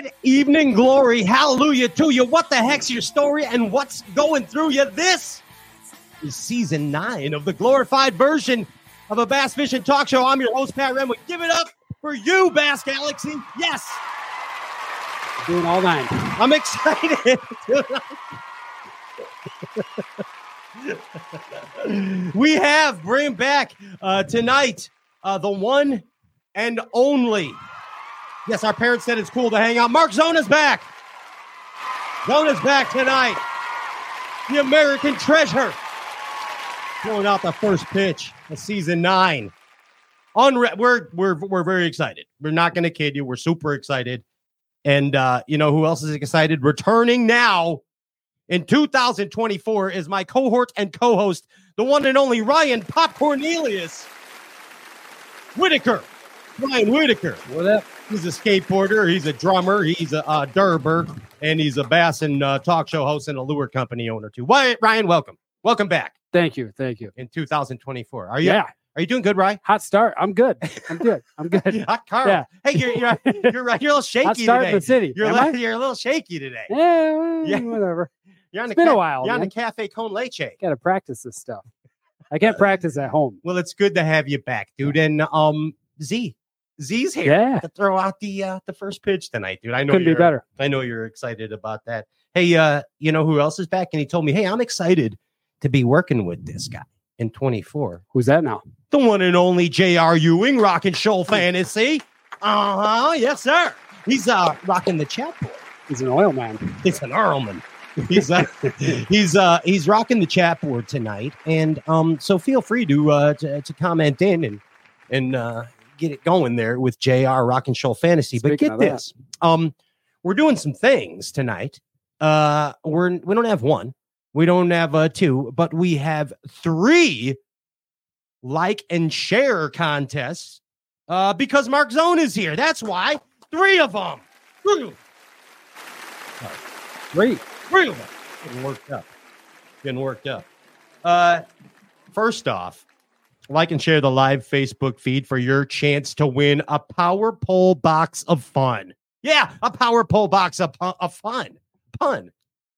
Good evening, glory. Hallelujah to you. What the heck's your story and what's going through you? This is season nine of the glorified version of a Bass Fishing Talk Show. I'm your host, Pat Renwick. Give it up for you, Bass Galaxy. Yes, Doing all nine. I'm excited. we have bring back uh, tonight uh, the one and only. Yes, our parents said it's cool to hang out. Mark Zona's back. Zona's back tonight. The American treasure. Throwing out the first pitch of season nine. Unre- we're we're we're very excited. We're not going to kid you. We're super excited. And uh, you know who else is excited? Returning now in 2024 is my cohort and co-host, the one and only Ryan Pop Cornelius Whitaker. Ryan Whitaker. What up? He's a skateboarder. He's a drummer. He's a uh, derber, and he's a bass and uh, talk show host and a lure company owner too. Why, Ryan? Welcome, welcome back Thank you. Thank you. in 2024. Are you? Yeah. Are you doing good, Ryan? Hot start. I'm good. I'm good. I'm good. Hot car. Yeah. Hey, you're you're you're, right. you're a little shaky Hot start today. the city. You're a little, you're a little shaky today. Yeah, well, Yeah. whatever. You're on It's the been a while, You're on the cafe con leche. Got to practice this stuff. I can't practice at home. Well, it's good to have you back, dude. And um, Z, Z's here Yeah. to throw out the uh, the first pitch tonight, dude. I know Couldn't be you're- better. I know you're excited about that. Hey, uh, you know who else is back? And he told me, hey, I'm excited to be working with this guy in 24. Who's that now? The one and only J.R. Ewing, rocking show fantasy. Uh huh. Yes, sir. He's uh rocking the chat board. He's an oil man. He's an oil man. He's uh, he's uh he's rocking the chat board tonight, and um so feel free to uh to, to comment in and and uh get it going there with Jr. Rock and Show Fantasy. but get this, um we're doing some things tonight. Uh, we're we don't have one, we don't have uh two, but we have three like and share contests. Uh, because Mark Zona is here. That's why three of them. Three, Great. three of them. Getting worked up. Getting worked up. Uh, first off, like and share the live Facebook feed for your chance to win a power pole box of fun. Yeah, a power pole box of, of fun. Pun.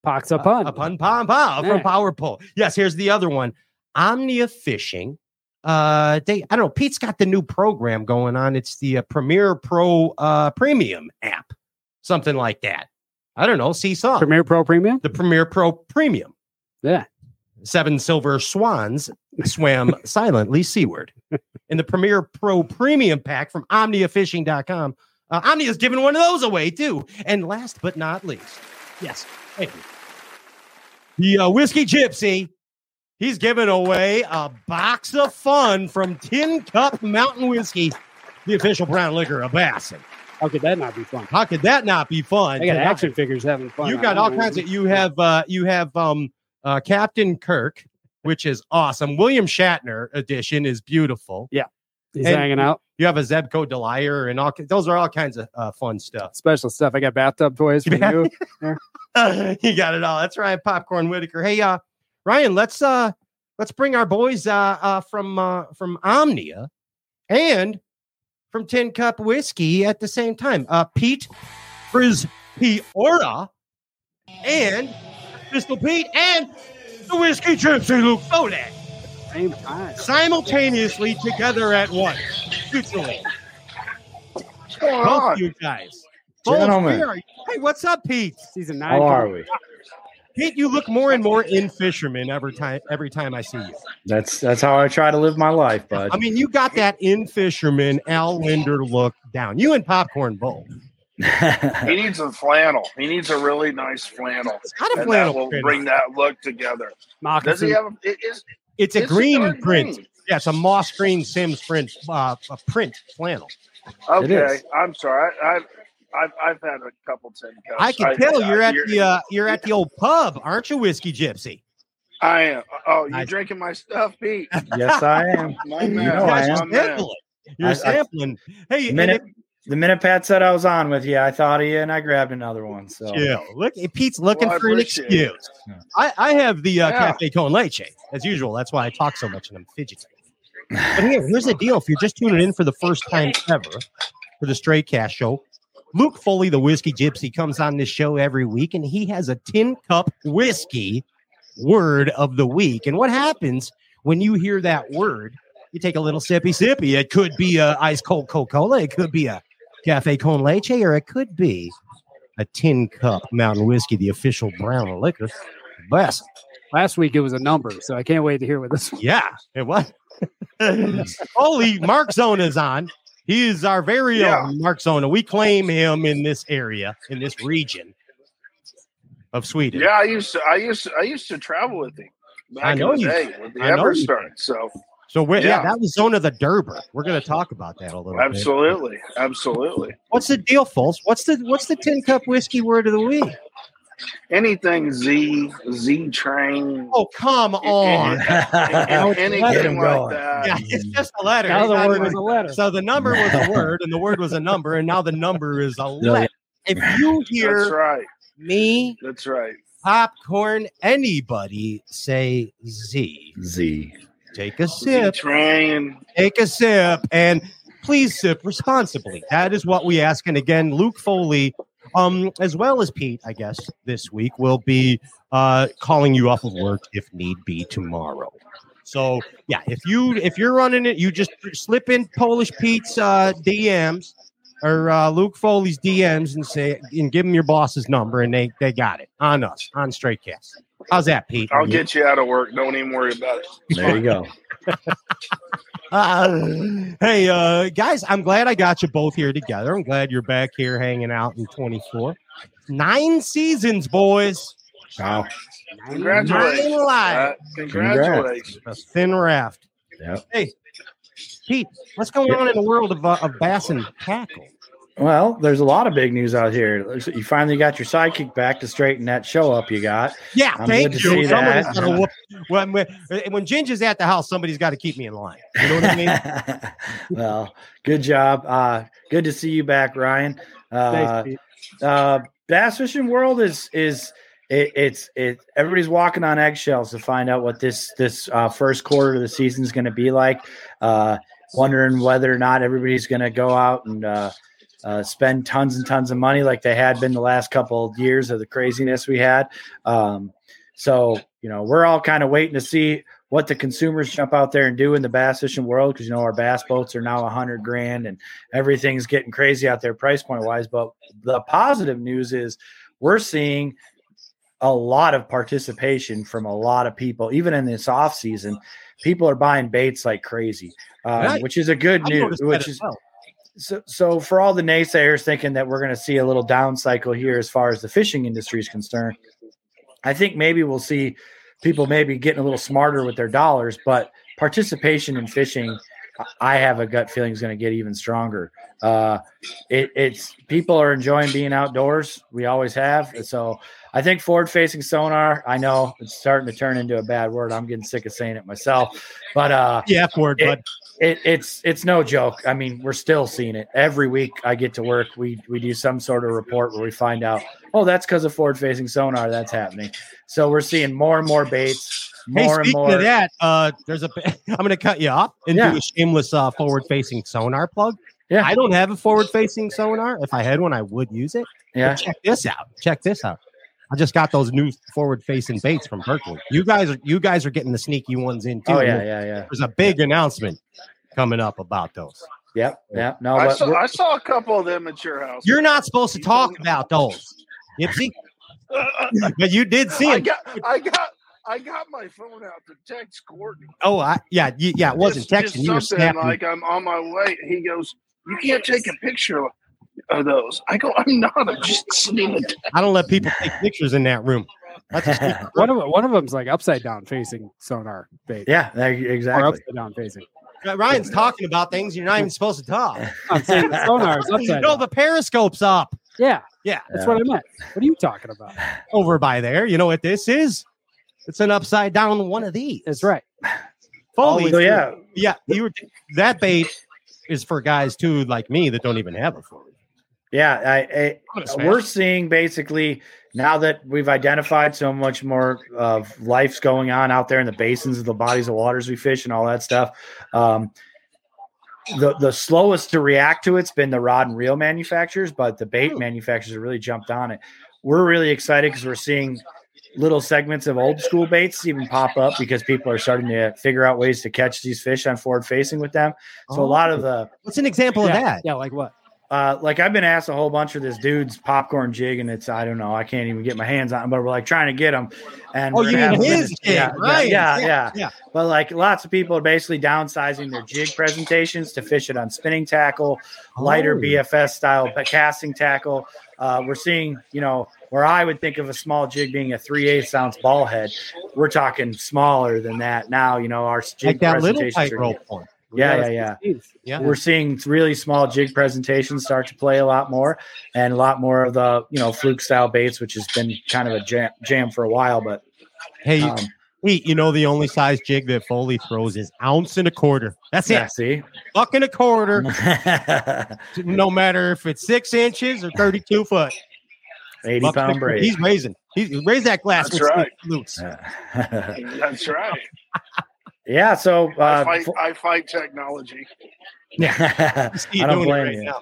Pox a pun. A pun, pun, pun from Power Pole. Yes, here's the other one. Omnia Fishing. Uh, they I don't know. Pete's got the new program going on. It's the uh, Premier Pro uh Premium app, something like that. I don't know. Seesaw. Premier Pro Premium? the Premier Pro Premium. Yeah. Seven silver swans swam silently seaward. In the Premier Pro Premium pack from OmniaFishing.com, uh, Omnia's giving one of those away too. And last but not least, yes, thank you. The uh, Whiskey Gypsy, he's giving away a box of fun from Tin Cup Mountain Whiskey, the official brown liquor of Bassin. How could that not be fun? How could that not be fun? I got tonight? action figures having fun. You got all know. kinds of. You have uh you have um uh Captain Kirk, which is awesome. William Shatner edition is beautiful. Yeah. He's and- hanging out. You have a Zebco Delier and all. Those are all kinds of uh, fun stuff. Special stuff. I got bathtub toys for you. you got it all. That's Ryan Popcorn Whitaker. Hey, uh, Ryan, let's uh let's bring our boys uh, uh from uh from Omnia and from Tin Cup Whiskey at the same time. Uh, Pete Frizz P Orta and Pistol Pete and the Whiskey Gypsy Luke Bodak Same time. simultaneously together at once. Mutually. Both on? you guys. Both Gentlemen. here. Hey, what's up, Pete? Season nine. How are we? Pete, you look more and more in fisherman every time every time I see you. That's that's how I try to live my life, bud. I mean, you got that in fisherman Al Lindner look down. You and popcorn both. He needs a flannel. He needs a really nice flannel, It's not a and That will print. bring that look together. Does he have? A, it is It's a is green dark print. green? Yeah, it's a moss green Simms print. Uh, a print flannel. Okay. I'm sorry. I, I've, I've I've had a couple tin cups. I can tell you're at the uh, you're at the old pub, aren't you, whiskey gypsy? I am. Oh, you Nice. drinking my stuff, Pete? yes, I am. My You know, I am. Sampling. You're I- I- sampling. hey, The and minute the minute Pat said I was on with you, I thought of you and I grabbed another one. So Yeah, look, Pete's looking Well, for an excuse. I, I have the uh, Yeah. cafe con leche as usual. That's why I talk so much and I'm fidgeting. But here, here's the deal: if you're just tuning in for the first time ever for the Stray Cast Show, Luke Foley, the whiskey gypsy, comes on this show every week, and he has a tin cup whiskey word of the week. And what happens when you hear that word? You take a little sippy sippy. It could be a ice cold Coca Cola. It could be a cafe con leche, or it could be a tin cup mountain whiskey, the official brown liquor. Best. Last week it was a number, so I can't wait to hear what this. Yeah, it was. Holy Mark Zona is on. He is our very Yeah. own Mark Zona. We claim him in this area, in this region of Sweden. Yeah, I used to. I used to. I used to travel with him back I know in the you- day with the I know you So So we're, yeah. Yeah. that was Zona the Derber. We're going to talk about that a little bit. absolutely, absolutely. What's the deal, folks? What's the what's the tin cup whiskey word of the week? Anything Z Z train. Oh, come on. Get anything like that. Yeah, it's just a letter. Now the word even- is a letter. So the number was a word, and the word was a number, and now the number is a letter. If you That's hear right. me, That's right. popcorn, anybody say Z, Z. take a sip, train. take a sip, and please sip responsibly. That is what we ask. And again, Luke Foley, um, as well as Pete, I guess this week will be uh calling you off of work if need be tomorrow. So yeah, if you if you're running it, you just slip in Polish Pete's uh, DMs or uh, Luke Foley's DMs and say and give them your boss's number, and they they got it on us on Stray Cast. How's that, Pete? I'll get you out of work. Don't even worry about it. There you go. Uh, hey, uh, guys, I'm glad I got you both here together. I'm glad you're back here hanging out in 24. Nine seasons, boys. Wow. Congratulations. Nine live. Uh, congratulations. A thin raft. Yep. Hey, Pete, what's going on in the world of, uh, of bass and tackle? Well, there's a lot of big news out here. You finally got your sidekick back to straighten that show up you got. Yeah, I'm thank you. see that. whoop- when, when, when Ginger's at the house, somebody's got to keep me in line. You know what I mean? well, good job. Uh, good to see you back, Ryan. Uh, Thanks, uh, bass fishing world is is it, it's it. Everybody's walking on eggshells to find out what this this uh, first quarter of the season is going to be like. Uh, wondering whether or not everybody's going to go out and uh, uh, spend tons and tons of money like they had been the last couple of years of the craziness we had. Um, so you know we're all kind of waiting to see what the consumers jump out there and do in the bass fishing world because you know our bass boats are now a hundred grand and everything's getting crazy out there price point wise. But the positive news is we're seeing a lot of participation from a lot of people, even in this off season. People are buying baits like crazy, um, Right. which is a good I news. Which is well. So, so for all the naysayers thinking that we're going to see a little down cycle here as far as the fishing industry is concerned, I think maybe we'll see people maybe getting a little smarter with their dollars, but participation in fishing, I have a gut feeling is going to get even stronger. Uh, it, it's people are enjoying being outdoors. We always have. So I think forward facing sonar, I know it's starting to turn into a bad word. I'm getting sick of saying it myself, but, uh, Yeah, F word, it- bud. it, it's it's no joke. I mean, we're still seeing it every week. I get to work. We we do some sort of report where we find out. Oh, that's because of forward facing sonar. That's happening. So we're seeing more and more baits. Hey, More and speaking more. of that, uh, there's a. I'm going to cut you off and Yeah. do a shameless uh, forward-facing sonar plug. Yeah. I don't have a forward-facing sonar. If I had one, I would use it. But yeah. check this out. Check this out. I just got those new forward-facing baits from Berkley. You guys are you guys are getting the sneaky ones in too. Oh yeah, yeah, yeah. There's a big announcement coming up about those. Yep. Yep. No, I saw, I saw a couple of them at your house. You're not supposed to talk about those, Yipsy, but you did see I got, I got, I got my phone out to text Courtney. Oh, I, yeah, you, yeah. It wasn't Just- just texting. You were snapping. like I'm on my way. He goes, "You can't take a picture of those." I go, "I'm not. I'm just sitting." in- I don't let people take pictures in that room. That's a secret. One of one of them's like upside down facing sonar bait. yeah, there- Or exactly. upside down facing. Ryan's talking about things you're not even supposed to talk. I'm saying the sonar is upside No, down. the periscope's up. Yeah, Yeah, that's Yeah. what I meant. What are you talking about? over by there. You know what this is? It's an upside down one of these. That's right. Foley. So yeah, yeah. You were that bait is for guys too, like me, that don't even have a forward. yeah. I, I I'm gonna smash we're seeing basically now that we've identified so much more of life's going on out there in the basins of the bodies of waters we fish and all that stuff um, the the slowest to react to it's been the rod and reel manufacturers, but the bait Hmm. manufacturers have really jumped on it. We're really excited because we're seeing little segments of old school baits even pop up because people are starting to figure out ways to catch these fish on forward facing with them. So a lot of the What's an example yeah, of that? yeah, like what? uh, like I've been asked a whole bunch of this dude's popcorn jig, and it's I don't know, I can't even get my hands on, them, but we're like trying to get them. And Oh, we're you mean have his limited- jig, yeah, right? Yeah, yeah, Yeah, yeah, yeah. But like lots of people are basically downsizing their jig presentations to fish it on spinning tackle, lighter Oh. BFS style but casting tackle. Uh, we're seeing, you know, where I would think of a small jig being a three eighths ounce ball head, we're talking smaller than that now. You know, our jig Like that little presentations tight are- rope one. Yeah, yeah, yeah. Yeah. We're seeing really small jig presentations start to play a lot more, and a lot more of the you know fluke style baits, which has been kind of a jam, jam for a while. But Hey, um, Pete, you know the only size jig that Foley throws is ounce and a quarter. That's yeah, it. see, Buck and a quarter. no matter if it's six inches or 32 foot. Eighty Buck and pound quarter. braid. He's raising. He's raised that glass That's right. Luke's. That's right. yeah, so I uh, fight. fo- I fight technology. Yeah. I don't blame right you. now.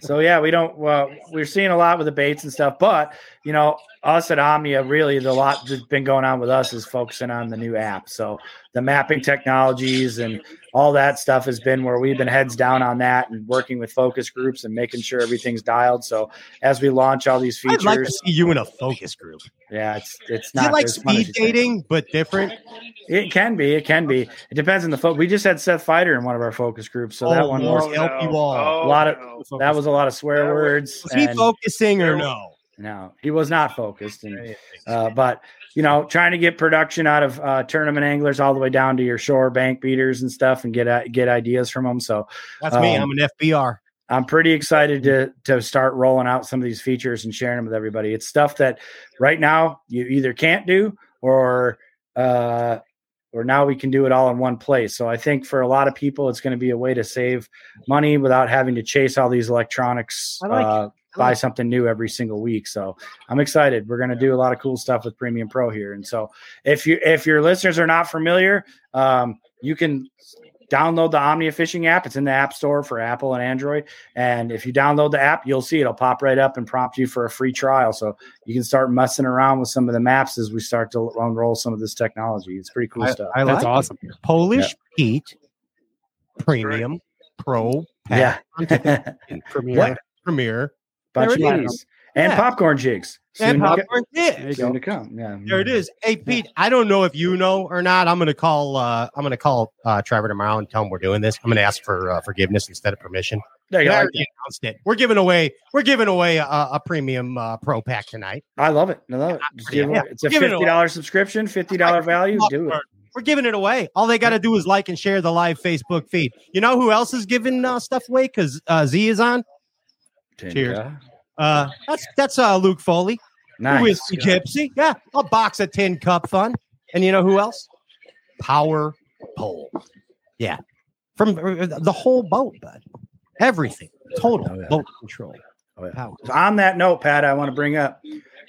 so yeah, we don't. Well, we're seeing a lot with the baits and stuff, but you know, us at Omnia, really, the lot that's been going on with us is focusing on the new app. So the mapping technologies and all that stuff has been where we've been heads down on that and working with focus groups and making sure everything's dialed. So as we launch all these features, I'd features, like to see you in a focus group. yeah, it's it's not like as fun as speed dating, but different? It can be. It can be. It depends on the focus. We just had Seth Feider in one of our focus groups, so that one Lord. was LP wall. a lot of no. that was a lot of swear was- words. Was he and- focusing or no? No, he was not focused. And uh, but you know, trying to get production out of uh, tournament anglers all the way down to your shore bank beaters and stuff, and get uh, get ideas from them. So That's me. um, I'm an FBR. I'm pretty excited to to start rolling out some of these features and sharing them with everybody. It's stuff that right now you either can't do or uh, or now we can do it all in one place. So I think for a lot of people, it's going to be a way to save money without having to chase all these electronics. I like uh, I buy something new every single week. So I'm excited. We're going to do a lot of cool stuff with Premium Pro here. And so if you if your listeners are not familiar, um, you can download the Omnia Fishing app. It's in the App Store for Apple and Android. And if you download the app, you'll see it'll pop right up and prompt you for a free trial. So you can start messing around with some of the maps as we start to unroll some of this technology. It's pretty cool I, stuff. I That's like awesome. it. Polish Pete Premium Pro yeah. Pack Premiere. What? Premiere Bunch There of it is. And Yeah. popcorn jigs. and Soon to popcorn jigs. soon to come. Yeah. There it is. Hey Pete, I don't know if you know or not. I'm gonna call. Uh, I'm gonna call uh, Trevor tomorrow and tell him we're doing this. I'm gonna ask for uh, forgiveness instead of permission. There you go. announced it. We're giving away. We're giving away a, a premium uh, pro pack tonight. I love it. I love it. Yeah. It's a fifty dollars subscription, fifty dollar value. Do it. We're giving it away. All they got to do is like and share the live Facebook feed. You know who else is giving uh, stuff away? Because uh, Z is on. Cheers. Uh, that's that's uh, Luke Foley, Nice. Whiskey Gypsy. Yeah, a box of tin cup fun. And you know who else? Power pole. Yeah, from uh, the whole boat, bud. Everything, total Oh, yeah. boat control. Oh, yeah. So on that note, Pat, I want to bring up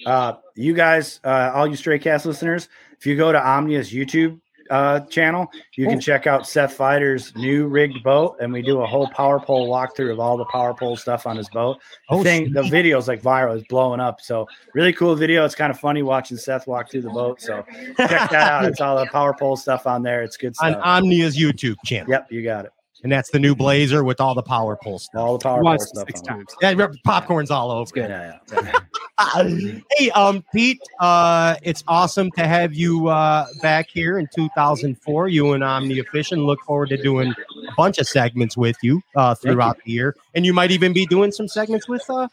uh, you guys, uh, all you Stray Cast listeners. If you go to Omnia's YouTube uh, channel, you can check out Seth Feider's new rigged boat, and we do a whole power pole walkthrough of all the power pole stuff on his boat. The Oh, thing, the video's like viral, it's blowing up. So really cool video. It's kind of funny watching Seth walk through the boat. So check that out. It's all the power pole stuff on there. It's good on stuff. Omnia's YouTube channel. Yep, you got it. And that's the new Blazer with all the power pole stuff. All the power pole Watched it stuff. six times. Yeah, popcorn's all over. Yeah, yeah. hey, um, Pete, uh, it's awesome to have you uh, back here in 2004. You and Omnia Fishing. Look forward to doing a bunch of segments with you uh, throughout the year, and you might even be doing some segments with uh,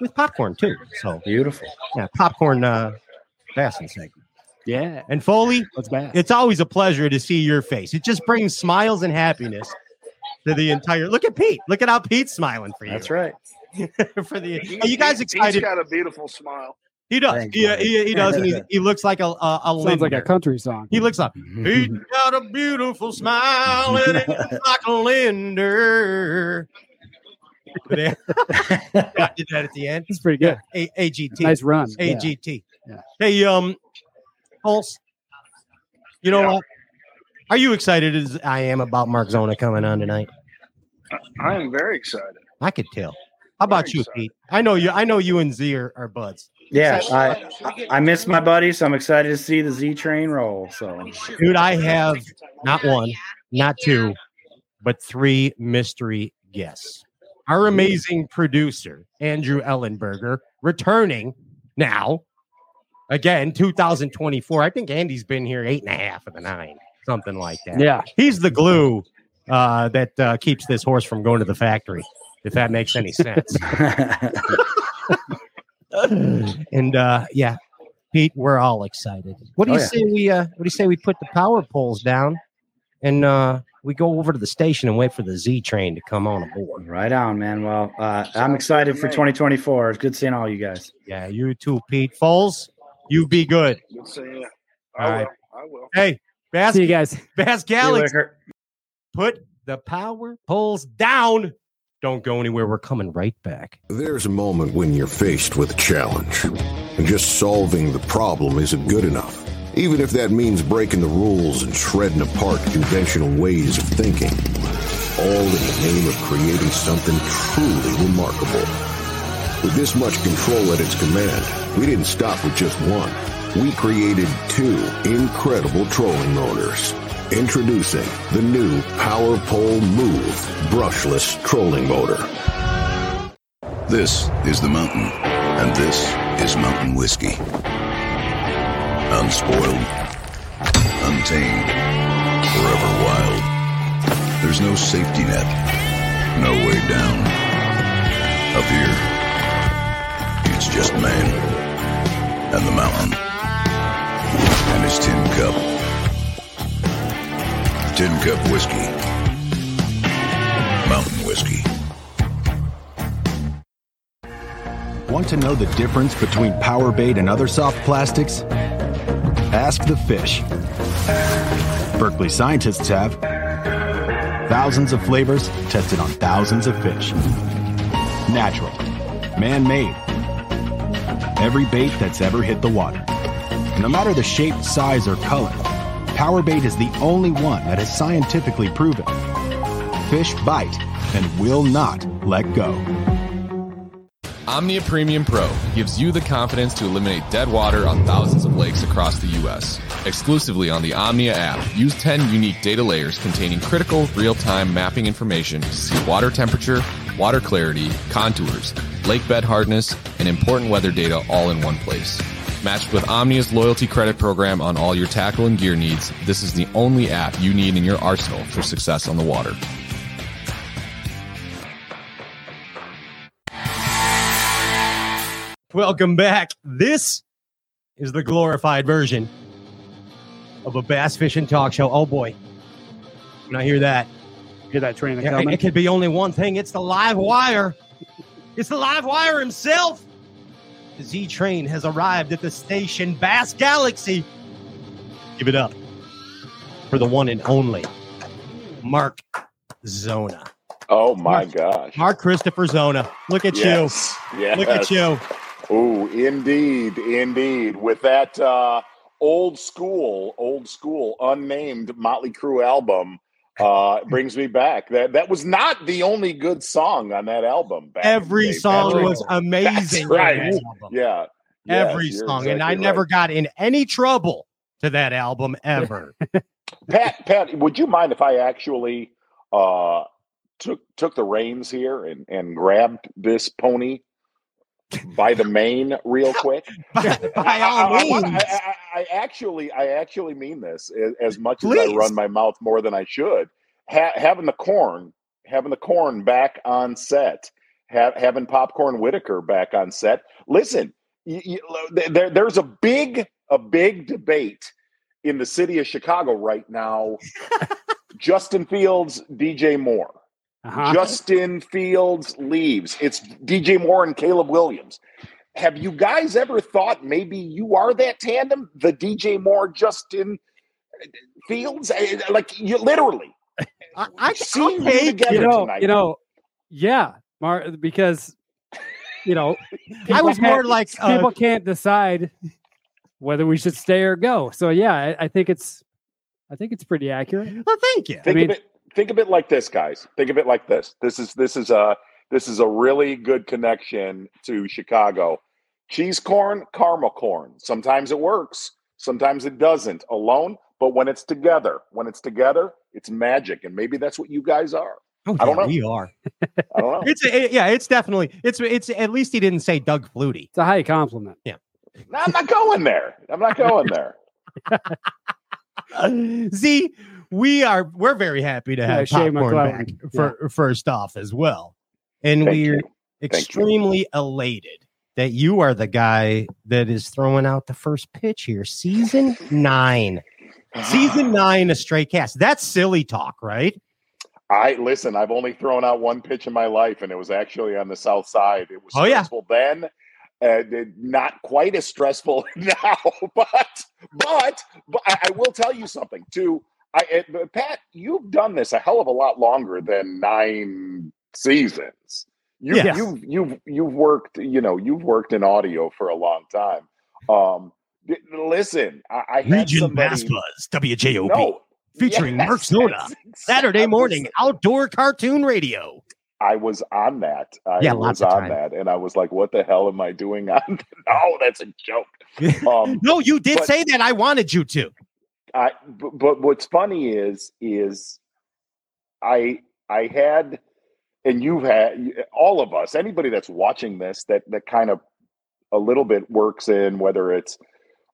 with popcorn too. So Beautiful. yeah, popcorn uh, bassin segment. Yeah. And Foley, What's bad? it's always a pleasure to see your face. It just brings smiles and happiness to the entire. Look at Pete. Look at how Pete's smiling for you. That's right. for the. He- Are you guys he- excited? He's got a beautiful smile. He does. Thanks, He, he, he does. And he, he looks like a a, a Sounds like a country song. He looks up. he's got a beautiful smile and it looks like a Lindner. yeah, I did that at the end. It's pretty good. A- AGT. Nice run. AGT. Yeah. Hey, um, Pulse. You know Yeah. what? Are you excited as I am about Mark Zona coming on tonight? I am very excited. I could tell. How about Very you, excited. Pete? I know you. I know you and Z are, are buds. Yeah, I, I I miss my buddy, so I'm excited to see the Z train roll. So Dude, I have not one, not two, but three mystery guests. Our amazing producer, Andrew Ellenberger, returning now. Again, 2024. I think Andy's been here eight and a half of the nine, something like that. Yeah. He's the glue uh, that uh, keeps this horse from going to the factory, if that makes any sense. and uh, yeah, Pete, we're all excited. What do Oh, you yeah. say we uh, what do you say we put the power poles down and uh, we go over to the station and wait for the Z train to come on aboard? right on, man. Well, uh, I'm excited for 2024. It's good seeing all you guys. Yeah, you too, Pete Foles. You be good. Good seeing you. All I right. will. I will. Hey, Bass, See you guys. Bass See Galaxy, Wicker. Put the power poles down. Don't go anywhere. We're coming right back. There's a moment when you're faced with a challenge, and just solving the problem isn't good enough. Even if that means breaking the rules and shredding apart conventional ways of thinking. All in the name of creating something truly remarkable. With this much control at its command, we didn't stop with just one. We created two incredible trolling motors. Introducing the new Power Pole Move brushless trolling motor. This is the mountain, and this is mountain whiskey. Unspoiled, untamed, forever wild. There's no safety net, no way down. Up here, it's just man and the mountain and his tin cup. Tin cup whiskey. Mountain whiskey. Want to know the difference between power bait and other soft plastics? Ask the fish. Berkley scientists have thousands of flavors tested on thousands of fish. Natural, man made. Every bait that's ever hit the water. No matter the shape, size, or color, Power Bait is the only one that is scientifically proven. Fish bite and will not let go. Omnia Premium Pro gives you the confidence to eliminate dead water on thousands of lakes across the U.S. Exclusively on the Omnia app, use 10 unique data layers containing critical real-time mapping information to see water temperature, water clarity, contours, lake bed hardness, and important weather data all in one place. Matched with Omnia's loyalty credit program on all your tackle and gear needs, this is the only app you need in your arsenal for success on the water. Welcome back. This is the glorified version of a bass fishing talk show. Oh boy. When I hear that, Hear that train it, coming? it could be only one thing. It's the live wire. It's the live wire himself. The Z train has arrived at the station Bass Galaxy. Give it up for the one and only Mark Zona. Oh my Mark- gosh. Mark Christopher Zona. Look at yes. you. Yes. Look at you. Oh, indeed, indeed. With that uh, old school, old school, unnamed Motley Crue album, uh, brings me back. That that was not the only good song on that album. back in the Every song That's was amazing. Right. album. Yeah. Every song. and I exactly never got in any trouble to that album ever. Pat, Pat, would you mind if I actually uh, took took the reins here and, and grabbed this pony by the main real quick? by, by I- all I- means. I, I- I actually, I actually mean this as, much as I run my mouth more than I should. Ha- having the corn, having the corn back on set, ha- having popcorn Whitaker back on set. Listen, you, you, there, there's a big, a big debate in the city of Chicago right now. Justin Fields, DJ Moore. Uh-huh. Justin Fields leaves. It's DJ Moore and Caleb Williams. Have you guys ever thought maybe you are that tandem, the DJ Moore Justin Fields? Eh, Like you literally I, I, seeing I'll you together you know, tonight. you know, yeah, Mar- because you know, I was more like uh, people can't decide whether we should stay or go. So yeah, I, I think it's, I think it's pretty accurate. well, thank you. think I mean- of it. Think of it like this, guys. Think of it like this. This is this is a this is a really good connection to Chicago. Cheese corn, caramel corn. Sometimes it works, sometimes it doesn't alone. But when it's together, when it's together, it's magic, and maybe that's what you guys are. Oh, I don't yeah, know. We are. I don't know. It's a, yeah. It's definitely. It's it's at least he didn't say Doug Flutie. It's a high compliment. Yeah. No, I'm not going there. I'm not going there. See, we are we're very happy to have Shea popcorn back for first off as well, and Thank we're you. you. extremely elated that you are the guy that is throwing out the first pitch here, season nine, season nine, a Stray Cast. That's silly talk, right? I listen. I've only thrown out one pitch in my life, and it was actually on the south side. It was Oh, yeah. stressful then. Uh, not quite as stressful now, but but but I, I will tell you something too. I it, Pat, you've done this a hell of a lot longer than nine seasons. You, Yes. You've you've you've worked. You know, you've worked in audio for a long time. Um, listen, I, I Region Buzz, WJOB, No, featuring yes, Mark Zona, Saturday morning outdoor cartoon radio. I was on that. I Yeah, was on that, and I was like, "What the hell am I doing on?" no, that's a joke. Um, no, you did but- say that. I wanted you to. I, but, what's funny is, is I, I had, and you've had all of us, anybody that's watching this, that that kind of a little bit works in whether it's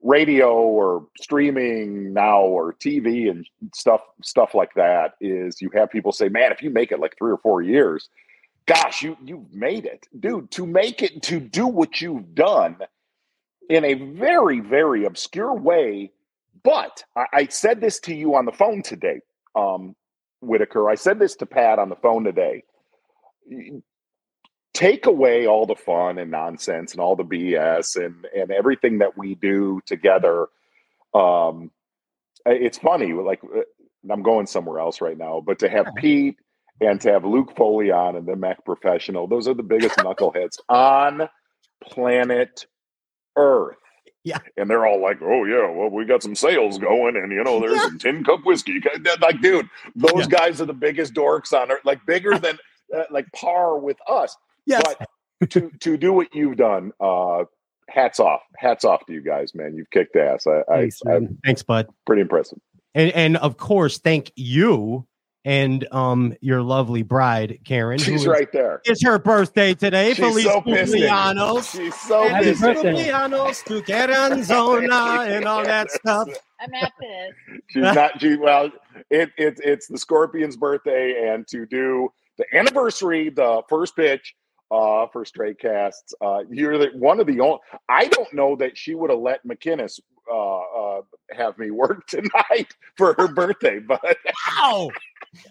radio or streaming now or TV and stuff stuff like that is you have people say, "Man, if you make it like 3 or 4 years, gosh, you you've made it." Dude, to make it to do what you've done in a very very obscure way, but I, I said this to you on the phone today, um Whitaker. I said this to Pat on the phone today. Take away all the fun and nonsense and all the BS and and everything that we do together. Um, it's funny, like uh, I'm going somewhere else right now, but to have Pete and to have Luke Foley on and the Mac Professional, those are the biggest knuckleheads on planet Earth. Yeah. And they're all like, oh, yeah, well, we got some sales going, and, you know, there's Yeah. some tin cup whiskey. Like, dude, those Yeah. guys are the biggest dorks on earth, like, bigger than, uh, like, par with us. Yes. But to, to do what you've done, uh, hats off. Hats off to you guys, man. You've kicked ass. I, I, Thanks, man. Thanks, bud. pretty impressive. And and of course, thank you and um your lovely bride, Karen. who She's is- right there. It's her birthday today. She's Feliz so pissed. at me. cumpleaños. She's so Happy pissed. at me. Cumpleaños to Karen Zona and all that stuff. I'm at this. She's not. She well, it, it it's the Scorpion's birthday, and to do the anniversary, the first pitch uh, for Stray Casts, uh, you're the, one of the only. I don't know that she would have let McInnes uh, uh, have me work tonight for her birthday, but Wow.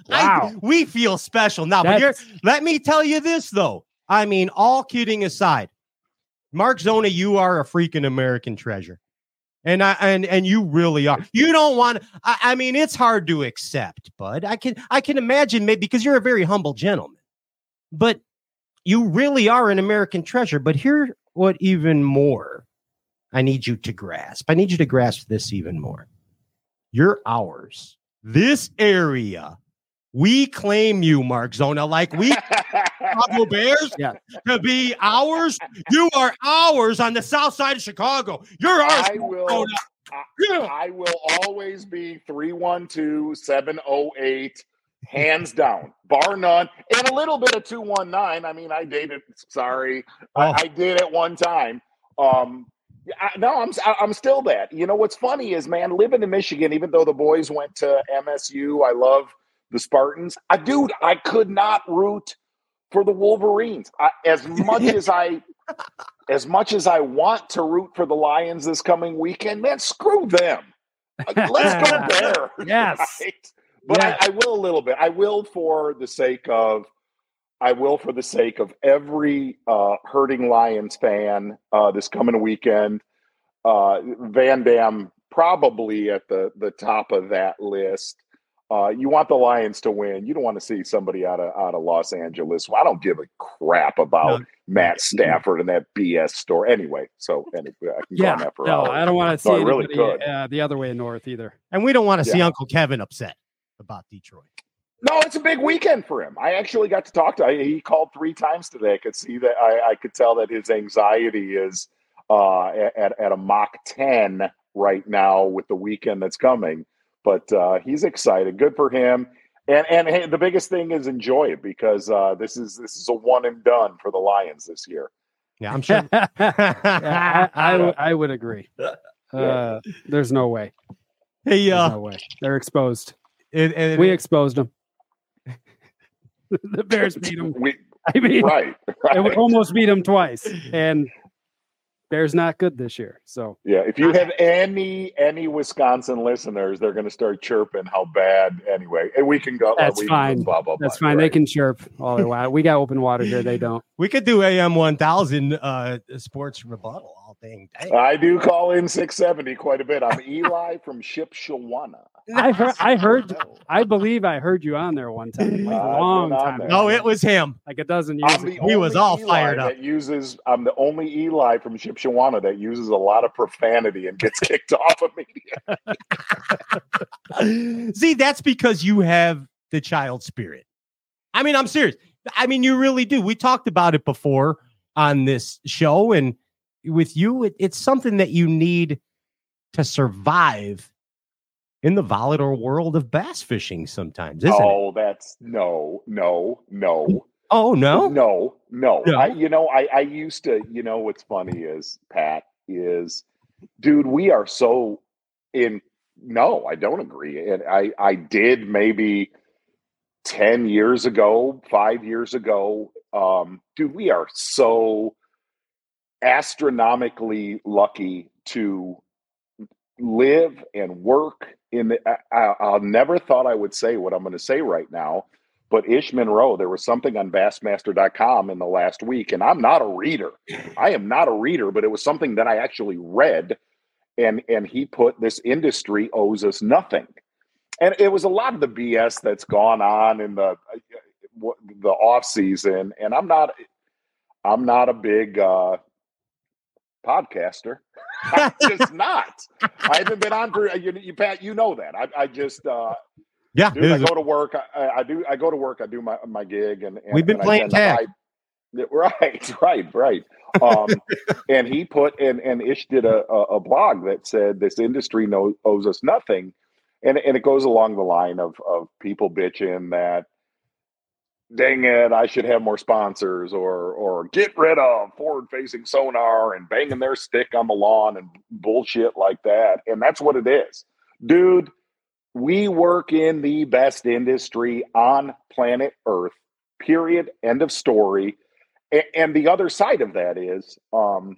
Wow. I, we feel special now. But That's- here, let me tell you this though. I mean, all kidding aside, Mark Zona, you are a freaking American treasure. And I and and you really are. You don't want I, I mean, it's hard to accept, bud. I can I can imagine maybe because you're a very humble gentleman. But you really are an American treasure. But here what even more I need you to grasp. I need you to grasp this even more. You're ours. This area, we claim you, Mark Zona, like we Chicago Bears Yeah. To be ours. You are ours on the south side of Chicago. You're ours. I will. Zona. Yeah. I will always be 312 708, hands down, bar none, and a little bit of 219. I mean, I dated, sorry, Oh. I, I did at one time. Um, I, no, I'm I'm still that. You know what's funny is, man, living in Michigan, even though the boys went to MSU, I love the Spartans. I dude, I could not root for the Wolverines. I, as much as I as much as I want to root for the Lions this coming weekend, man, screw them. Let's go there. Yes. Right? But Yes. I, I will a little bit. I will for the sake of I will for the sake of every uh, hurting Lions fan uh, this coming weekend. Uh, VanDam probably at the the top of that list. Uh, you want the Lions to win. You don't want to see somebody out of out of Los Angeles. Well, I don't give a crap about No. Matt Stafford and that BS story. Anyway, so anyway, I can go on Yeah. that for No. I don't want to see No, I really uh, the other way north either. And we don't want to see Uncle Kevin upset about Detroit. No, it's a big weekend for him. I actually got to talk to. He called three times today. I could see that. I, I could tell that his anxiety is uh, at at a Mach ten right now with the weekend that's coming. But uh, he's excited. Good for him. And and hey, the biggest thing is enjoy it because uh, this is this is a one and done for the Lions this year. Yeah, I'm sure. Yeah, I, I, would- I would agree. Uh, there's no way. hey, There's uh, no way. They're exposed. and, and- We exposed them. the Bears beat them. We, I mean, right, and we right. almost beat them twice. And Bears not good this year. So Yeah, if you have any any Wisconsin listeners, they're going to start chirping how bad. Anyway, and we can go. That's we can go fine. Blah, blah, that's blah, fine. They can chirp all they want. We got open water here. They don't. we could do AM 1000 uh, sports rebuttal all dang. I do call in 670 quite a bit. I'm Eli from Shipshewana. I heard. I heard. I believe I heard you on there one time, like a I've long time there. No, it was him. like a dozen years ago. He was all Eli fired up. That uses. I'm the only Eli from Shipshewana that uses a lot of profanity and gets kicked off of media. See, that's because you have the child spirit. I mean, I'm serious. I mean, you really do. We talked about it before on this show, and with you, it, it's something that you need to survive in the volatile world of bass fishing sometimes, isn't it? oh, that's no, no, no. Oh, no. No, no. No? I, you know, I, I used to, you know, what's funny is, Pat, is, dude, we are so in, no, I don't agree. And I, I did maybe 10 years ago, five years ago. Um, dude, we are so astronomically lucky to live and work in the, I, I, never thought I would say what I'm going to say right now but Ish Monroe, there was something on Bassmaster.com in the last week, and I'm not a reader. I am not a reader, but it was something that I actually read, and and he put this industry owes us nothing, and it was a lot of the BS that's gone on in the uh, the off season, and I'm not I'm not a big uh, podcaster. I'm just not. I haven't been on for you, you Pat. You know that. I, I just. Uh, Yeah, Dude, I go to work. I, I do. I go to work. I do my my gig, and, and We've been and playing tag. hide- Right, right, right. Um, and he put and and Ish did a, a, a blog that said this industry knows owes us nothing, and and it goes along the line of of people bitching that, dang it, I should have more sponsors, or or get rid of forward facing sonar and banging their stick on the lawn and bullshit like that, and that's what it is, dude we work in the best industry on planet Earth. Period. End of story. A- And, the other side of that is um,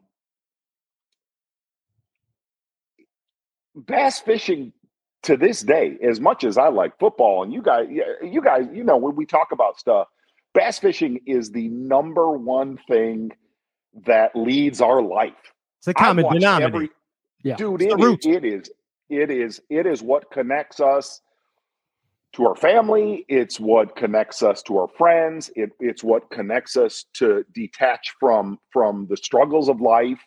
bass fishing to this day. As much as I like football, and you guys, you guys, you know, when we talk about stuff, bass fishing is the number one thing that leads our life. it's a common denominator. every- Yeah. dude, it the is, root. it is it is it is what connects us to our family. It's what connects us to our friends. It, it's what connects us to detach from from the struggles of life.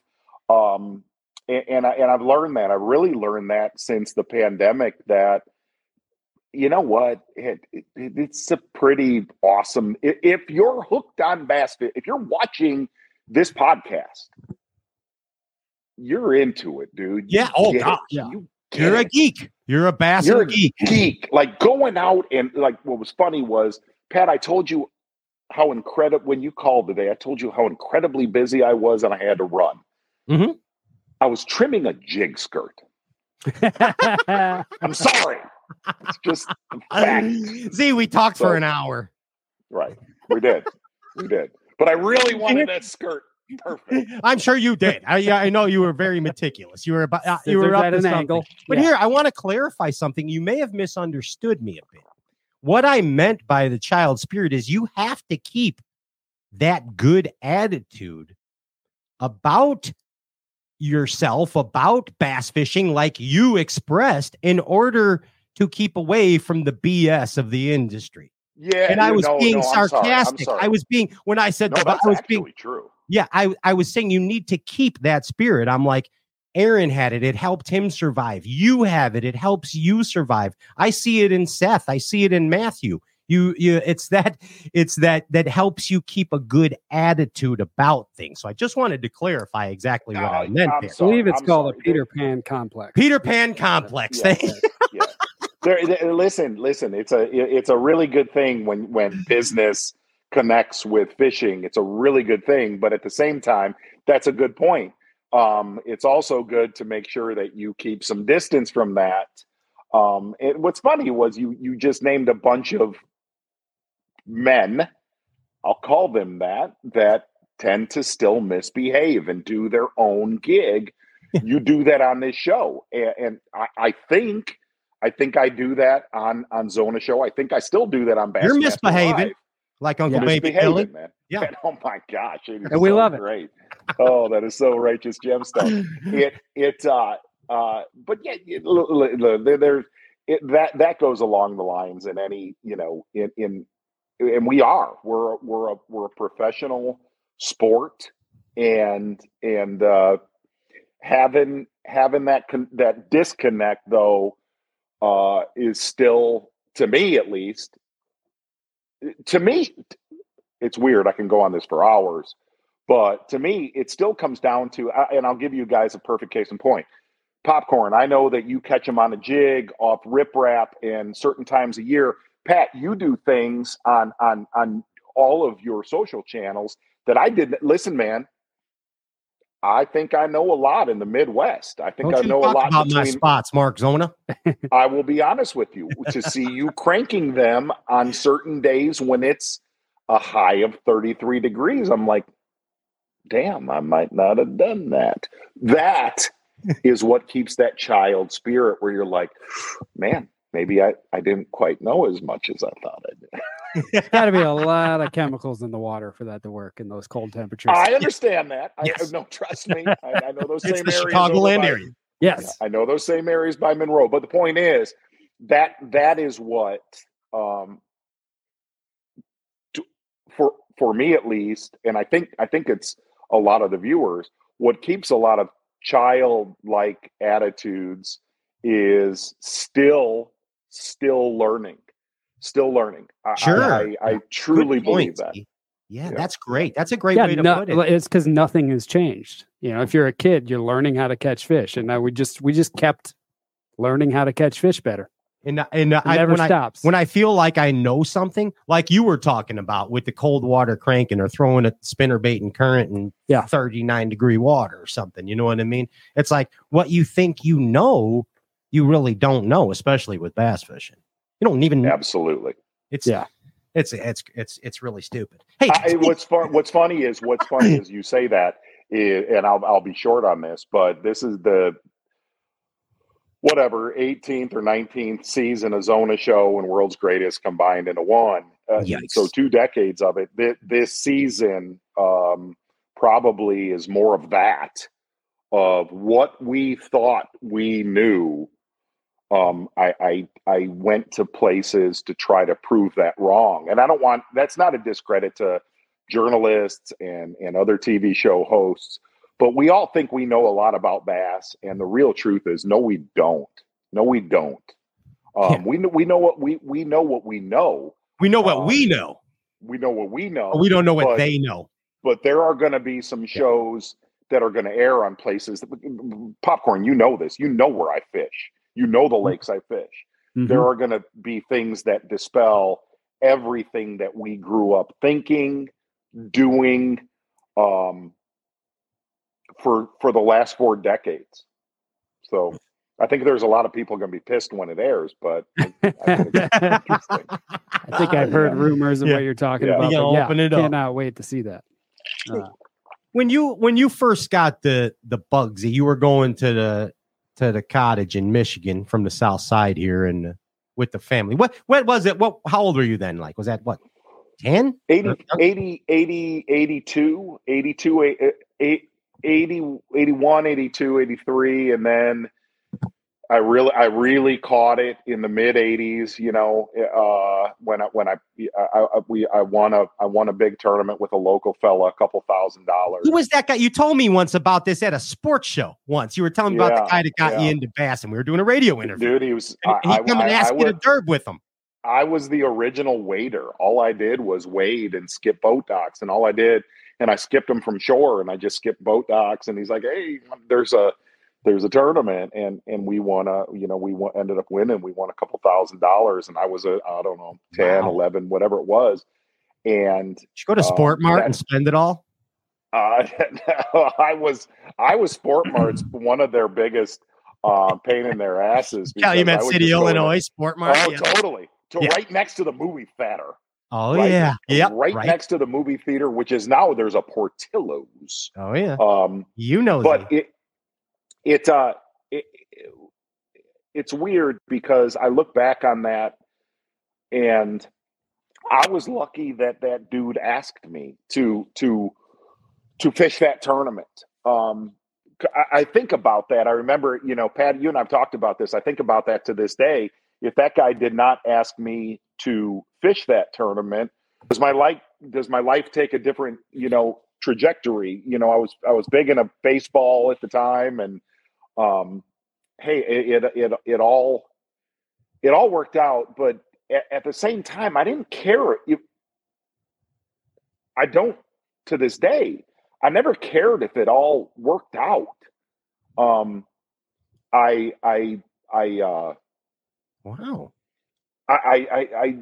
Um, and and, I, and I've learned that. I've really learned that since the pandemic. That you know what, it, it, it's a pretty awesome. i- If you're hooked on bass, fi- if you're watching this podcast, you're into it, dude. You Yeah. Oh, get it. God. Yeah. You You're a geek. You're a bass you're a geek. geek. Like going out and like what was funny was Pat, I told you how incredible when you called today, I told you how incredibly busy I was and I had to run. Mhm. I was trimming a jig skirt. I'm sorry. It's just a fact. See, we talked So- for an hour. Right. We did. We did. But I really wanted that skirt perfect. I'm sure you did. I, I know you were very meticulous. You were about, uh, you were up at an something. angle. But Yeah. here, I want to clarify something. You may have misunderstood me a bit. What I meant by the child spirit is you have to keep that good attitude about yourself, about bass fishing, like you expressed, in order to keep away from the BS of the industry. Yeah. And I was no, being no, sorry. Sarcastic. sorry. I was being when I said no, that, that's I was being true. yeah, I I was saying you need to keep that spirit. I'm like, Aaron had it. It helped him survive. You have it. It helps you survive. I see it in Seth. I see it in Matthew. You you it's that it's that that helps you keep a good attitude about things. So I just wanted to clarify exactly what I meant I'm there. I believe it's I'm called sorry. a Peter Pan complex. Peter Pan complex. Yeah. Thank you. yeah. There, there- listen, listen. It's a it's a really good thing when when business connects with fishing. It's a really good thing, but at the same time, that's a good point. Um, it's also good to make sure that you keep some distance from that. Um, and what's funny was you you just named a bunch of men. I'll call them that that tend to still misbehave and do their own gig. you do that on this show, and, and I, I think I think I do that on on Zona Show. I think I still do that on Bassmaster You're misbehaving. Live. Like Uncle Yeah. Baby Misbehaving, Billy. man. Yeah. And, oh my gosh, it is And we so love it. Great. Oh, that is so righteous gemstone. it it uh uh but yeah it, l- l- l- there, there's it, that that goes along the lines in any you know in in and we are we're we're a we're a professional sport and and uh having having that con- that disconnect though uh is still to me at least to me it's weird i can go on this for hours but to me it still comes down to and i'll give you guys a perfect case in point. Popcorn i know that you catch them on a jig off riprap and certain times a year pat you do things on on on all of your social channels that i didn't listen man i think i know a lot in the midwest i think Don't i know a lot about my spots, Mark Zona. I will be honest with you to see you cranking them on certain days when it's a high of 33 degrees. I'm like, damn, I might not have done that. That is what keeps that child spirit where you're like, man, maybe I, I didn't quite know as much as I thought I did. There's got to be a lot of chemicals in the water for that to work in those cold temperatures. I understand that. I, Yes. no, trust me. I, I know those It's same the areas. Chicagoland over by- area. yes. I know those same areas by Monroe, but the point is that that is what um to, for for me at least, and I think I think it's a lot of the viewers. What keeps a lot of childlike attitudes is still still learning, still learning. I, I- Sure. I, I, truly believe that. Yeah, Yeah. that's great. That's a great yeah, way to no- put it. it's because nothing has changed. You know, if you're a kid, you're learning how to catch fish, and now we just we just kept learning how to catch fish better. And and uh, It I, never when I when I feel like I know something, like you were talking about with the cold water cranking or throwing a spinner bait and current in Yeah. 39 degree water or something. You know what I mean? It's like what you think you know, you really don't know, especially with bass fishing. You don't even Absolutely. it's Yeah. it's it's it's it's really stupid. Hey, I, what's fun? What's funny is what's funny is you say that, and I'll I'll be short on this, but this is the whatever 18th or 19th season of Zona Show and World's Greatest combined into one. Uh, so two decades of it. This, this season um, probably is more of that of what we thought we knew. Um, I, I I went to places to try to prove that wrong, and I don't want that's not a discredit to journalists and and other TV show hosts, but we all think we know a lot about bass, and the real truth is no, we don't. No, we don't. Um, Yeah. We know we know what we we know what we know. we know what um, we know, We know what we know. but we don't know what but- they know. but there are going to be some shows that are going to air on places that, popcorn you know this you know where i fish you know the lakes i fish Mhm. there are going to be things that dispel everything that we grew up thinking doing um for for the last four decades so i think there's a lot of people going to be pissed when it airs but I think it's. I think I've heard rumors of Yeah. what you're talking Yeah. about. You but yeah, open it up. Cannot wait to see that. Uh, when you when you first got the the Bugsy, you were going to the to the cottage in Michigan from the south side here and uh, with the family. What what was it? What how old were you then? Like was that what 10? 80, Or- 80, 80, 82, 82, eh, eh, 80, 81, 82, 83. And then I really, I really caught it in the mid eighties, you know, uh, when I, when I, I, I, we, I won a, I won a big tournament with a local fella, a couple thousand dollars. Who was that guy? You told me once about this at a sports show once. You were telling me about the guy that got you into bass and we were doing a radio interview. Dude, he was, And I, he I, come and I- ask I you to derb with him. I was the original waiter. All I did was wade and skip boat docks, and all I did, and I skipped him from shore, and I just skipped boat docks. And he's like, "Hey, there's a there's a tournament," and and we won a you know we won, ended up winning. We won a couple thousand dollars, and I was a I don't know 10, Wow. 11, whatever it was, and Did you go to um, Sport Mart that- and spend it all? uh, I was I was Sport Mart's one of their biggest uh, pain in their asses. Calumet City, just go in Illinois, Sport Mart. Oh, yeah. totally. To Yeah. right next to the movie theater. Oh right, yeah, yep, right, right. next to the movie theater, which is now there's a Portillo's. Oh yeah, Um, you know but them. it it uh it, it- it's weird because I look back on that and I was lucky that that dude asked me to to to fish that tournament. Um, I, I think about that. I remember, you know, Pat, you and I've talked about this. I think about that to this day. If that guy did not ask me to fish that tournament, does my life does my life take a different, you know, trajectory? You know, I was I was big into baseball at the time, and um, hey, it it it, it all it all worked out, but at, at the same time, I didn't care. If, I don't to this day. I never cared if it all worked out. Um, I I I uh, wow. I I I. I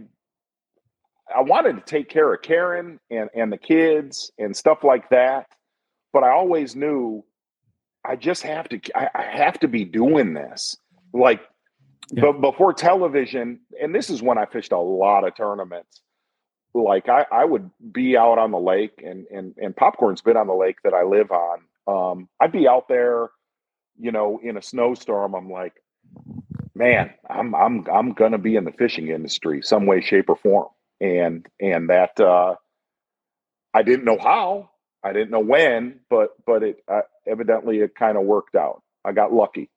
I wanted to take care of Karen and, and the kids and stuff like that, but I always knew I just have to I, I have to be doing this. Like Yeah. but before television, and this is when I fished a lot of tournaments. Like I, I would be out on the lake and and and popcorn's been on the lake that I live on. Um, I'd be out there, you know, in a snowstorm. I'm like, man, I'm I'm I'm gonna be in the fishing industry some way, shape, or form. And and that uh, I didn't know how, I didn't know when, but but it uh, evidently it kind of worked out. I got lucky.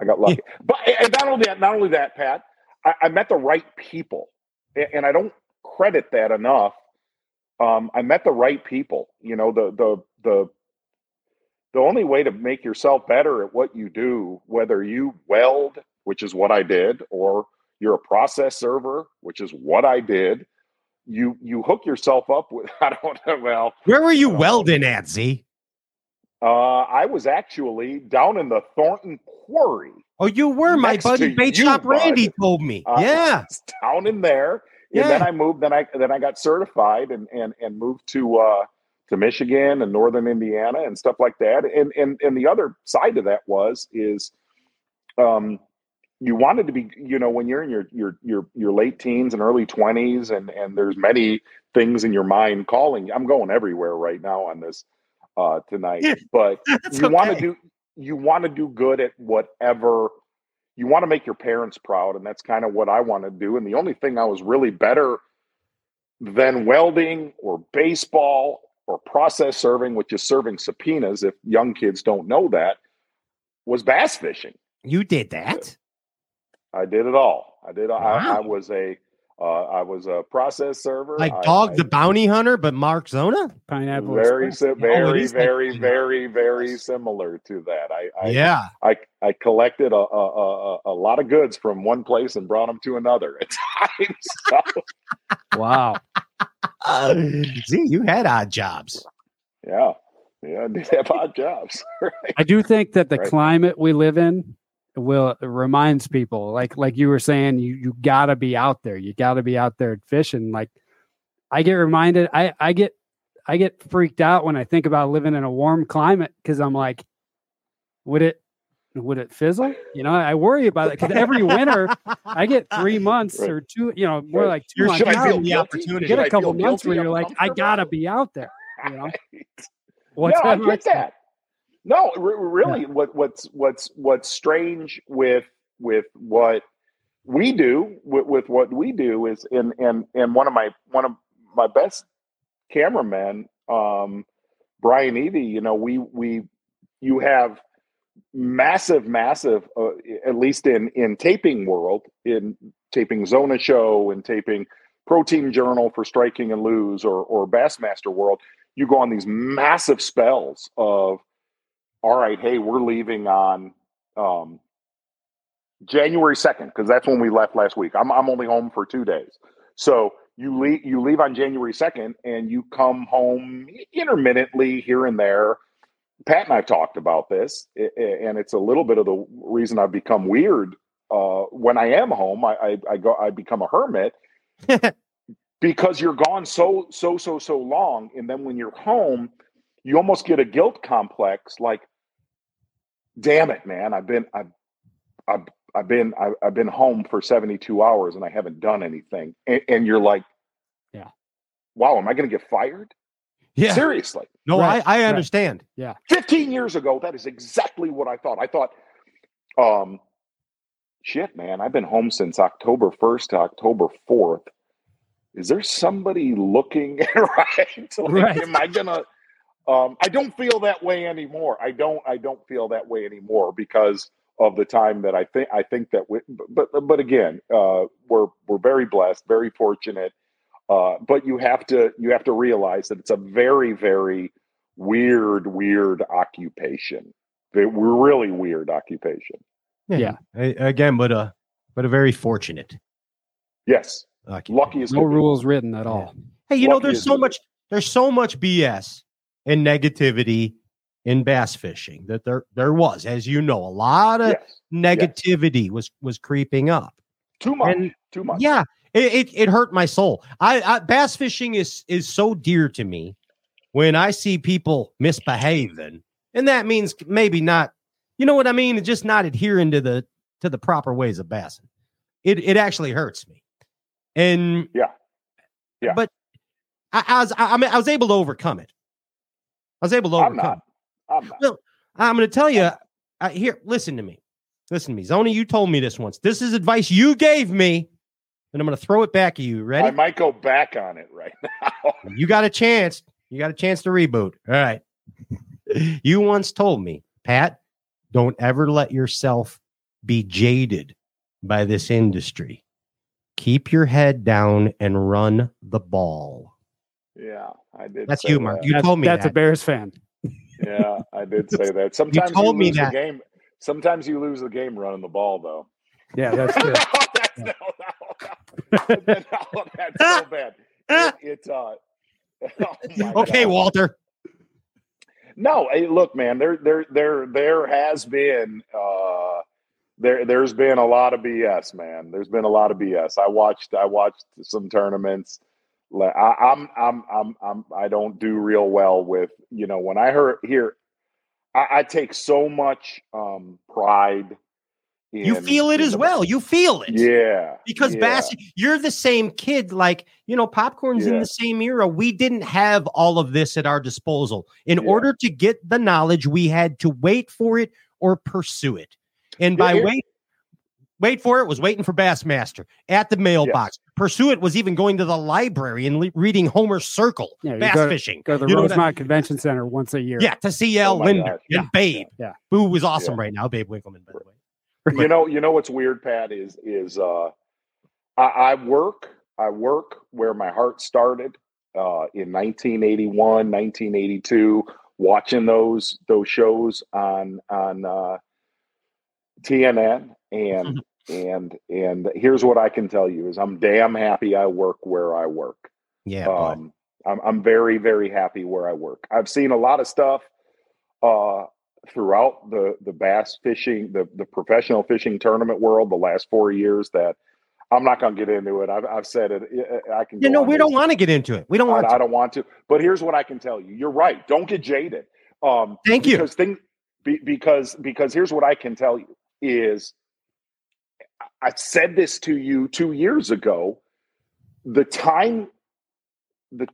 I got lucky. But and not only that, not only that, Pat, I, I met the right people, and I don't credit that enough. Um, I met the right people. You know, the the the the only way to make yourself better at what you do, whether you weld, which is what I did, or you're a process server, which is what I did, you you hook yourself up with. I don't know. Well, Where were you welding at, Z? uh, I was actually down in the Thornton Quarry. Oh, you were. My buddy Bait Shop. Randy told me. Uh, yeah. down in there. And then I moved. Then I then I got certified and and and moved to uh, to Michigan and Northern Indiana and stuff like that. And and and the other side of that was is, um, you wanted to be you know when you're in your your your your late teens and early twenties and and there's many things in your mind calling. I'm going everywhere right now on this uh, tonight, Yeah, but you want to do you want to do good at whatever you want to make your parents proud and that's kind of what i want to do and the only thing i was really better than welding or baseball or process serving which is serving subpoenas if young kids don't know that was bass fishing You did that? I did it all i did I, I was a uh, i was a process server Like I- Dog I- the Bounty Hunter, but Mark Zona? Pineapple. very si- very is that very thing. very very similar to that i, I yeah. I I collected a, a, a, a- a lot of goods from one place and brought them to another at times. So, Wow. Uh, Z, you had odd jobs. yeah, yeah, I did have odd jobs. right? I do think that the Right. climate we live in will reminds people like like you were saying you you got to be out there. You got to be out there fishing. Like I get reminded I I get I get freaked out when I think about living in a warm climate cuz I'm like would it would it fizzle? You know, I worry about it cuz every winter I get 3 months Right. or two, you know, more Right. like 2 You're- months. I feel the opportunity. You get a couple months where you're like I got to be out there, you know. What's no, I get that. No, re- really, what what's what's what's strange with with what we do with, with what we do is in and and one of my one of my best cameramen, um, Brian Evie. You know, we we you have massive, massive, uh, at least in in taping world, in taping Zona Show and taping Protein Journal for Strike King and Lose or or Bassmaster World. You go on these massive spells of, all right, hey, we're leaving on um, January second, because that's when we left last week. I'm I'm only home for two days. So you leave you leave on January second, and you come home intermittently here and there. Pat and I've talked about this, i- i- and it's a little bit of the reason I've become weird. Uh, when I am home, I, I, I go I become a hermit because you're gone so so so so long, and then when you're home, you almost get a guilt complex. Like, damn it, man! I've been I've I've, I've been I've, I've been home for 72 hours and I haven't done anything, and, and you're like, Yeah. wow, am I going to get fired? Yeah. Seriously. No, Right, I, I right. understand. 15 years ago, that is exactly what I thought. I thought, um, shit, man, I've been home since October 1st to October 4th. Is there somebody looking right? Like, Right. Am I gonna? Um, I don't feel that way anymore. I don't. I don't feel that way anymore because of the time that I think. I think that. We, but but again, uh, we're we're very blessed, very fortunate. Uh, but you have to you have to realize that it's a very very weird weird occupation. They- We're really weird occupation. Yeah. A- Again, but a but a very fortunate. Yes, occupation. lucky as No could be. rules written at all. Hey, you know, there's so it much there's so much BS and negativity in bass fishing that there there was, as you know, a lot of Yes, negativity was was creeping up. too much. And- too much. Yeah, it, it it hurt my soul. I, I bass fishing is is so dear to me when I see people misbehaving, and that means maybe not, you know what I mean, just not adhering to the to the proper ways of bassing. It it actually hurts me, and Yeah. Yeah. but I, I was I, I mean I was able to overcome it. I was able to I'm not. I'm not. Well, I'm going to tell you. Uh, here, listen to me. Listen to me, Zoni. You told me this once. This is advice you gave me, and I'm going to throw it back at you. Ready? I might go back on it right now. You got a chance. You got a chance to reboot. All right. you once told me, Pat, don't ever let yourself be jaded by this industry. Keep your head down and run the ball. yeah, I did. That's say you, Mark. that. You That's, told me that's that. a Bears fan. Yeah, I did say that. Sometimes you, told me lose that. the game. Sometimes you lose the game running the ball, though. Yeah, that's true. that's, no, no, no. No, that's so bad. It, it's uh. oh okay, God. Walter. No, hey, look, man. There, there, there, there has been uh, there, there's been a lot of BS, man. There's been a lot of BS. I watched, I watched some tournaments. Like, I, I'm, I'm, I'm, I'm, I don't do real well with, you know, when I heard here, I, I take so much um, pride. In, You feel it as the- well. You feel it. Yeah, because yeah. Bass, you're the same kid. Like you know, popcorn's in the same era. We didn't have all of this at our disposal. In Yeah. order to get the knowledge, we had to wait for it or pursue it. And by here- wait, for it was waiting for Bassmaster at the mailbox. Pursue it was even going to the library and le- reading Homer's Circle, Yeah, bass go- fishing. Go to the You Rosemont Convention Center once a year. Yeah, to see L. Oh Lindner and. Babe, Yeah. who was awesome Yeah. right now. Babe Winkelman, by the way. you know you know what's weird pat is is uh i, I work i work where my heart started uh in 1981 1982 watching those those shows on on uh tnn and and and here's what i can tell you is i'm damn happy i work where i work Yeah, um, I'm, I'm very, very happy where I work. I've seen a lot of stuff uh, throughout the the bass fishing, the the professional fishing tournament world, the last four years that I'm not going to get into it. I've, I've said it. I- can. you know, we don't want to get into it. We don't want I, to. I don't want to. But here's what I can tell you. You're right. Don't get jaded. Um, Thank you. because thing, be, because because here's what I can tell you is I said this to you two years ago. The time, the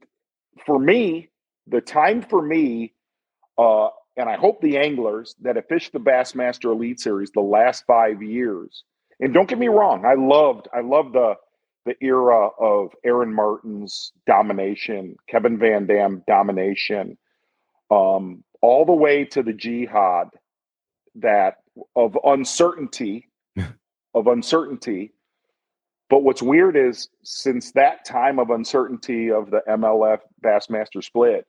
for me, the time for me, uh, and I hope the anglers that have fished the Bassmaster Elite Series the last five years. And don't get me wrong, I loved I loved the the era of Aaron Martens' domination, Kevin VanDam domination, um, all the way to the jihad that of uncertainty, of uncertainty. But what's weird is since that time of uncertainty of the MLF Bassmaster split,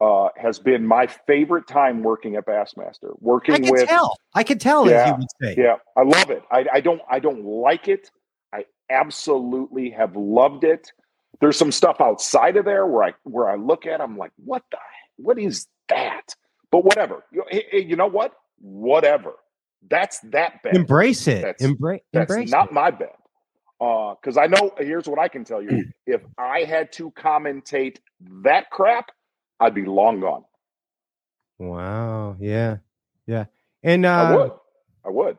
uh, has been my favorite time working at Bassmaster. Working I can with tell. I can tell, as Yeah, you would say. yeah, I love it. I, I don't I don't like it. I absolutely have loved it. There's some stuff outside of there where I where I look at, I'm like, what the what is that? But whatever. You, you know what? Whatever. That's that bad. Embrace it. That's- Embrace. That's Embrace not it. my bet. Because I know, here's what I can tell you. if I had to commentate that crap, I'd be long gone. Wow. Yeah. Yeah. And uh, I would. I would.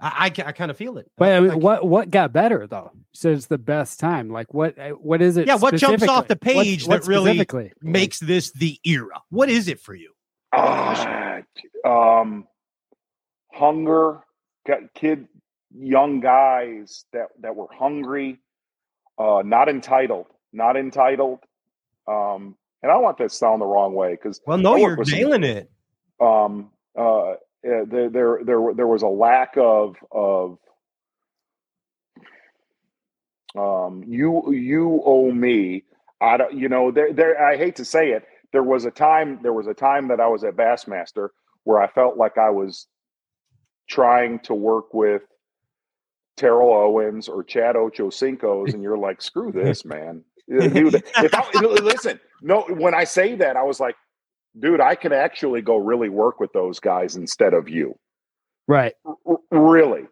I, I, I kind of feel it. But I mean, Like- what what got better though? So it's the best time. Like what uh, what is it? Yeah, what jumps off the specifically? What- page what that really makes this the era? What is it for you? Ah, um, hunger, got kid, young guys that that were hungry, uh, not entitled, not entitled. Um, and I don't want that to sound the wrong way because Well, no, you're with some- it. um, uh, uh, there, there, there, there was a lack of of um, you, you owe me. I don't, you know, there, there. I hate to say it. There was a time. There was a time that I was at Bassmaster where I felt like I was trying to work with Terrell Owens or Chad Ochocinco's, and you're like, screw this, man. Dude, if I, listen, no, when I say that, I was like, dude, I can actually go really work with those guys instead of you. Right. R- really.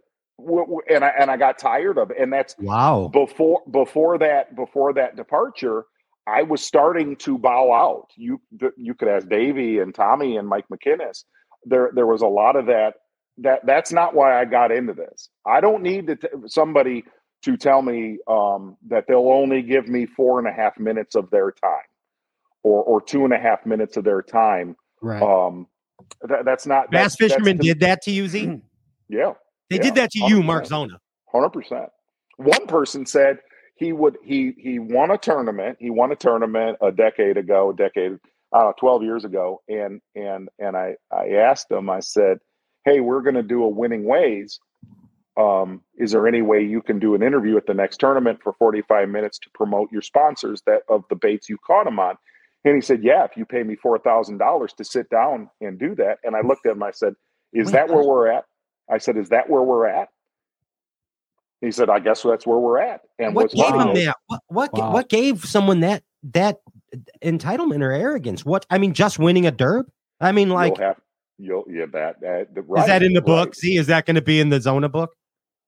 And I and I got tired of it. And that's Wow. before before that before that departure. I was starting to bow out. You you could ask Davey and Tommy and Mike McInnes. There there was a lot of that. That that's not why I got into this. I don't need to t- somebody to tell me um, that they'll only give me four and a half minutes of their time, or or two and a half minutes of their time. Right. Um, that, that's not Bass that's, that's to- did that to you, Z? Yeah, They Yeah, did that to you, Mark Zona. hundred percent. One person said he would he he won a tournament. He won a tournament a decade ago, a decade, uh, twelve years ago, and and and I I asked him. I said, "Hey, we're going to do a winning ways. Um, is there any way you can do an interview at the next tournament for forty five minutes to promote your sponsors that of the baits you caught them on?" And he said, "Yeah, if you pay me four thousand dollars to sit down and do that." And I looked at him. I said, "Is that where we're at?" I said, "Is that where we're at?" He said, "I guess that's where we're at." And what gave him is- that? What what, Wow. what gave someone that that entitlement or arrogance? What I mean, just winning a derb? I mean, like, you'll have you'll yeah that that the, is that in the right. book? See, is that going to be in the Zona book?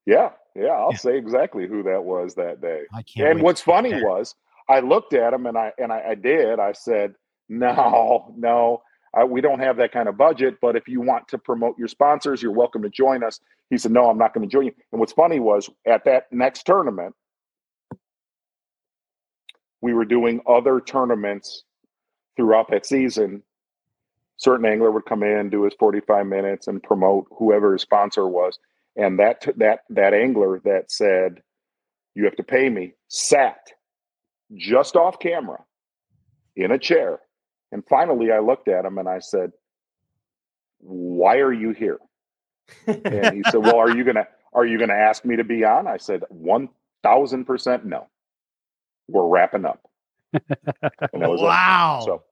Yeah, yeah, I'll Yeah. say exactly who that was that day. I can't. and what's funny hear. was I looked at him and I and I, I did. I said, "No, no, I, we don't have that kind of budget. But if you want to promote your sponsors, you're welcome to join us." He said, "No, I'm not going to join you." And what's funny was at that next tournament, we were doing other tournaments throughout that season. Certain angler would come in, do his 45 minutes, and promote whoever his sponsor was. And that that that angler that said, "You have to pay me," sat just off camera in a chair. And finally, I looked at him and I said, "Why are you here?" And he said, "Well, are you gonna are you gonna ask me to be on?" I said, "One thousand percent no. We're wrapping up." And that was it. wow. So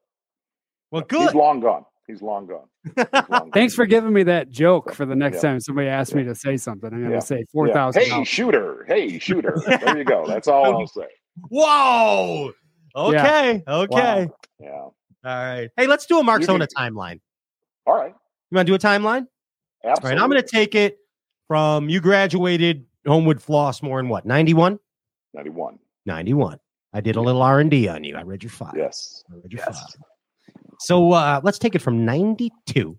well, he's good. long gone. He's long gone. He's long gone. Thanks for giving me that joke for the next Yeah. time somebody asks me to say something. I'm going to Yeah. say Yeah. four thousand. Hey, shooter. Hey, shooter. There you go. That's all I'll say. Whoa. Okay. Okay. Yeah. All right. Hey, let's do a Mark You Zona can- timeline. All right. You want to do a timeline? All Absolutely. right. I'm going to take it from you graduated Homewood Flossmoor in what? 91? 91. 91. I did a little R&D on you. I read your file. Yes. I read your Yes. file. So uh, let's take it from 92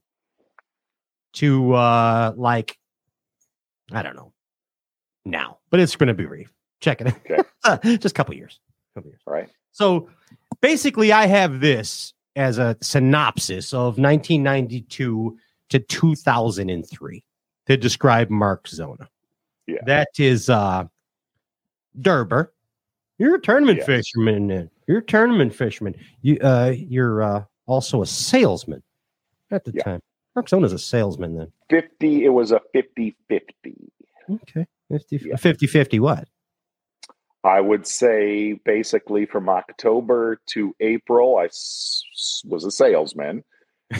to uh, like, I don't know, now, but it's going to be brief. Check it. Okay. Just a couple years. Couple years. All right. So basically, I have this as a synopsis of 1992 to 2003 to describe Mark Zona. Yeah. That is uh Derber. You're a tournament Yes. fisherman. You're a tournament fisherman. You uh you're uh also a salesman at the Yeah. time. Mark Zona's a salesman then. 50. It was a 50 50. Okay. 50 Yeah. 50 50 what? I would say basically from October to April, I s- was a salesman,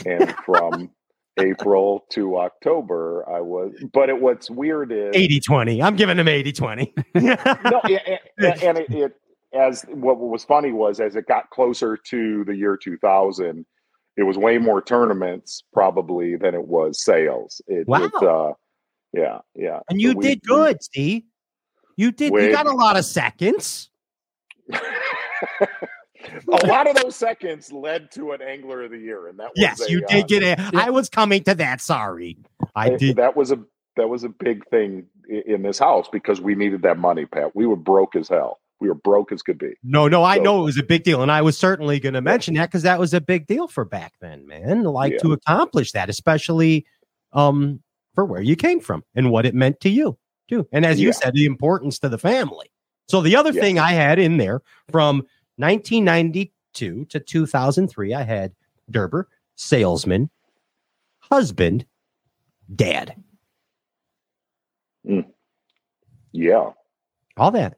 and from April to October, I was. But it, what's weird is 80 20. I'm giving him 80 20. no, and, and, and it, it as what was funny was as it got closer to the year 2000, it was way more tournaments probably than it was sales. It, Wow. it, uh, yeah, yeah. And you we- did good, see? You did. You got a lot of seconds. a lot of those seconds led to an angler of the year, and that was Yes, a, you uh, did get it. I was coming to that. Sorry. I Uh, did. That was a that was a big thing in this house because we needed that money, Pat. We were broke as hell. We were broke as could be. No, no, I So- know it was a big deal. And I was certainly going to mention that because that was a big deal for back then, man. Like Yeah. to accomplish that, especially um, for where you came from and what it meant to you, too. And as you Yeah. said, the importance to the family. So the other Yeah. thing I had in there from 1992 to 2003, I had Derber, salesman, husband, dad, hmm. Yeah, all that.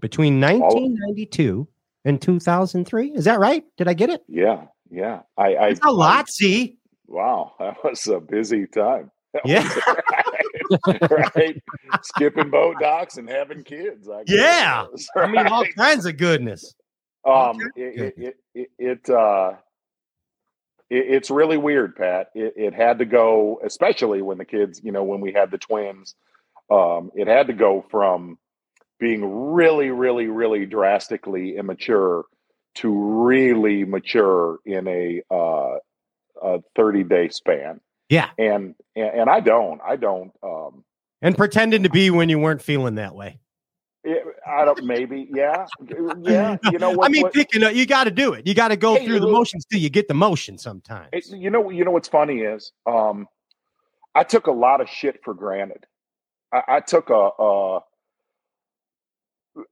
Between 1992 and 2003. Is that right? Did I get it? yeah, yeah. I, I It's a lot, see? Wow, that was a busy time. That Yeah. right, right. Skipping boat docks and having kids. I Yeah. was, I mean, all right? kinds of goodness. Um, it, it, it, it, it, uh, it, it's really weird, Pat. It, it had to go, especially when the kids, you know, when we had the twins, um, it had to go from being really, really, really drastically immature to really mature in a, uh, a 30 day span. Yeah. And, and, and I don't, I don't, um, And pretending to be when you weren't feeling that way. I don't, maybe, yeah, yeah. You know what? I mean, what- picking up, you got to do it. You got to go Hey, through the motions till you get the motion sometimes. It- you know, you know what's funny is, um, I took a lot of shit for granted. I, I took a, a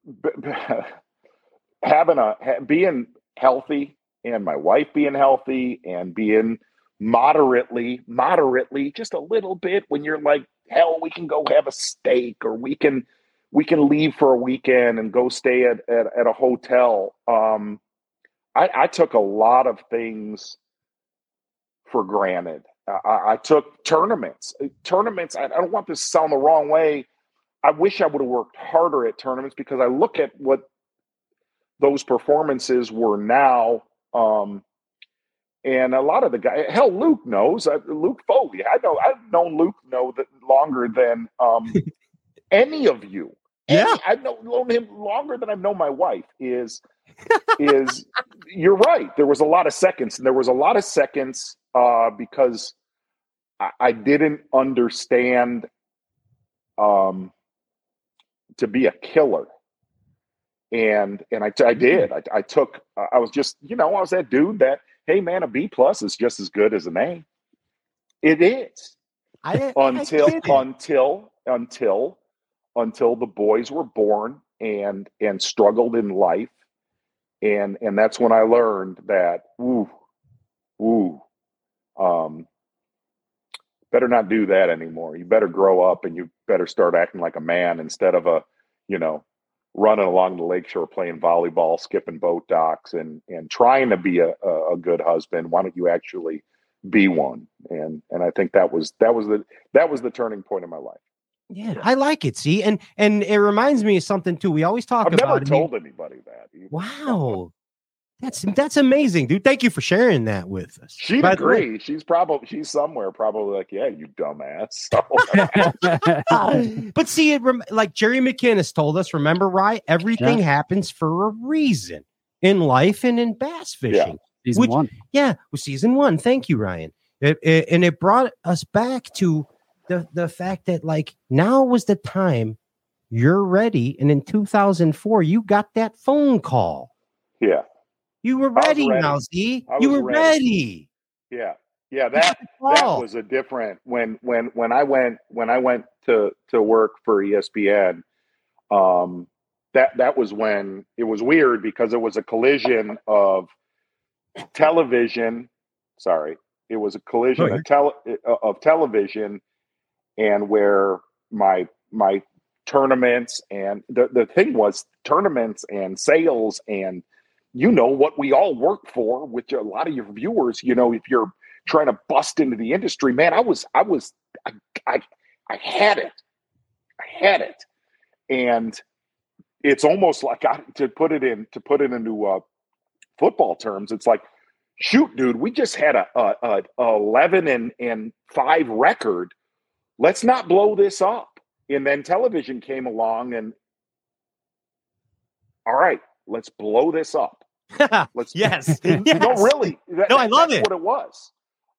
b- b- having a ha- being healthy and my wife being healthy and being moderately, moderately, just a little bit. When you're like, hell, we can go have a steak or we can we can leave for a weekend and go stay at at, at a hotel. Um, I, I took a lot of things for granted. I- I, took tournaments. Uh, Tournaments. I, I don't want this to sound the wrong way. I wish I would have worked harder at tournaments because I look at what those performances were now. Um, and a lot of the guys, hell, Luke knows. Uh, Luke Foley. I know. I've known Luke know that longer than um, any of you. Yeah. Any- I've known, known him longer than I've known my wife. Is is you're right. There was a lot of seconds, and there was a lot of seconds uh, because I, I didn't understand um, to be a killer, and and I, I did. I, I took. I was just you know I was that dude that hey man a B plus is just as good as an A. It is I, until until until until the boys were born and and struggled in life. And and that's when i learned that ooh ooh um better not do that anymore. You better grow up and you better start acting like a man instead of a you know running along the lakeshore playing volleyball skipping boat docks and and trying to be a, a, good husband. Why don't you actually be one? And and i think that was that was the that was the turning point in my life Yeah, I like it. See, and and it reminds me of something too. We always talk i've about. never it. told anybody that either. Wow, that's that's amazing, dude. Thank you for sharing that with us. she'd By the way- agree she's probably she's somewhere probably like yeah you dumbass but see, it rem- like Jerry McKinnis told us. Remember, right? Everything happens for a reason in life and in bass fishing. Season Which- one. Yeah, well, season one. Thank you, Ryan. It, it- and it brought us back to the the fact that like now was the time you're ready, and in 2004 you got that phone call. yeah You were ready, ready. now, Z. I You were ready. ready. yeah yeah that that was a different when when when i went when i went to to work for espn um that that was when it was weird because it was a collision of television sorry it was a collision Oh, of, tele, of television and where my my tournaments and the, the thing was tournaments and sales and you know what we all work for with a lot of your viewers. You know, if you're trying to bust into the industry, man, I was, I was, I, I, I had it, I had it, and it's almost like I, to put it in to put it into uh, football terms. It's like, shoot, dude, we just had a, a, a, a eleven and and five record. Let's not blow this up. And then television came along, and all right, let's blow this up. Let's yes. no, really. That- No, I love it. What it was.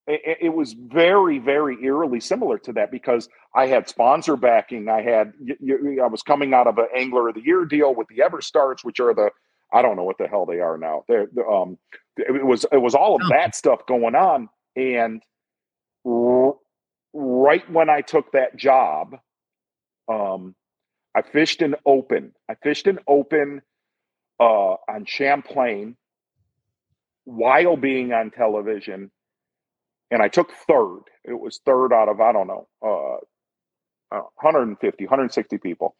It, it- was very, very eerily similar to that because I had sponsor backing. I had, I was coming out of an Angler of the Year deal with the Everstarts, which are the, I don't know what the hell they are now. They're, the, um, it was, it was all of that stuff going on, and right when I took that job, um, I fished an open. I fished an open uh, on Champlain while being on television, and I took third. It was third out of I don't know, uh, uh, 150, 160 people.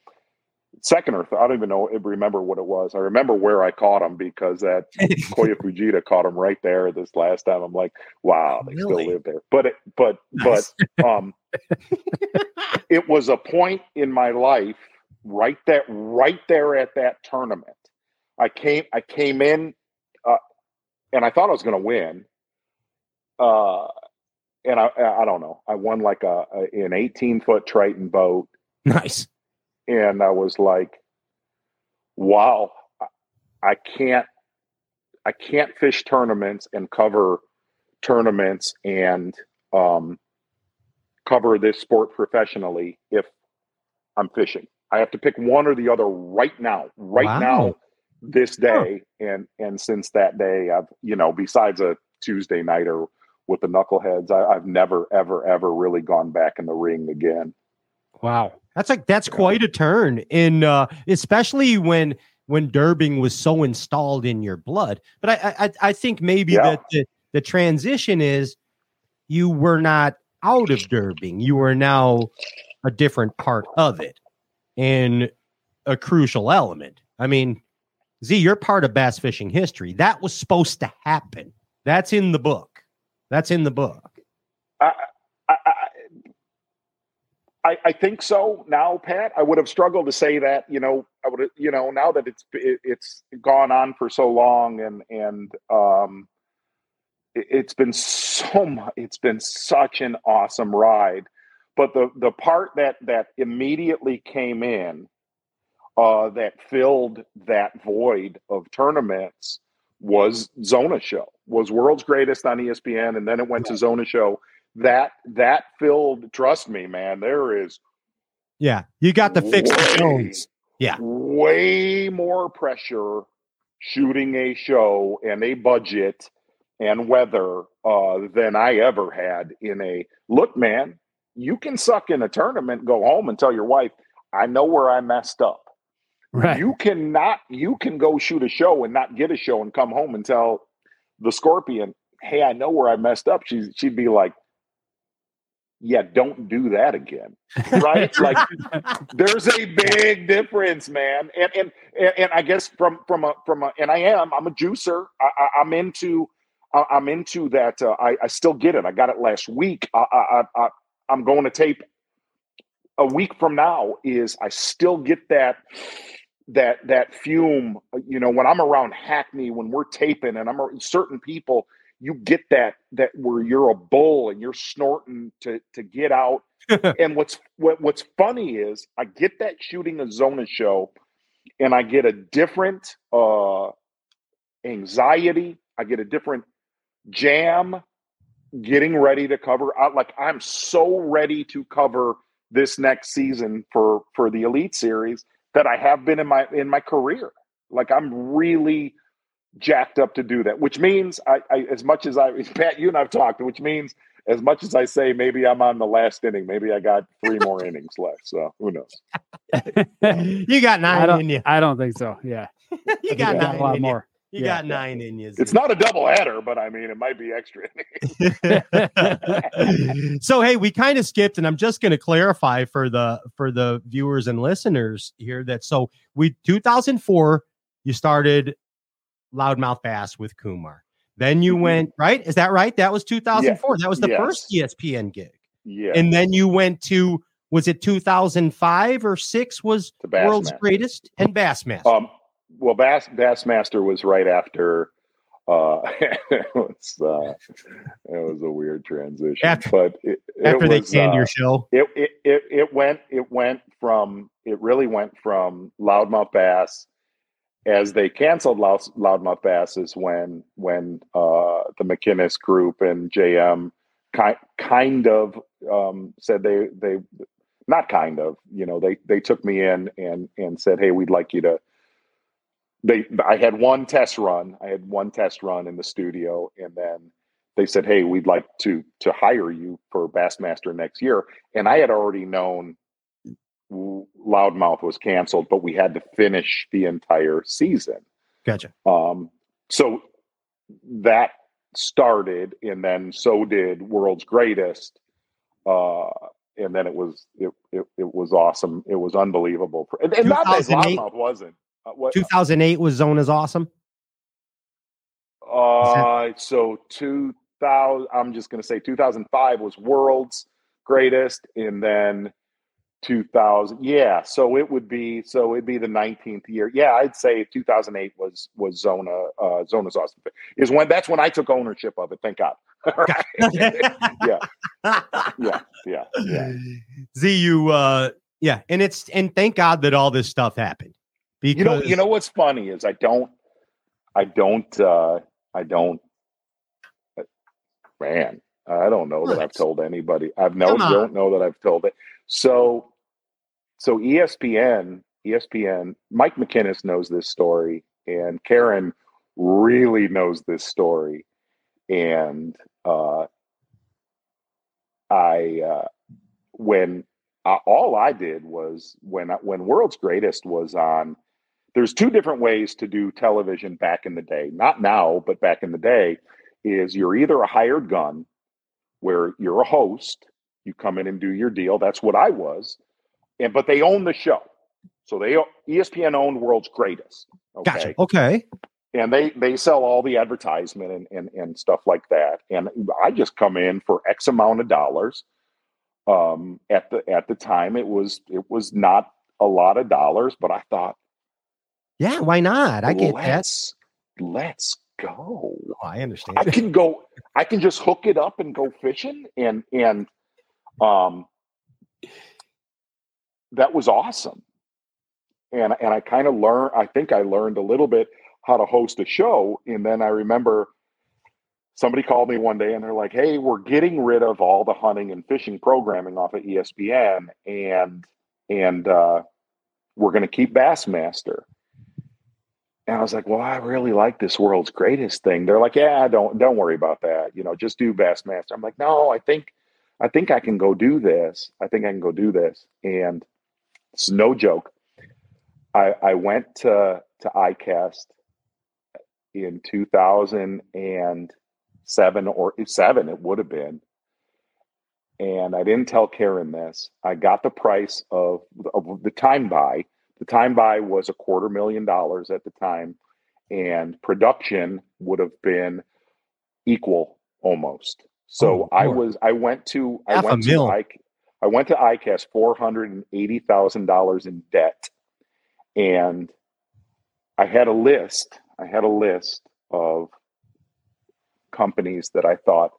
Second or th- I don't even know remember what it was. I remember where I caught him because that Kyoya Fujita caught him right there this last time. I'm like, wow, they Really? still live there. But it, but Nice. but um, it was a point in my life right that right there at that tournament. I came, I came in, uh, and I thought I was going to win. Uh, and I, I don't know. I won like a, a an 18 foot Triton boat, Nice. And I was like, "Wow, I- can't, I can't fish tournaments and cover tournaments and um, cover this sport professionally if I'm fishing. I have to pick one or the other right now, right Wow. now, this day, and and since that day, I've you know, besides a Tuesday nighter with the knuckleheads, I, I've never, ever, ever really gone back in the ring again. Wow. That's like that's quite a turn in uh especially when when Durbing was so installed in your blood. But I I, I think maybe Yeah. that the, the transition is you were not out of Durbing. You were now a different part of it and a crucial element. I mean, Z, you're part of bass fishing history. That was supposed to happen. That's in the book. That's in the book. I, I, I, think so now, Pat. I would have struggled to say that. You know, I would. You know, now that it's it, it's gone on for so long, and and um, it, it's been so much. It's been such an awesome ride. But the the part that that immediately came in, uh, that filled that void of tournaments was Zona Show. Was World's Greatest on ESPN, and then it went to Zona Show that that filled trust me man there is Yeah. You got to fix the way, Jones. Yeah. way more pressure shooting a show and a budget and weather uh, than i ever had in a look man you can suck in a tournament go home and tell your wife i know where i messed up Right. you cannot you can go shoot a show and not get a show and come home and tell the scorpion hey i know where i messed up she's, she'd be like yeah don't do that again. Right? Like there's a big difference man. And and and, and i guess from from a from a and i am i'm a juicer. I, I, i'm into I- i'm into that uh, I, I still get it. I got it last week. I, I i I- i'm going to tape. A week from now is i still get that that that fume. You know when i'm around hackney when we're taping and i'm certain people you get that that where you're a bull and you're snorting to to get out. And what's what, what's funny is i get that shooting a zona show and i get a different uh anxiety. I get a different jam getting ready to cover. Out like i'm so ready to cover this next season for for the elite series that i have been in my in my career. Like i'm really jacked up to do that which means i, I as much as i pat you and i've talked which means as much as i say maybe i'm on the last inning maybe i got three more innings left so who knows you got I nine don't. in you. I don't think so. Yeah. You think got nine a lot in more. you. You Yeah. got nine in you. it's not a double header but i mean it might be extra so hey, we kind of skipped, and I'm just going to clarify for the for the viewers and listeners here that so we 2004 you started Loudmouth Bass with Kumar. Then you went right. Is that right? That was 2004. That was the Yes. first ESPN gig. Yeah. And then you went to was it 2005 or six? Was Bassmaster. World's Greatest and Bassmaster. Um, well, Bass Bassmaster was right after. Uh, it was uh, it was a weird transition, After- but it, it After they was, canned uh, your show. it, it it it went it went from it really went from loudmouth bass as they canceled Loud, loudmouth bass is when when uh the mckinnis group and jm kind kind of um said they they not kind of you know they they took me in and and said hey we'd like you to they i had one test run i had one test run in the studio and then they said hey we'd like to to hire you for bassmaster next year and i had already known loudmouth was canceled but we had to finish the entire season Gotcha. um so that started and then so did world's greatest uh and then it was it it, it was awesome it was unbelievable and, and not that 2008 loudmouth wasn't uh, what, 2008 was Zona's awesome. Uh, so 2000, I'm just going to say 2005 was world's greatest, and then 2000, yeah. So it would be, so it'd be the 19th year. Yeah, I'd say 2008 was was Zona, uh, Zona's awesome. Is when that's when I took ownership of it. Thank God. yeah, yeah, yeah, yeah. Z, you, uh, yeah, and it's and thank God that all this stuff happened because You know, you know what's funny is I don't, I don't, uh, I don't, uh, man, I don't know that I've told anybody. I've no, don't know that I've told it. So, so ESPN, ESPN, Mike McKinnis knows this story, and Karen really knows this story, and uh, I, uh, when uh, all I did was when when World's Greatest was on. There's two different ways to do television back in the day. Not now, but back in the day, is you're either a hired gun, where you're a host, you come in and do your deal. That's what I was, and but they own the show, so they ESPN owned World's Greatest. Okay gotcha. Okay. and they they sell all the advertisement and, and and stuff like that and i just come in for x amount of dollars um at the at the time it was it was not a lot of dollars but i thought Yeah, why not? I get that. let's let's go Oh, I understand. i can go i can just hook it up and go fishing and and um that was awesome and and i kind of learned i think i learned a little bit how to host a show and then i remember somebody called me one day and they're like hey we're getting rid of all the hunting and fishing programming off of espn and and uh we're going to keep bassmaster and I was like, "Well, I really like this world's greatest thing." They're like, "Yeah, don't don't worry about that. You know, just do Bassmaster." I'm like, "No, I think I think I can go do this. I think I can go do this." And it's no joke. I I went to to ICAST in 2007 or 7 it would have been. And I didn't tell Karen this. I got the price of, of the time buy the time buy was a quarter million dollars at the time, and production would have been equal almost. So Oh, I was I went to I Half a went to mil. I, went to ICAST four hundred and eighty thousand dollars in debt, and I had a list. I had a list of companies that I thought,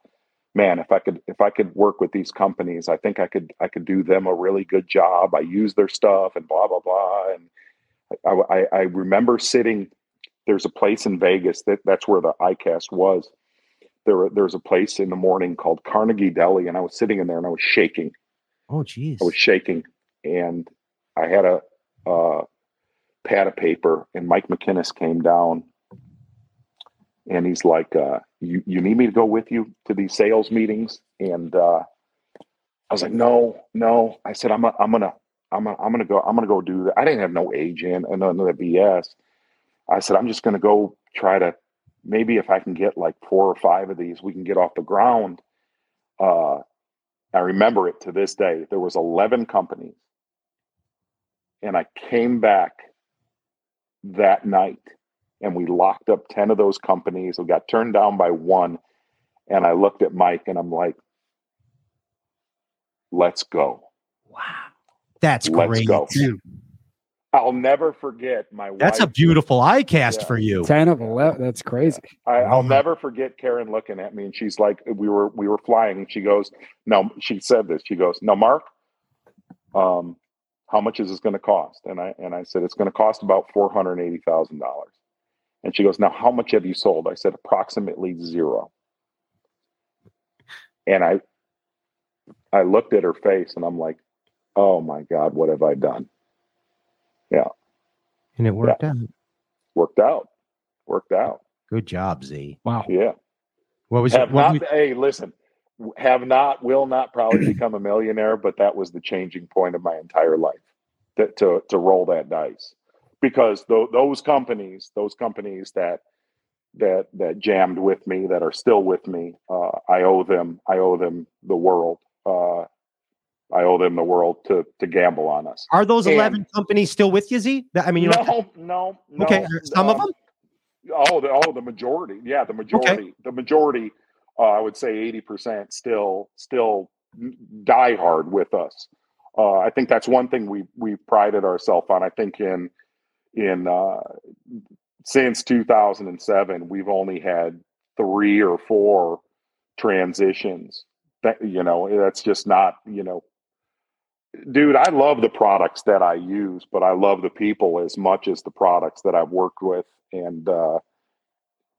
man, if I could if I could work with these companies, I think I could I could do them a really good job. I use their stuff and blah blah blah. And I, I, I remember sitting. There's a place in Vegas that that's where the ICAST was. There there's a place in the morning called Carnegie Deli, and I was sitting in there and I was shaking. Oh, geez. I was shaking, and I had a uh, pad of paper, and Mike McKinnis came down, and he's like, uh, "You you need me to go with you to these sales meetings?" And uh, I was like, "No, no." I said, "I'm a, I'm gonna I'm gonna, I'm gonna go I'm gonna go do that." I didn't have no agent and none of that BS. I said, "I'm just gonna go try to maybe if I can get like four or five of these, we can get off the ground." Uh, I remember it to this day. There was 11 companies. And I came back that night and we locked up 10 of those companies. We got turned down by one. And I looked at Mike and I'm like, let's go. Wow. That's Let's great. go. I'll never forget my That's a beautiful ICAST Yeah. for you. 10 of 11. That's crazy. I, I'll Wow. never forget Karen looking at me and she's like, we were we were flying and she goes, no, she said this. She goes, no, Mark, um, how much is this going to cost? And I and I said it's going to cost about four hundred eighty thousand dollars. And she goes, now how much have you sold? I said approximately zero. And I I looked at her face and I'm like, oh my god, what have I done? And it worked out. Worked out, worked out. Good job, Z. Wow. Yeah. What was have what not was- hey listen have not will not probably become a millionaire but that was the changing point of my entire life to to, to roll that dice because th- those companies those companies that that that jammed with me that are still with me uh, i owe them i owe them the world uh, i owe them the world to to gamble on us are those And- 11 companies still with you, Z? I mean, you know, no, no, no. okay, some of um, them? Oh, the, oh, the majority. Yeah, the majority. The majority. Uh, I would say eighty percent still still die hard with us. Uh, I think that's one thing we we prided ourselves on. I think in in uh, since two thousand and seven, we've only had three or four transitions. That you know, that's just not you know dude i love the products that i use but i love the people as much as the products that i've worked with and uh,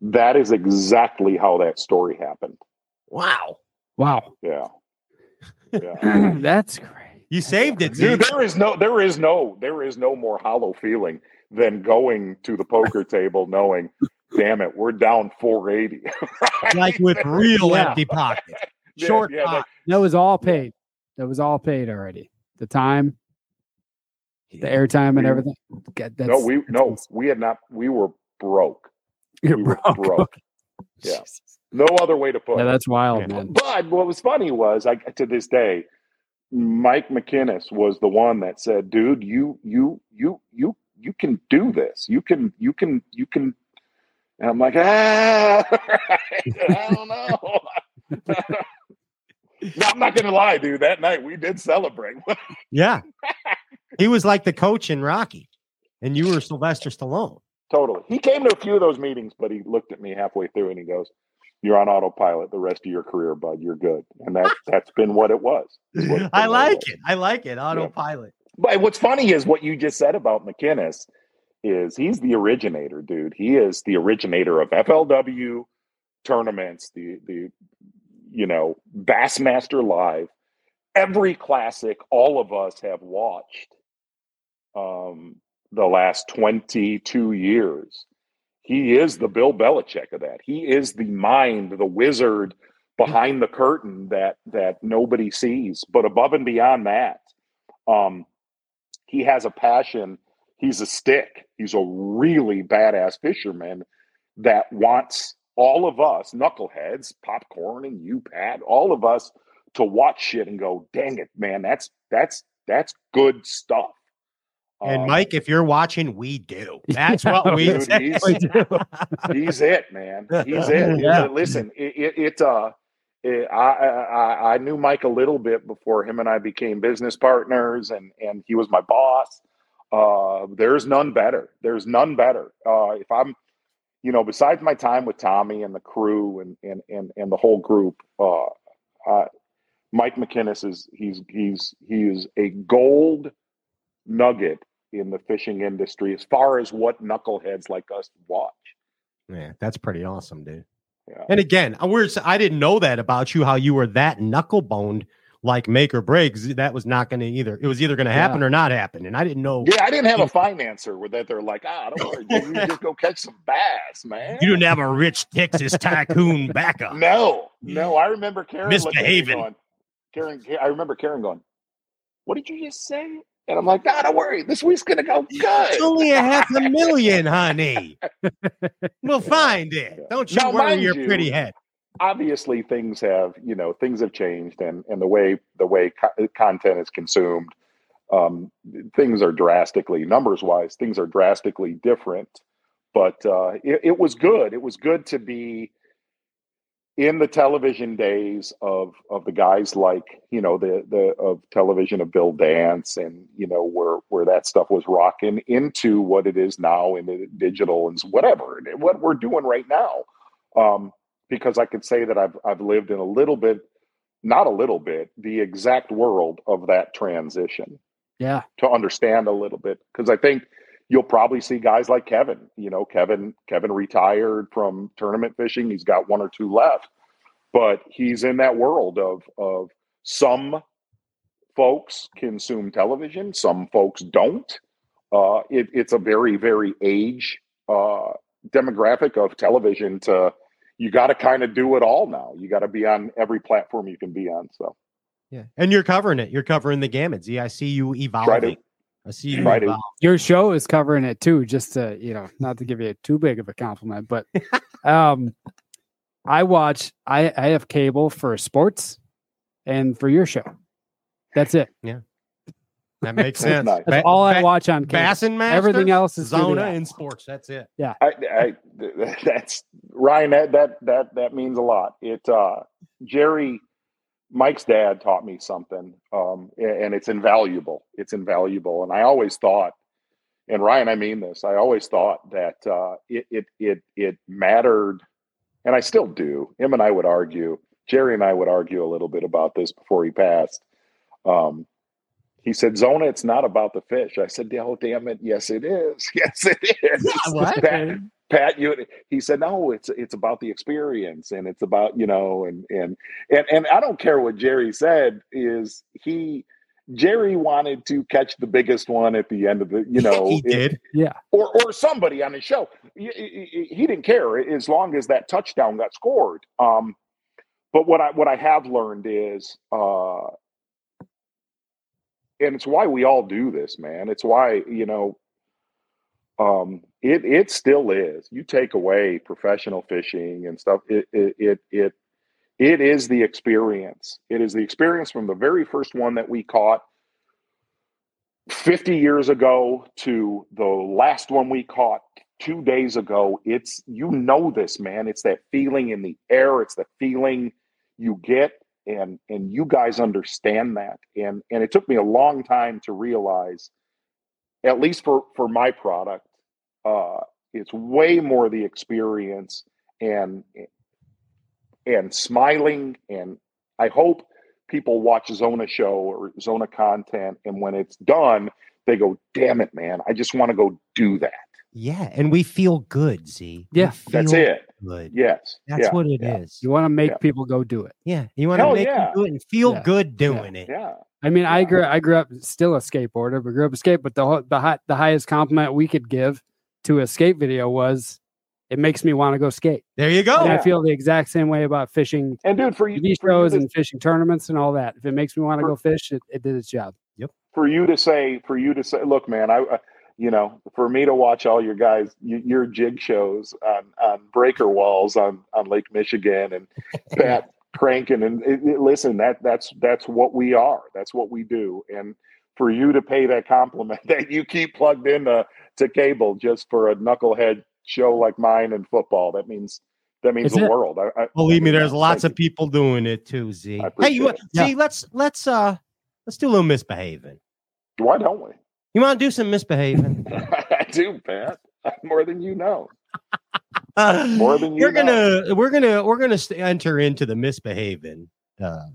that is exactly how that story happened Wow. Wow. yeah yeah That's great. You saved it, dude there is no there is no there is no more hollow feeling than going to the poker table knowing damn it we're down 480 like with real Yeah. empty pockets. Yeah, Short yeah, pocket. That was all paid. That was all paid already. The time, the airtime, and We- everything. God, That's, no we no insane. we had not we were broke You're we were broke. broke. Yeah. no other way to put Yeah, it that's wild, Yeah. man. But what was funny was, I to this day, Mike McKinnis was the one that said, "Dude, you you you you you can do this. You can you can you can." And I'm like, ah, I don't know. no, I'm not gonna lie, dude. That night we did celebrate. Yeah. he was like the coach in Rocky, and you were Sylvester Stallone. totally. He came to a few of those meetings, but he looked at me halfway through and he goes, "You're on autopilot the rest of your career, bud. You're good." And that that's been what it was. What- I like it. I like it. Autopilot. But what's funny is what you just said about McKinnis is he's the originator, dude. He is the originator of FLW tournaments, the the you know Bassmaster Live, every classic all of us have watched um, the last twenty two years. He is the Bill Belichick of that. He is the mind, the wizard behind the curtain that that nobody sees. But above and beyond that, um, he has a passion. He's a stick. He's a really badass fisherman that wants all of us knuckleheads, popcorn and you, Pat, all of us to watch shit and go, "Dang it, man! That's that's that's good stuff." And Um, Mike, if you're watching, we do. That's what we Dude, do. he's- We do. he's it, man. He's it. Yeah. Listen, it, it, it uh, it, I, I I knew Mike a little bit before him and I became business partners, and and he was my boss. Uh, there's none better. There's none better. Uh, if I'm, you know, besides my time with Tommy and the crew and and and, and the whole group, uh, uh, Mike McKinnis is he's he's he is a gold nugget in the fishing industry as far as what knuckleheads like us watch. Yeah, that's pretty awesome, dude. Yeah. And again, I- I didn't know that about you, how you were that knuckle boned like make or break. 'cause That was not going to either. It was either going to happen or not happen. And I didn't know Yeah, I didn't have a financer with that. They're like, ah, don't worry, dude, you just go catch some bass, man. you didn't have a rich Texas tycoon backup. No, no. I remember Karen looking Misbehaving. going, Karen. I remember Karen going, "What did you just say?" And I'm like, "Nah, don't worry. This week's gonna go It's good." only a half a million, honey. We'll find it. Don't you Now, worry your you, pretty head. Obviously, things have you know things have changed, and and the way the way co- content is consumed, um, things are drastically numbers wise, things are drastically different. but uh, it, it was good. It was good to be in the television days of of the guys like you know the the of television of Bill Dance and you know where where that stuff was rocking into what it is now in the digital and whatever what we're doing right now. Um, because I could say that I've I've lived in a little bit, not a little bit, the exact world of that transition Yeah. to understand a little bit because I think you'll probably see guys like Kevin. You know, Kevin Kevin retired from tournament fishing. He's got one or two left, but he's in that world of of some folks consume television, some folks don't. Uh, it, it's a very very age uh, demographic of television. To you got to kind of do it all now. You got to be on every platform you can be on. So Yeah, and you're covering it. You're covering the gamut. Z, I see you Try to. evolving. I see you Try to. Your show is covering it too, just to, you know, not to give you too big of a compliment, but um I watch I, I have cable for sports and for your show. That's it. That makes That's sense. nice. That's Ba- all I ba- watch on cable. Bassin Masters, Everything else is Zona Studio. and sports. That's it. Yeah. I, I that's Ryan. That that that that means a lot. It uh, Jerry, Mike's dad taught me something, um, and it's invaluable. It's invaluable, and I always thought, and Ryan, I mean this. I always thought that uh, it it it it mattered, and I still do. Him and I would argue. Jerry and I would argue a little bit about this before he passed. Um, he said, "Zona, it's not about the fish." I said, "Oh, damn it! Yes, it is. Yes, it is." what? Pat, Pat, you he said, no, it's it's about the experience and it's about, you know, and and and and I don't care what Jerry said, is he Jerry wanted to catch the biggest one at the end of the, you know, he did. Yeah. Or or somebody on his show. He, he- he didn't care as long as that touchdown got scored. Um, but what I what I have learned is, uh, and it's why we all do this, man. It's why you know, um, it it still is. You take away professional fishing and stuff. It it it it, it is the experience. It is the experience from the very first one that we caught 50 years ago to the last one we caught two days ago it's you know this man it's that feeling in the air it's the feeling you get and and you guys understand that and and it took me a long time to realize at least for for my product uh it's way more the experience and and smiling and i hope people watch Zona show or Zona content, and when it's done, they go, "Damn it, man! I just want to go do that." Yeah, and we feel good. Z. We Yeah, That's it. Good. Yes, That's yeah, what it is. You want to make Yeah. people go do it. Yeah, you want to make yeah. them do it and feel Yeah. good doing it. yeah. I mean, I grew I grew up still a skateboarder, but grew up a skate. But the ho- the high, the highest compliment we could give to a skate video was, "It makes me want to go skate." There you go. And I feel the exact same way about fishing And dude, for you, TV for you, shows to, and fishing tournaments and all that. If it makes me want to go fish, it, it did its job. Yep. For you to say, for you to say, look, man, I, I you know, for me to watch all your guys, your jig shows on on breaker walls on on Lake Michigan and Pat cranking and it, it- listen, that that's that's what we are. That's what we do. And for you to pay that compliment that you keep plugged in to to cable just for a knucklehead show like mine and football, that means that means Is the it? world. I, I, Believe me, I mean, there's lots of people doing it too. Z. Hey, you appreciate see? Let's let's uh let's do a little misbehaving. Why don't we? You want to do some misbehaving? I do, Pat. More than you know. More than you we're know. gonna we're gonna we're gonna enter into the misbehaving uh,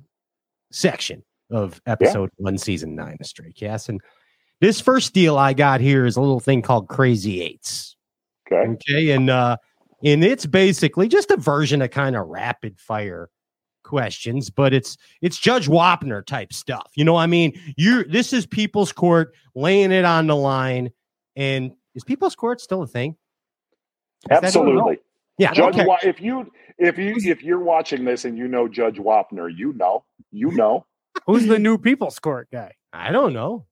section of episode one, season nine of Stray Cast. And this first deal I got here is a little thing called Crazy Eights. Okay. Okay, and uh, and it's basically just a version of kind of rapid fire questions, but it's it's Judge Wapner type stuff. You know, what I mean, you this is People's Court laying it on the line, and is People's Court still a thing? Is Absolutely. Yeah, Judge okay. If you if you if you're watching this and you know Judge Wapner, you know. You know. Who's the new People's Court guy? I don't know.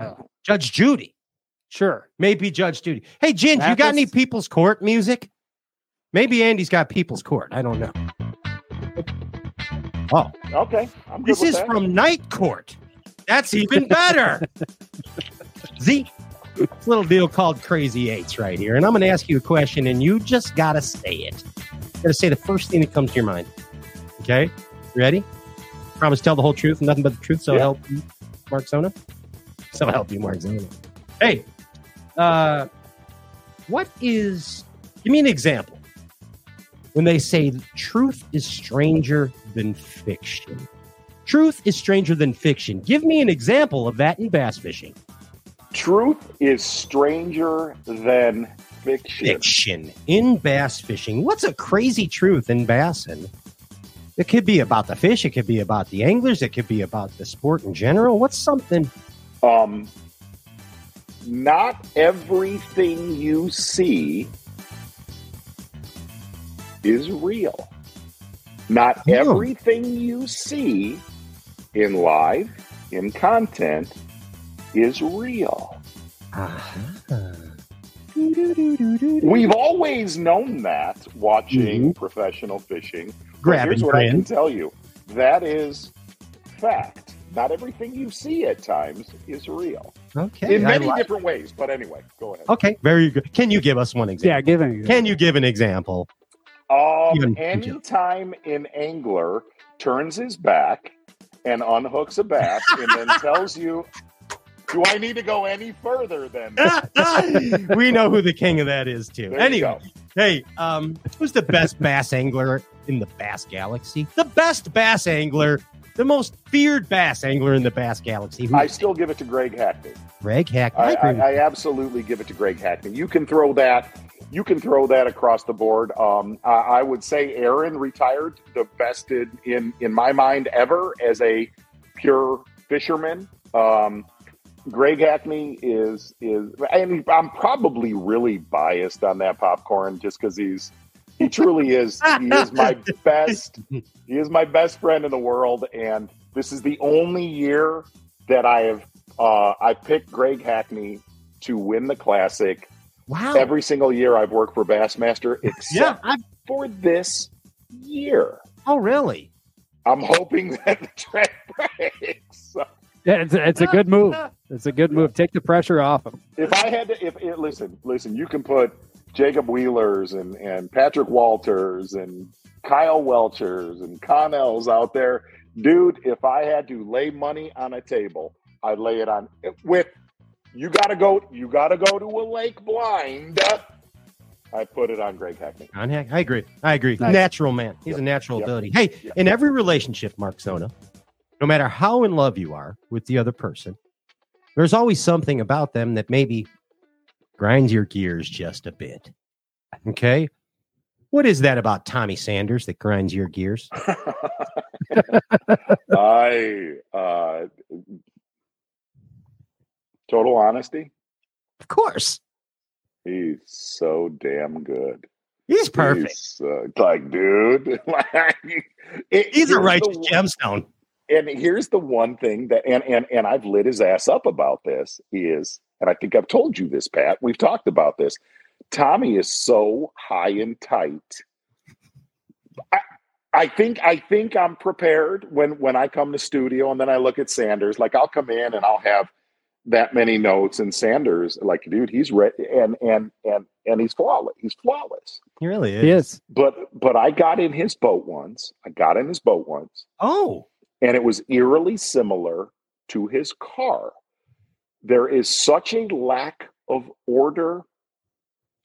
Oh. Judge Judy. Sure. Maybe Judge Judy. Hey, Ginge, you got any People's Court music? Maybe Andy's got People's Court. I don't know. Oh, Okay. I'm good this is that. from Night Court. That's even better. Z, little deal called Crazy Eights right here. And I'm going to ask you a question, and you just got to say it. Got to say the first thing that comes to your mind. Okay? Ready? Promise tell the whole truth, nothing but the truth. So Yeah. help you, Mark Zona. So help you, Mark Zona. Hey, uh, what is, give me an example when they say truth is stranger than fiction. Truth is stranger than fiction. Give me an example of that in bass fishing. Truth is stranger than fiction. Fiction in bass fishing. What's a crazy truth in bassing? It could be about the fish. It could be about the anglers. It could be about the sport in general. What's something? Um, not everything you see is real. Not Oh. everything you see in live, in content, is real. We've always known that watching professional fishing. Mm-hmm. Grab here's and what I can tell you that is fact. Not everything you see at times is real. Okay. In many like- different ways. But anyway, go ahead. Okay. Very good. Can you give us one example? Yeah, give it. Can you give an example? Um, anytime an angler turns his back and unhooks a bass and then tells you, "Do I need to go any further than?" we know who the king of that is too. There anyway, hey, um, who's the best bass angler in the bass galaxy? The best bass angler, the most feared bass angler in the bass galaxy. Who I still give it to Greg Hackney. Greg Hackney. I, agree I, I absolutely give it to Greg Hackney. You can throw that. You can throw that across the board. Um, I, I would say Aaron retired the best in, in in my mind ever as a pure fisherman. Um, Greg Hackney is is, and I'm probably really biased on that popcorn just because he's he truly is he is my best he is my best friend in the world, and this is the only year that I have uh, I picked Greg Hackney to win the classic. Wow. Every single year I've worked for Bassmaster, yeah. except I, for this year. oh, really? I'm hoping that the trend breaks. Yeah, it's a, it's a good move. It's a good move. Take the pressure off him. If I had to, if it, listen, listen, you can put Jacob Wheelers and and Patrick Walters and Kyle Welchers and Connells out there, dude. If I had to lay money on a table, I'd lay it on with. You gotta go. You gotta go to a lake blind. I put it on Greg Hackney. On Hack- I agree. I agree. Nice. Natural man. He's Yep. a natural Yep. ability. Hey, Yep. in every relationship, Mark Zona, no matter how in love you are with the other person, there's always something about them that maybe grinds your gears just a bit. Okay. What is that about Tommy Sanders that grinds your gears? I uh, total honesty. Of course. He's so damn good. He's perfect. He's, uh, like, dude, like, it- He's a righteous the- gemstone. And here's the one thing that, and and and I've lit his ass up about this is, and I think I've told you this, Pat. We've talked about this. Tommy is so high and tight. I, I think I think I'm prepared when when I come to studio and then I look at Sanders. Like I'll come in and I'll have that many notes, and Sanders, like, dude, he's ready, and and and and he's flawless. He's flawless. He really is. He is. But but I got in his boat once. I got in his boat once, Oh, and it was eerily similar to his car. There is such a lack of order.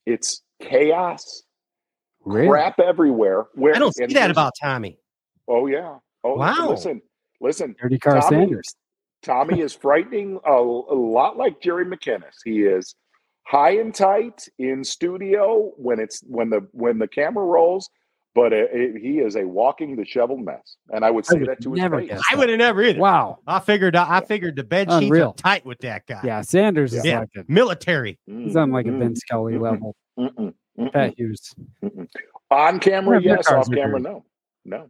It's chaos, Really? crap everywhere. Where I don't see that about Tommy. Oh yeah. Oh Wow. Listen, listen. Dirty car Tommy- Sanders. Tommy is frightening a, a lot like Jerry McKinnis. He is high and tight in studio when it's when the when the camera rolls, but it, it- he is a walking disheveled mess. And I would say would that to his never face. I would have never either. Wow. I figured I figured the bed sheets Unreal. are tight with that guy. Yeah, Sanders is Yeah. like a, Military. he's on like a Mm, Vince Kelly mm, level. mm-mm, mm-mm, Pat Hughes. mm-mm. On camera, Yeah, yes. Off camera, no. No.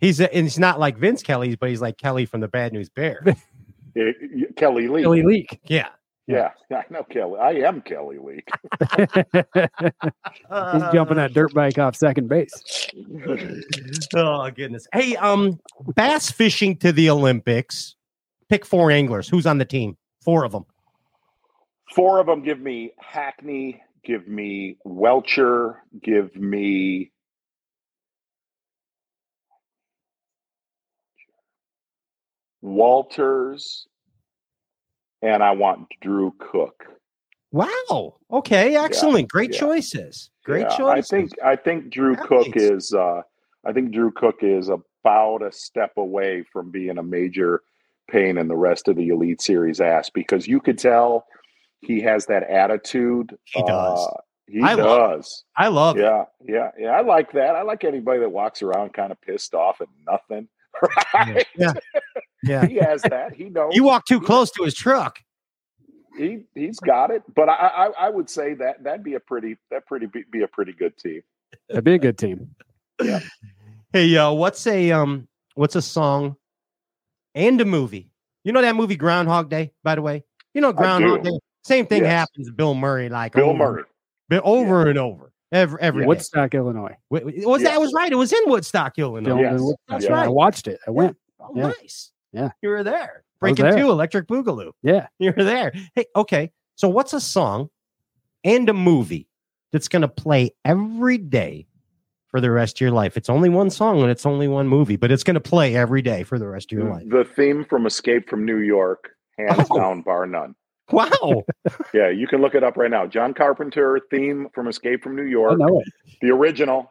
He's a, and it's not like Vince Kelly's, but he's like Kelly from the Bad News Bear. It- it- Kelly Lee. Kelly Leak. yeah. Yeah, I know Kelly. I am Kelly Lee. He's jumping that dirt bike off second base. oh goodness. Hey, um, bass fishing to the Olympics. Pick four anglers. Who's on the team? Four of them. four of them give me Hackney, give me Welcher, give me Walters, and I want Drew Cook. Wow. Okay. Excellent. Great yeah. choices. Great Yeah, choices. I think I think Drew Cook is uh, I think Drew Cook is about a step away from being a major pain in the rest of the Elite Series ass because you could tell he has that attitude. He does. Uh, he I love does. I love it. Yeah, yeah, yeah. I like that. I like anybody that walks around kind of pissed off at nothing. Right? Yeah. Yeah. He has that. He knows. You walk too close to his truck. He he's got it. But I I, I would say that that'd be a pretty that pretty be, be a pretty good team. That'd be a good team. Hey, uh, what's a um what's a song and a movie? You know that movie Groundhog Day, by the way? You know Groundhog. Day. Same thing Yes. happens to Bill Murray like Bill over, Murray. bi- over and over. Every every day. Woodstock, Illinois. Wait, wait, was that was right? It was in Woodstock, Illinois. Yes. Woodstock. That's Yeah, I watched it. I went. Oh, Yeah. nice. Yeah. You were there. I was Breaking there. two, electric boogaloo. Yeah. You were there. Hey, okay. So what's a song and a movie that's gonna play every day for the rest of your life? It's only one song and it's only one movie, but it's gonna play every day for the rest of your life. The theme from Escape from New York, hands Oh. down, bar none. Wow. Yeah, you can look it up right now. John Carpenter theme from Escape from New I York, know it. the original,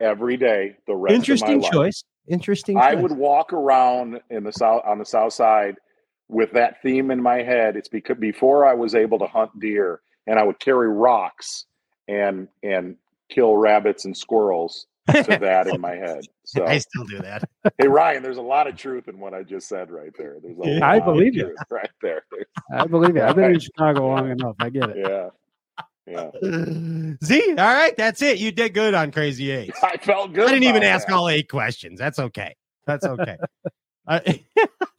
every day, the rest Interesting of my life. choice. Interesting I choice. would walk around in the south on the south side with that theme in my head. It's because before I was able to hunt deer, and I would carry rocks and and kill rabbits and squirrels to that in my head. So I still do that. hey Ryan, there's a lot of truth in what I just said right there. There's a Yeah. lot I of believe you. truth right there. I believe it. I've been in Chicago long enough. I get it. Yeah. Yeah. Z, all right, that's it. You did good on Crazy Eight. I felt good. I didn't even about ask that. all eight questions. That's okay. That's okay. Uh,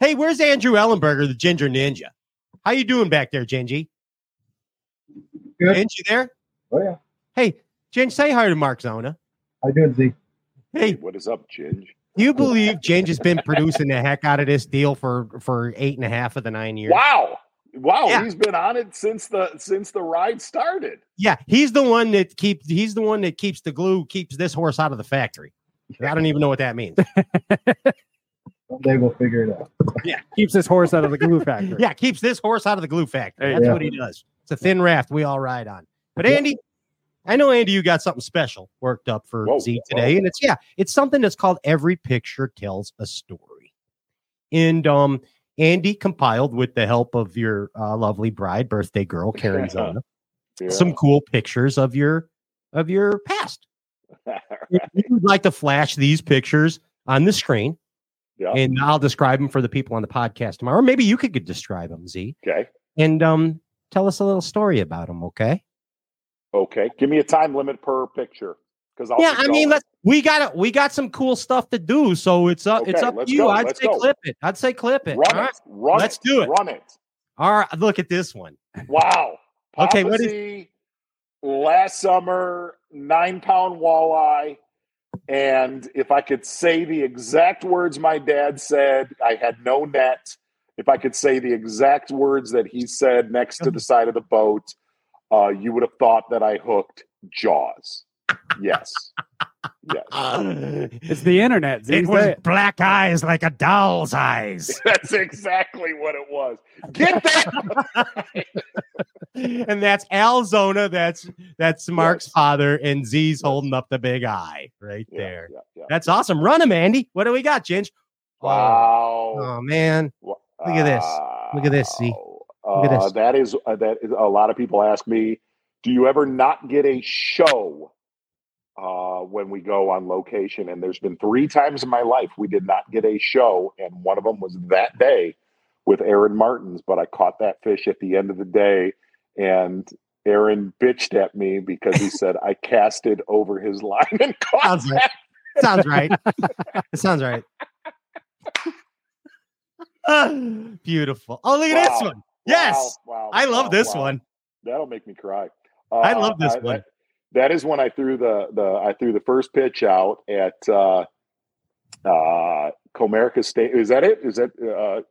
hey, where's Andrew Ellenberger, the Ginger Ninja? How you doing back there, Gingy? Good. Gingy there? Oh yeah. Hey, Ginge, say hi to Mark Zona. How you doing, Z? Hey, What is up, Ginge? you believe Ginge has been producing the heck out of this deal for for eight and a half of the nine years? Wow. Wow, Yeah. he's been on it since the since the ride started. Yeah, he's the one that keeps he's the one that keeps the glue, keeps this horse out of the factory. I don't even know what that means. Someday we'll figure it out. Yeah, keeps this horse out of the glue factory. Yeah, keeps this horse out of the glue factory. That's go. what he does. It's a thin raft we all ride on. But Andy, I know Andy, you got something special worked up for Whoa, Z whoa. today, and it's yeah, it's something that's called Every Picture Tells a Story. And um, Andy compiled with the help of your uh, lovely bride, birthday girl Karen Zona, Yeah. some cool pictures of your of your past. If you would like to flash these pictures on the screen, yeah. and I'll describe them for the people on the podcast tomorrow. Or maybe you could describe them, Z, Okay. and um, tell us a little story about them. Okay? Okay. Give me a time limit per picture. Because yeah, I mean, let's we got it. we got some cool stuff to do, so it's up it's up to you. go, I'd say go. clip it. I'd say clip it. run All it. right. Run Let's it. do it. Run it. All right, look at this one. Wow. Okay, what is- last summer, nine pound walleye. And if I could say the exact words my dad said, I had no net. If I could say the exact words that he said next to the side of the boat, uh, you would have thought that I hooked Jaws. Yes. Yes. It's the internet. Z, it was it. black eyes like a doll's eyes, That's exactly what it was. Get that. and that's Al Zona. That's that's Mark's Yes. father, and Z's holding up the big eye right Yeah, there. yeah, yeah. That's awesome. Run him, Andy. What do we got, Ginge? Oh, Wow. oh man. Wa- Look at this. Look at this, see? Wow. Look at Uh, this. that is uh, that is a lot of people ask me, do you ever not get a show uh, when we go on location? And there's been three times in my life we did not get a show, and one of them was that day with Aaron Martens. But I caught that fish at the end of the day, and Aaron bitched at me because he said I casted over his line and caught Sounds right. Sounds right. it sounds right. Beautiful. Oh, look at this one. Yes. Wow, wow, I love wow, this wow. one. That'll make me cry. I Uh, love this I- one. That, that is when I threw the the I threw the first pitch out at uh, uh, Comerica State. Is that it? Is that uh,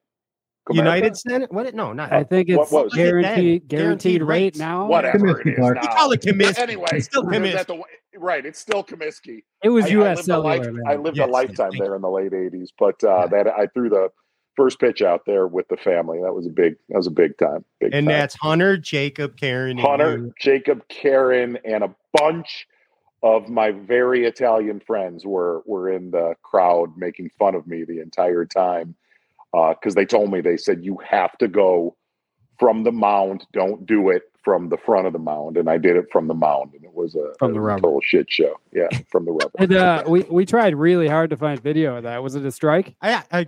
United Center. What? No, not. I think What it's was it guaranteed guaranteed Guaranteed rate rates. now. Whatever Comiskey it is now. You call it Comiskey. Anyway, It's still Comiskey. the- right? It's still Comiskey. It was I, I U.S. lived, a, life, Cellular. I lived Yes, a lifetime there in the late '80s, but uh, that I threw the first pitch out there with the family. That was a big. That was a big time. Big And time. that's Hunter, Jacob, Karen, Hunter, you. Jacob, Karen, and a bunch of my very Italian friends were were in the crowd making fun of me the entire time because they told me they said you have to go from the mound. Don't do it from the front of the mound, and I did it from the mound, and it was a, From the a rubber. total shit show. Yeah, from the rubber. And uh, we we tried really hard to find video of that. Was it a strike? I, I,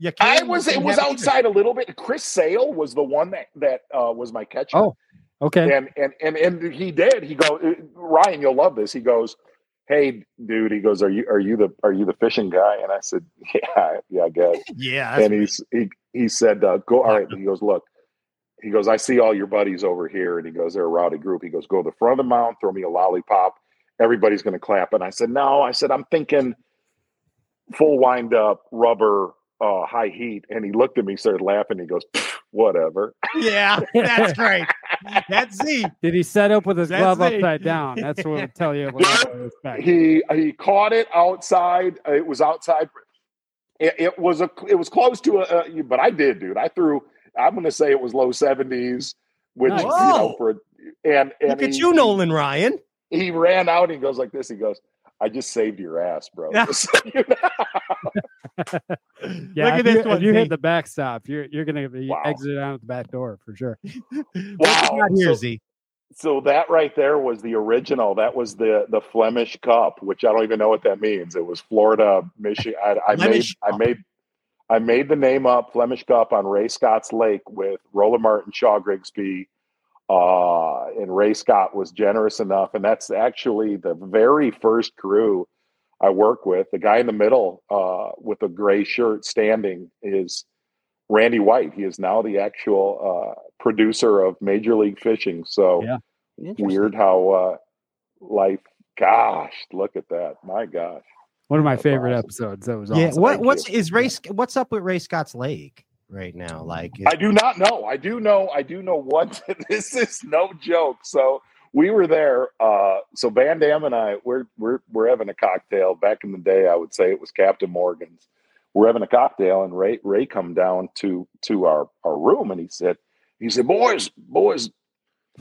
you I was it was have either. outside a little bit. Chris Sale was the one that that uh, was my catcher. Oh, okay. and and and and he did. He goes, Ryan, you'll love this. He goes, hey, dude. He goes, are you are you the are you the fishing guy? And I said, yeah, yeah, I guess. Yeah. and he's he he said, uh, go. All right. He goes, look. He goes, I see all your buddies over here, and he goes, they're a rowdy group. He goes, go to the front of the mound, throw me a lollipop. Everybody's going to clap. And I said, no. I said, I'm thinking full wind up, rubber, uh, high heat. And he looked at me, started laughing. He goes, whatever. yeah, that's great. That's Z. Did he set up with his That's glove me. upside down? That's what would tell you. a lot he he caught it outside. It was outside. It, it was a it was close to a, a but I did, dude. I threw. I'm going to say it was low 70s, which Nice. you know for and and Look at he- you, Nolan Ryan. He, he ran out. and He goes like this. He goes, "I just saved your ass, bro." Yeah. You Look if at you, this if one, you hit the backstop, you're you're gonna be Wow. exited out of the back door for sure. Wow. here, So- Z? so that right there was the original. That was the the Flemish Cup, which I don't even know what that means. It was Florida, Michigan. I, I made I made I made the name up Flemish Cup on Ray Scott's Lake with Roland Martin, Shaw Grigsby, uh, and Ray Scott was generous enough, and that's actually the very first crew I work with. The guy in the middle uh, with the gray shirt standing is Randy White. He is now the actual uh, producer of Major League Fishing. So Yeah. weird how uh, life. Gosh, look at that! My gosh. One of my That's favorite awesome. episodes. That was Yeah. What Thank what's you. is Ray? Sc- What's up with Ray Scott's leg right now? Like, I do not know. I do know. I do know what. this is no joke. So we were there. Uh, so VanDam and I, we're we're we're having a cocktail. Back in the day, I would say it was Captain Morgan's. We're having a cocktail, and Ray Ray come down to to our our room, and he said he said, "Boys, boys,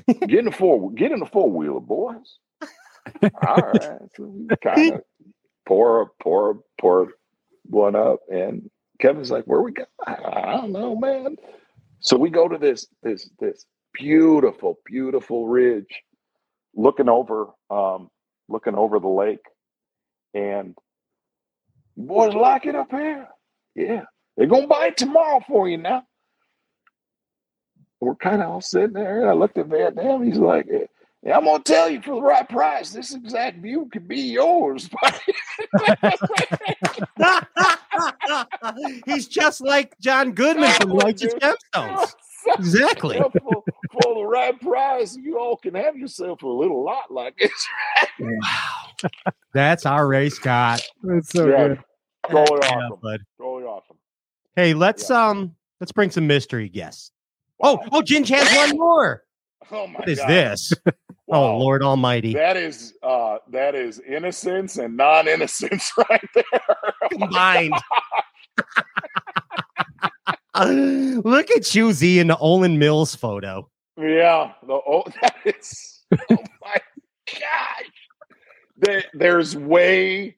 get in the four get in the four wheeler, boys." All right, so we kind of pour pour pour one up, and Kevin's like, "Where we go? I don't know, man." So we go to this this this beautiful, beautiful ridge, looking over um, looking over the lake, and boys like it up here? Yeah, they're gonna buy it tomorrow for you now. We're kind of all sitting there, and I looked at VanDam. He's like, "Yeah, I'm gonna tell you for the right price, this exact view could be yours." He's just like John Goodman from Righteous Gemstones. Exactly. Yeah, for, for the right price, you all can have yourself a little lot like this. Wow. That's our race, Scott. It's so Yeah. good. Totally Yeah, awesome. bud. Totally awesome. Hey, let's um let's bring some mystery guests. Oh, oh, Ginge has one more. Oh my What is God. this? Wow. Oh, Lord Almighty. That is uh that is innocence and non-innocence right there. Combined. Look at you, Z, in the Olan Mills photo. Yeah. The oh that is oh my gosh. There, there's way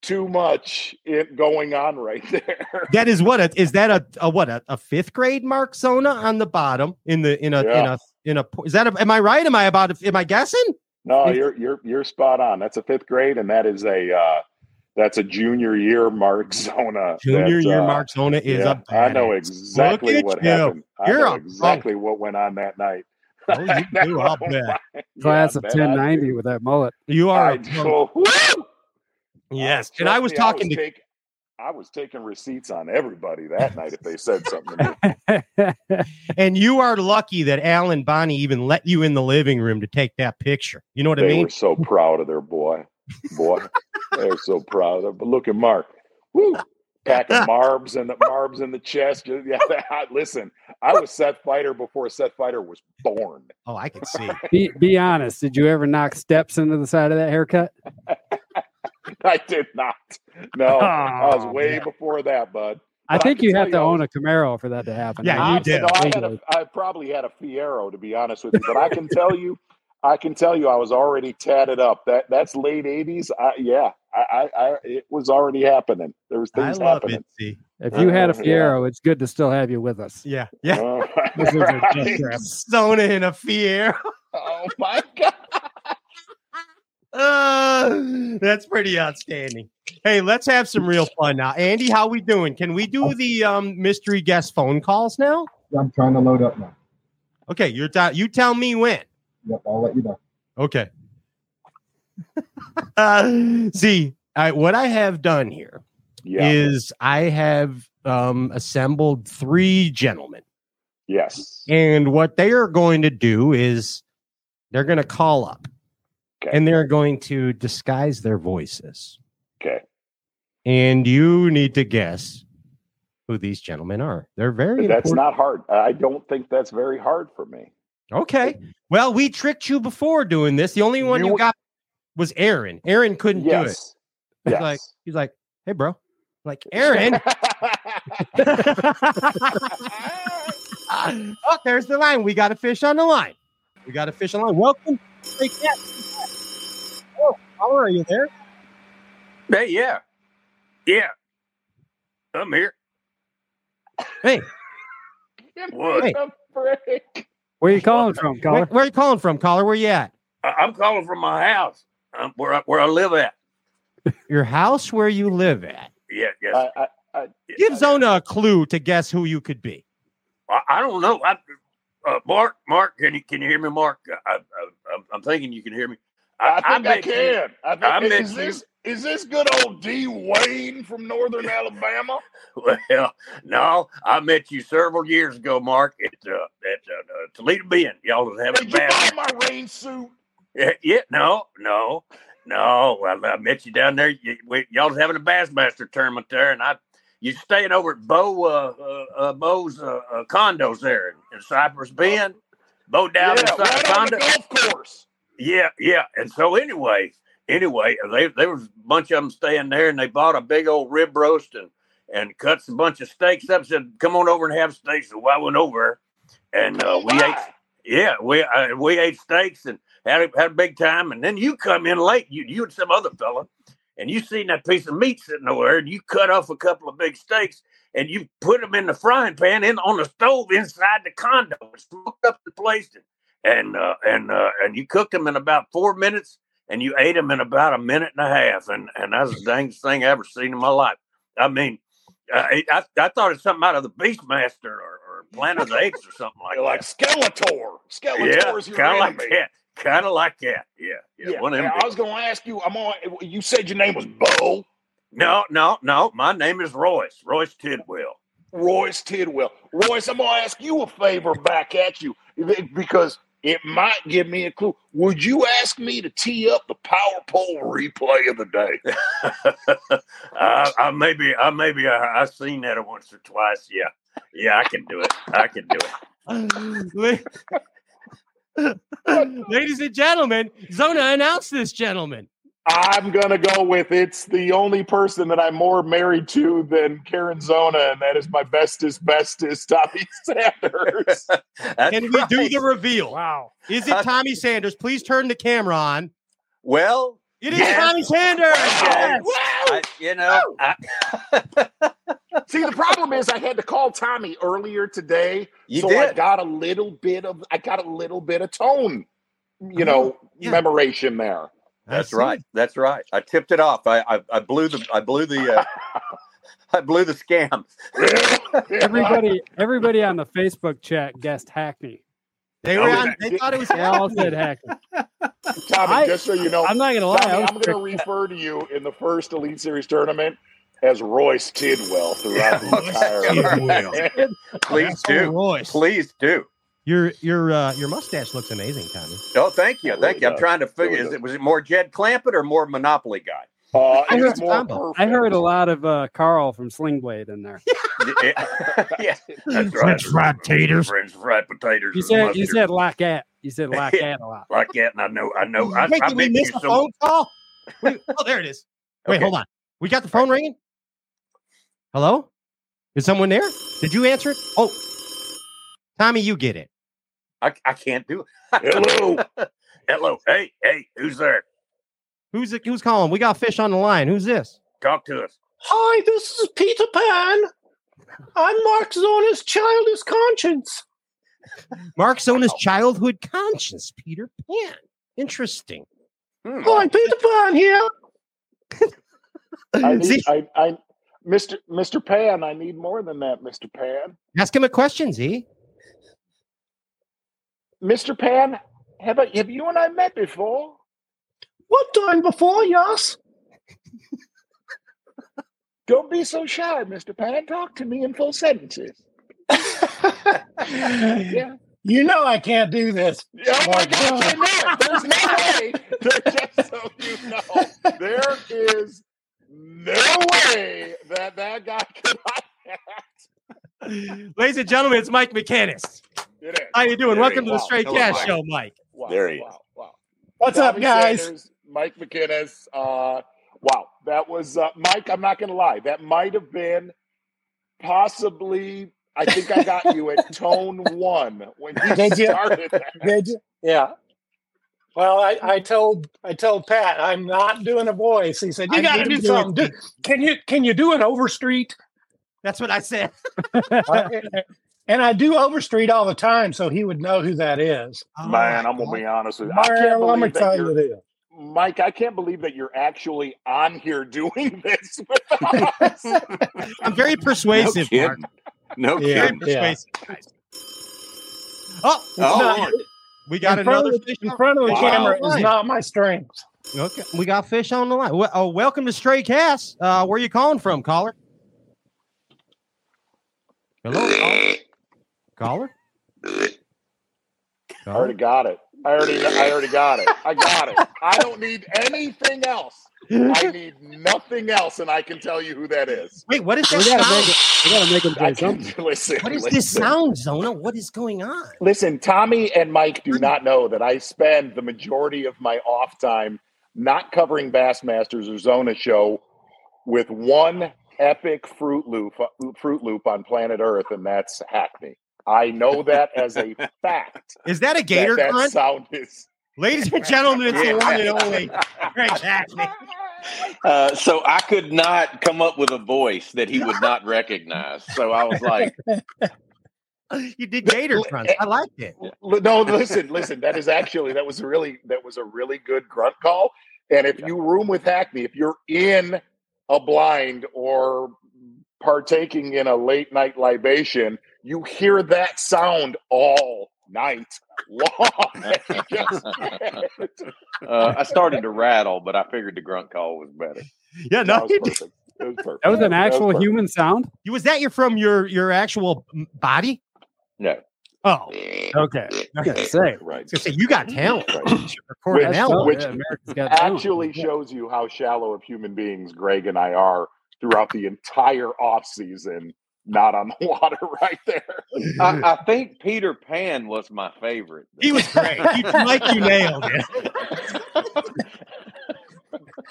too much it going on right there. That is what a, is that a, a what a, a fifth grade Mark Zona on the bottom in the in a in a in a is that a, am I right? Am I about am I guessing? No, you're you're you're spot on. That's a fifth grade, and that is a uh, that's a junior year Mark Zona. Junior year uh, Mark Zona is yeah, a I know exactly what you. happened. You're know a exactly what went on that night. Oh, you do, I'll bet. Class Yeah, of 1090 with that mullet. You are I a know. Yes, Uh, and I was me, talking to take- I was taking receipts on everybody that night if they said something to me. and you are lucky that Al and Bonnie even let you in the living room to take that picture. You know what I mean? They mean? were so proud of their boy. Boy, they're so proud of. But look at Mark. Woo! packing marbs and the marbs in the chest. Yeah, that- listen, I was Seth Feider before Seth Feider was born. Oh, I can see. Be, be honest. Did you ever knock steps into the side of that haircut? I did not. No, I oh, was Oh, way man. before that, bud. I But think can you have to I own a Camaro for that to happen. Yeah, right? you I, did. no, I, had a, I probably had a Fiero to be honest with you, but I can tell you, I can tell you, I was already tatted up. That that's late '80s. I, yeah, I, I, I, it was already happening. There was I things love happening. it. See. If you had a Uh, yeah. Fiero, it's good to still have you with us. Yeah. Yeah. Uh, This is a right. death trap. In a Fiero. Oh my god! Uh, that's pretty outstanding. Hey, let's have some real fun now. Andy, how we doing? Can we do the um, mystery guest phone calls now? I'm trying to load up now. Okay, you're ta- you tell me when. Yep, I'll let you know. Okay. uh, see, I, what I have done here is Yeah. I have um, assembled three gentlemen, Yes. and what they are going to do is they're going to call up, Okay. and they're going to disguise their voices, Okay. and you need to guess who these gentlemen are. They're very That's important. not hard. I don't think that's very hard for me. Okay. Well, we tricked you before doing this. The only one you, You- got was Aaron. Aaron couldn't do it. He's Yes. like, he's like, hey, bro. Like, Aaron. oh, there's the line. We got a fish on the line. We got a fish on the line. Welcome. Hey, Cat. Oh, how are you there? Hey, yeah. Yeah. I'm here. Hey, What? Hey. break. Where are you calling from, where, caller? where are you calling from, caller? Where you at? I- I'm calling from my house um, where, I, where I live at. Your house where you live at. Yeah, yes. I, I, I, Give Zona a clue to guess who you could be. I, I don't know. I, uh, Mark, Mark, can you can you hear me, Mark? I, I, I'm, I'm thinking you can hear me. I think I, bet you- can. I think, I bet is you- this is this good old D Wayne from Northern Alabama? Well, no, I met you several years ago, Mark, at uh, at uh, uh, Toledo Bend. Y'all was having Did a you buy my rain suit? Yeah, yeah, no, no, no. I, I met you down there. You, we, y'all was having a Bassmaster tournament there, and I, you staying over at Bo, uh, uh, uh Bo's uh, uh, condos there in, in Cypress Bend. Bo down yeah, in right on the condo. golf course. Yeah, yeah. And so anyway, anyway, they there was a bunch of them staying there, and they bought a big old rib roast and and cut a bunch of steaks up. Said, "Come on over and have steaks." So I went over, and uh, we ate. Yeah, we uh, we ate steaks and had a, had a big time. And then you come in late, you you and some other fella, and you seen that piece of meat sitting over there, and you cut off a couple of big steaks. And you put them in the frying pan in on the stove inside the condo, and smoked up the place, and uh, and uh, and you cooked them in about four minutes, and you ate them in about a minute and a half, and and that's the dangest thing I ever seen in my life. I mean, uh, I I, I thought it's something out of the Beastmaster or, or Planet of the Apes or something like You're like that. Skeletor. Yeah, Skeletor's your kind of like that. Kind of like that. Yeah, yeah. Yeah, one of them I was going to ask you. I'm on. You said your name was Bo No, no, no. My name is Royce. Royce Tidwell. Royce Tidwell. Royce, I'm going to ask you a favor back at you because it might give me a clue. Would you ask me to tee up the power pole replay of the day? I, I maybe, I maybe, I, uh, I've seen that once or twice. Yeah, yeah. I can do it. I can do it. Ladies and gentlemen, Zona announced this gentleman. I'm going to go with it's the only person that I'm more married to than Karen Zona, and that is my bestest, bestest Tommy Sanders. That's Can we do the reveal? Wow. Is it Tommy Sanders? Please turn the camera on. Well, It is Yes. Tommy Sanders. Okay. Wow! I, you know, I, See, the problem is I had to call Tommy earlier today, You so I got a little bit of I got a little bit of tone, you know, Yeah. memoration there. That's right. That's right. I tipped it off. I I, I blew the I blew the uh, I blew the scam. Everybody, everybody on the Facebook chat guessed Hackney. They were Oh, on, they thought it was They all said Hackney. Tommy, I- just so you know, I'm not gonna lie. I Tommy, was I'm going to refer to you in the first Elite Series tournament as Royce Tidwell throughout the entire. Please do. Royce. Please do. Your your uh, your mustache looks amazing, Tommy. Oh, thank you. Thank really you. I'm trying to figure really is it was it more Jed Clampett or more Monopoly guy? Uh, I it's heard, more I heard a lot of uh, Carl from Sling Blade in there. yeah, that's right. French fried taters. French fried potatoes. You said you said like that. You said like that a lot. like that, and I know, I know. I, Wait, I did we bet miss you a some- phone call? Wait, oh, there it is. Wait, Okay. hold on. We got the phone ringing. Hello? Is someone there? Did you answer it? Oh, Tommy, you get it. I, I can't do it. Hello, hello. Hey, hey, who's there? Who's it? Who's calling? We got fish on the line. Who's this? Talk to us. Hi, this is Peter Pan. I'm Mark Zona's childish conscience. Mark Zona's childhood conscience, Peter Pan. Interesting. Hmm. Hi, Peter Pan here. I need, I, I, Mr. Mr. Pan, I need more than that, Mr. Pan. Ask him a question, Z. Mr. Pan, have I, have you and I met before? What time before, yes? Don't be so shy, Mr. Pan. Talk to me in full sentences. Yeah. You know I can't do this. Oh my Mark gosh, I Zona. know it. There's no way. Just so you know, there is no way that that guy could act. Ladies and gentlemen, it's Mike McKinnis. It is. How you doing? There Welcome he to the is. Straight Hello, Cash Mike. Show, Mike. Wow, There he is. wow, wow. What's up, guys? Sanders, Mike McKinnis. Uh, wow, that was uh, Mike. I'm not going to lie. That might have been possibly. I think I got you at tone one when you Did you? started. That. Did you? Yeah. Well, I, I told I told Pat I'm not doing a voice. He said you got to need do something. do Do, can you can you do an Overstreet? That's what I said. and I do Overstreet all the time, so he would know who that is. Man, I'm gonna be honest with you. I can't Well, I'm believe that excited you're, it is. Mike. I can't believe that you're actually on here doing this with us. I'm very persuasive, no Mark. kidding. No Yeah. kidding. Very persuasive. Oh, Oh, not- we got in another of, fish. in front of the fish camera is not my strength. Okay, we got fish on the line. Well, oh, welcome to Stray Cast. Uh, where are you calling from, caller? Hello, caller. caller? I already got it. I already, I already got it. I got it. I don't need anything else. I need nothing else, and I can tell you who that is. Wait, what is that We gotta sound? make it. We gotta make him I say can something. listen. What is listen. this sound, Zona? What is going on? Listen, Tommy and Mike do not know that I spend the majority of my off time not covering Bassmasters or Zona show with one epic Fruit Loop, uh, Fruit Loop on planet Earth, and that's Hackney. I know that as a fact. Is that a that gator that grunt? sound is. Ladies and gentlemen, it's the one and only Greg Hackney. Uh, so I could not come up with a voice that he would not recognize. So I was like, You did gator grunts. I liked it. No, listen, listen. That is actually that was a really that was a really good grunt call. And if you room with Hackney, if you're in a blind or partaking in a late night libation, you hear that sound all night long. Uh, I started to rattle, but I figured the grunt call was better. Yeah, that no, was perfect. Was perfect. That was an That was actual human sound. was that your from your your actual body? No. Oh, Okay. I gotta say. Right. I was gonna say you got talent. Right. You should record an Which- which yeah, America's Got Talent. actually shows you how shallow of human beings Greg and I are throughout the entire off season. Not on the water, right there. I, I think Peter Pan was my favorite. He was great. You, Mike, you nailed it.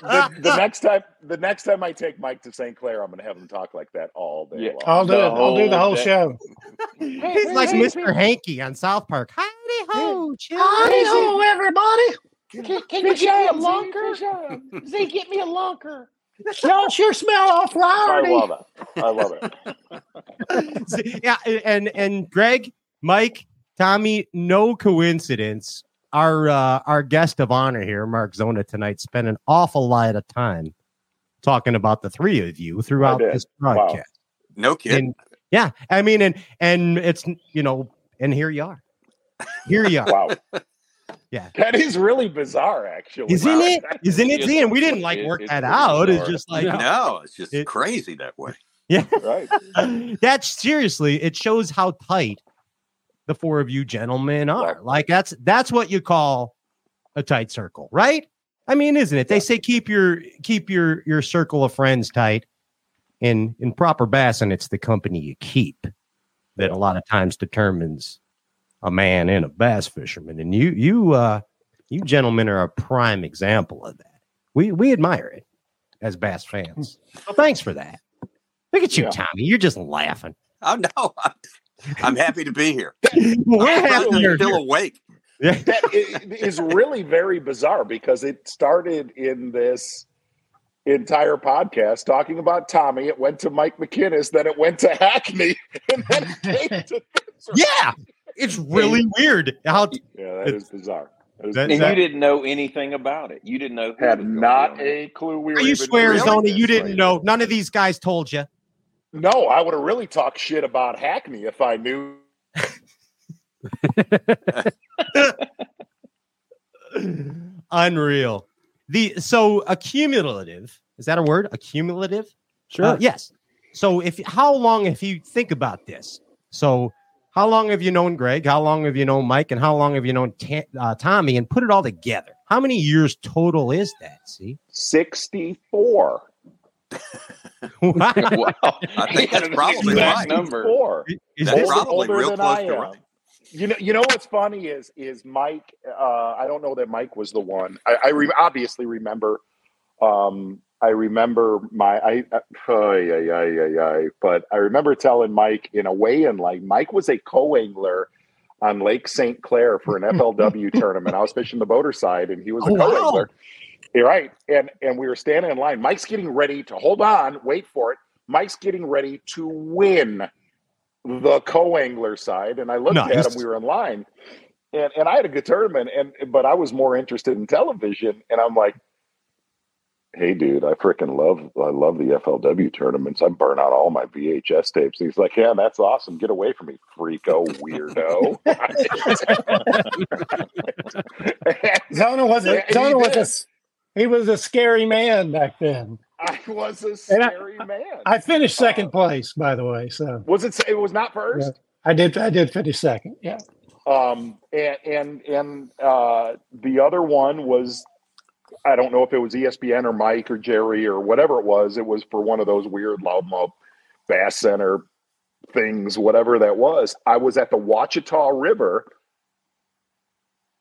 the, the next time, the next time I take Mike to St. Clair, I'm going to have him talk like that all day Yeah. long. I'll do The it. I'll do the whole whole day. show. He's like Mr. Hanky on South Park. Howdy ho, Howdy ho, everybody. Can, can you get me a lunker? Zay, get me a lunker. Y'all sure smell awful I love it. I love it. yeah, and and Greg, Mike, Tommy, no coincidence. Our uh, our guest of honor here, Mark Zona, tonight spent an awful lot of time talking about the three of you throughout did. this Wow. broadcast. No kidding. And yeah, I mean, and and it's you know, and here you are. Here you are. Wow. Yeah. That is really bizarre, actually. Isn't it? Isn't it? It's- Z? And we didn't like work it's that pretty out. It's just like no, it's just It- crazy that way. yeah. Right. That's seriously, it shows how tight the four of you gentlemen are. Like that's that's what you call a tight circle, right? I mean, isn't it? They say keep your keep your your circle of friends tight. In in proper bassin, it's the company you keep that a lot of times determines a man and a bass fisherman. And you you uh you gentlemen are a prime example of that. We we admire it as bass fans. So thanks for that. Look at you, Yeah. Tommy. You're just laughing. Oh no, I'm, I'm happy to be here. We're I'm happy you're still here. awake. that i- is really very bizarre because it started in this entire podcast talking about Tommy. It went to Mike McKinnis, then it went to Hackney, and then it came to Yeah, it's really weird how yeah, that is bizarre. That is That- And bizarre. you didn't know anything about it. You didn't know. had not a clue we were. you swear, doing you didn't right know. None of these guys told you. No, I would have really talked shit about Hackney if I knew. Unreal. The so accumulative is that a word? Accumulative. Sure. Uh, yes. So if how long if you think about this? So how long have you known Greg? How long have you known Mike? And how long have you known Ta- uh, Tommy? And put it all together. How many years total is that? See, Sixty-four. wow. I think that's probably right. number. Is That's this- probably older real than close I to am. right. You know, you know what's funny is is Mike. Uh, I don't know that Mike was the one. I, I re- obviously remember. Um, I remember my. I. Oh, yeah, yeah, yeah, yeah. But I remember telling Mike in a way, and like Mike was a co-angler on Lake St. Clair for an FLW tournament. I was fishing the boater side, and he was a Oh, co-angler. You're right. And and we were standing in line. Mike's getting ready to hold on, wait for it. Mike's getting ready to win the co-angler side. And I looked at him, we were in line. And and I had a good tournament, and but I was more interested in television. And I'm like, hey dude, I freaking love I love the FLW tournaments. I burn out all my VHS tapes. He's like, Yeah, that's awesome. Get away from me, freako weirdo. Zona was a Yeah, he Zona was a he was a scary man back then. I was a And I- scary man. I finished second place, by the way. So Was it it was not first? I did I did finish second. Yeah. Um, and and and uh, the other one was, I don't know if it was ESPN or Mike or Jerry or whatever it was. It was for one of those weird loudmouth bass center things, whatever that was. I was at the Ouachita River,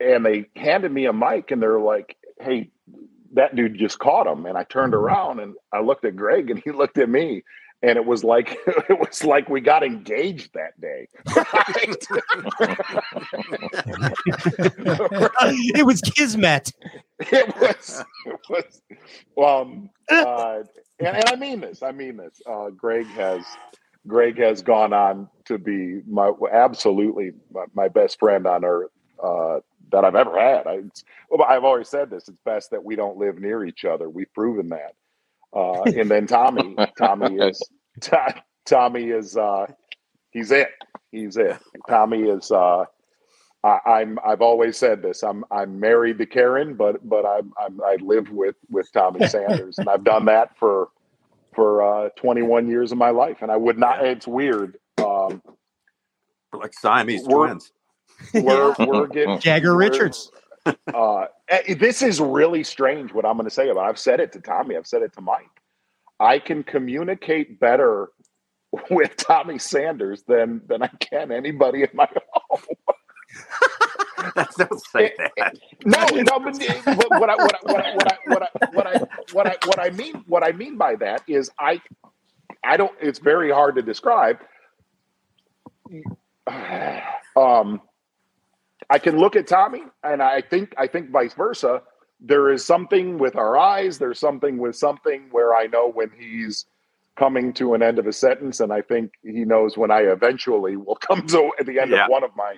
and they handed me a mic, and they're like, "Hey." That dude just caught him, and I turned around and I looked at Greg, and he looked at me, and it was like it was like we got engaged that day. it was Kismet. it was it was um uh and, and I mean this, I mean this. Uh Greg has Greg has gone on to be my absolutely my, my best friend on earth uh that I've ever had. I, it's, I've always said this. It's best that we don't live near each other. We've proven that. Uh, and then Tommy, Tommy is To- Tommy is uh, he's it. He's it. Tommy is. Uh, I, I'm. I've always said this. I'm. I'm married to Karen, but but I'm. I'm I live with with Tommy Sanders, and I've done that for for uh, 21 years of my life, and I would not. It's weird. Um, like Siamese We're- twins. we're we're getting Jagger we're- Richards. Uh, eh, this is really strange what I'm going to say about. I've said it to Tommy. I've said it to Mike. I can communicate better with Tommy Sanders than than I can anybody in my home. Don't say that. No, no, but eh, what, what, I, what, I, what, I, what, I, what, I, what I what I what I mean what I mean by that is I I don't. It's very hard to describe. Um, I can look at Tommy, and I think I think vice versa. There is something with our eyes. There's something with something where I know when he's coming to an end of a sentence, and I think he knows when I eventually will come to at the end Yeah. of one of my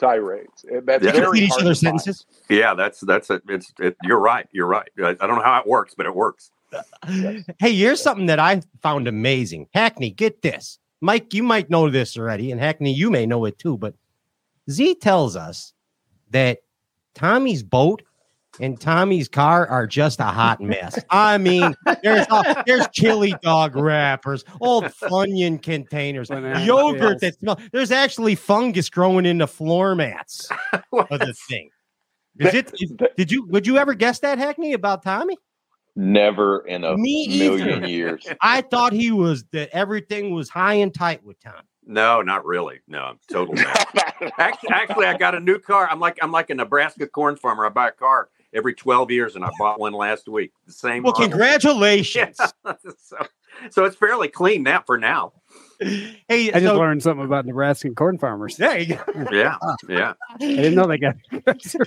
tirades. And That's Yeah. very each hard other's sentences. Yeah, that's that's it. It's it, you're right. You're right. I, I don't know how it works, but it works. Hey, here's something that I found amazing. Hackney, get this. Mike, you might know this already, and Hackney, you may know it too, but Z tells us that Tommy's boat and Tommy's car are just a hot mess. I mean, there's uh, there's chili dog wrappers, old Funyun containers, Banana yogurt peels. that smells. There's actually fungus growing in the floor mats of the thing. Is it? is- did you? Would you ever guess that Hackney about Tommy? Never in a Me million either. years. I thought he was that everything was high and tight with Tommy. No, not really. No, I'm total. mess. actually, actually, I got a new car. I'm like I'm like a Nebraska corn farmer. I buy a car every 12 years, and I bought one last week. The same. Well, model. congratulations. so, so it's fairly clean now for now. Hey, I just so- learned something about Nebraskan corn farmers. There you go. Yeah, yeah. I didn't know they got. So,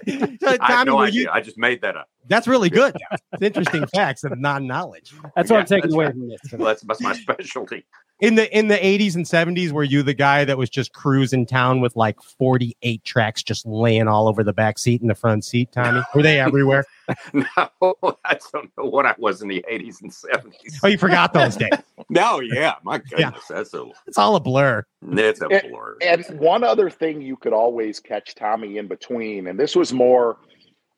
I have no idea. you- I just made that up. that's really good. It's interesting facts of non-knowledge. That's what I'm taking away right. from this. Well, that's, that's my specialty. In the in the 80s and 70s, were you the guy that was just cruising town with like 48 tracks just laying all over the back seat and the front seat, Tommy? Were they everywhere? No, I don't know what I was in the 80s and 70s. Oh, you forgot those days. No, yeah, my goodness, Yeah. that's a It's all a blur. it's a And- blur. And one other thing you could always catch Tommy in between, and this was more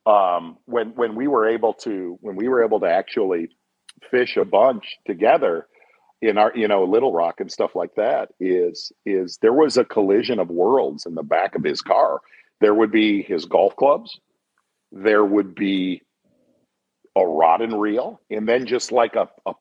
um, when when we were able to when we were able to actually fish a bunch together in our you know Little Rock and stuff like that. Is is there was a collision of worlds in the back of his car. There would be his golf clubs. There would be a rod and reel, and then just like a, a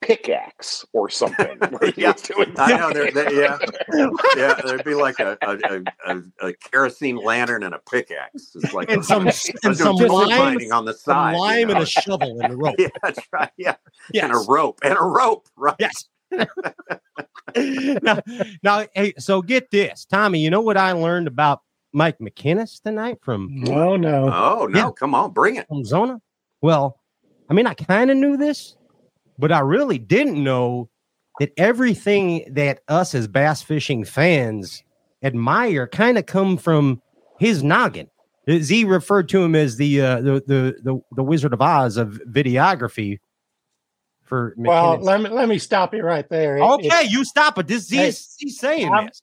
pickaxe or something. Yeah, doing I know. There, there, yeah, yeah. There'd be like a a, a, a, a kerosene lantern and a pickaxe. It's like And a- some- I'm and some lime- on the Some side. you lime and a shovel and a rope. Yeah, that's right. Yeah, Yes. and a rope and a rope. Right. Yes. now, now, hey, so get this, Tommy. You know what I learned about Mike McKinnis tonight from No, no. Oh no! Yeah. Come on, bring it. from Zona? Well, I mean, I kind of knew this, but I really didn't know that everything that us as bass fishing fans admire kind of come from his noggin. Z referred to him as the uh, the, the the the Wizard of Oz of videography. For Well, let me let me stop you right there. It- okay, it- you stop it. This Hey, he's, he's saying I'm- this.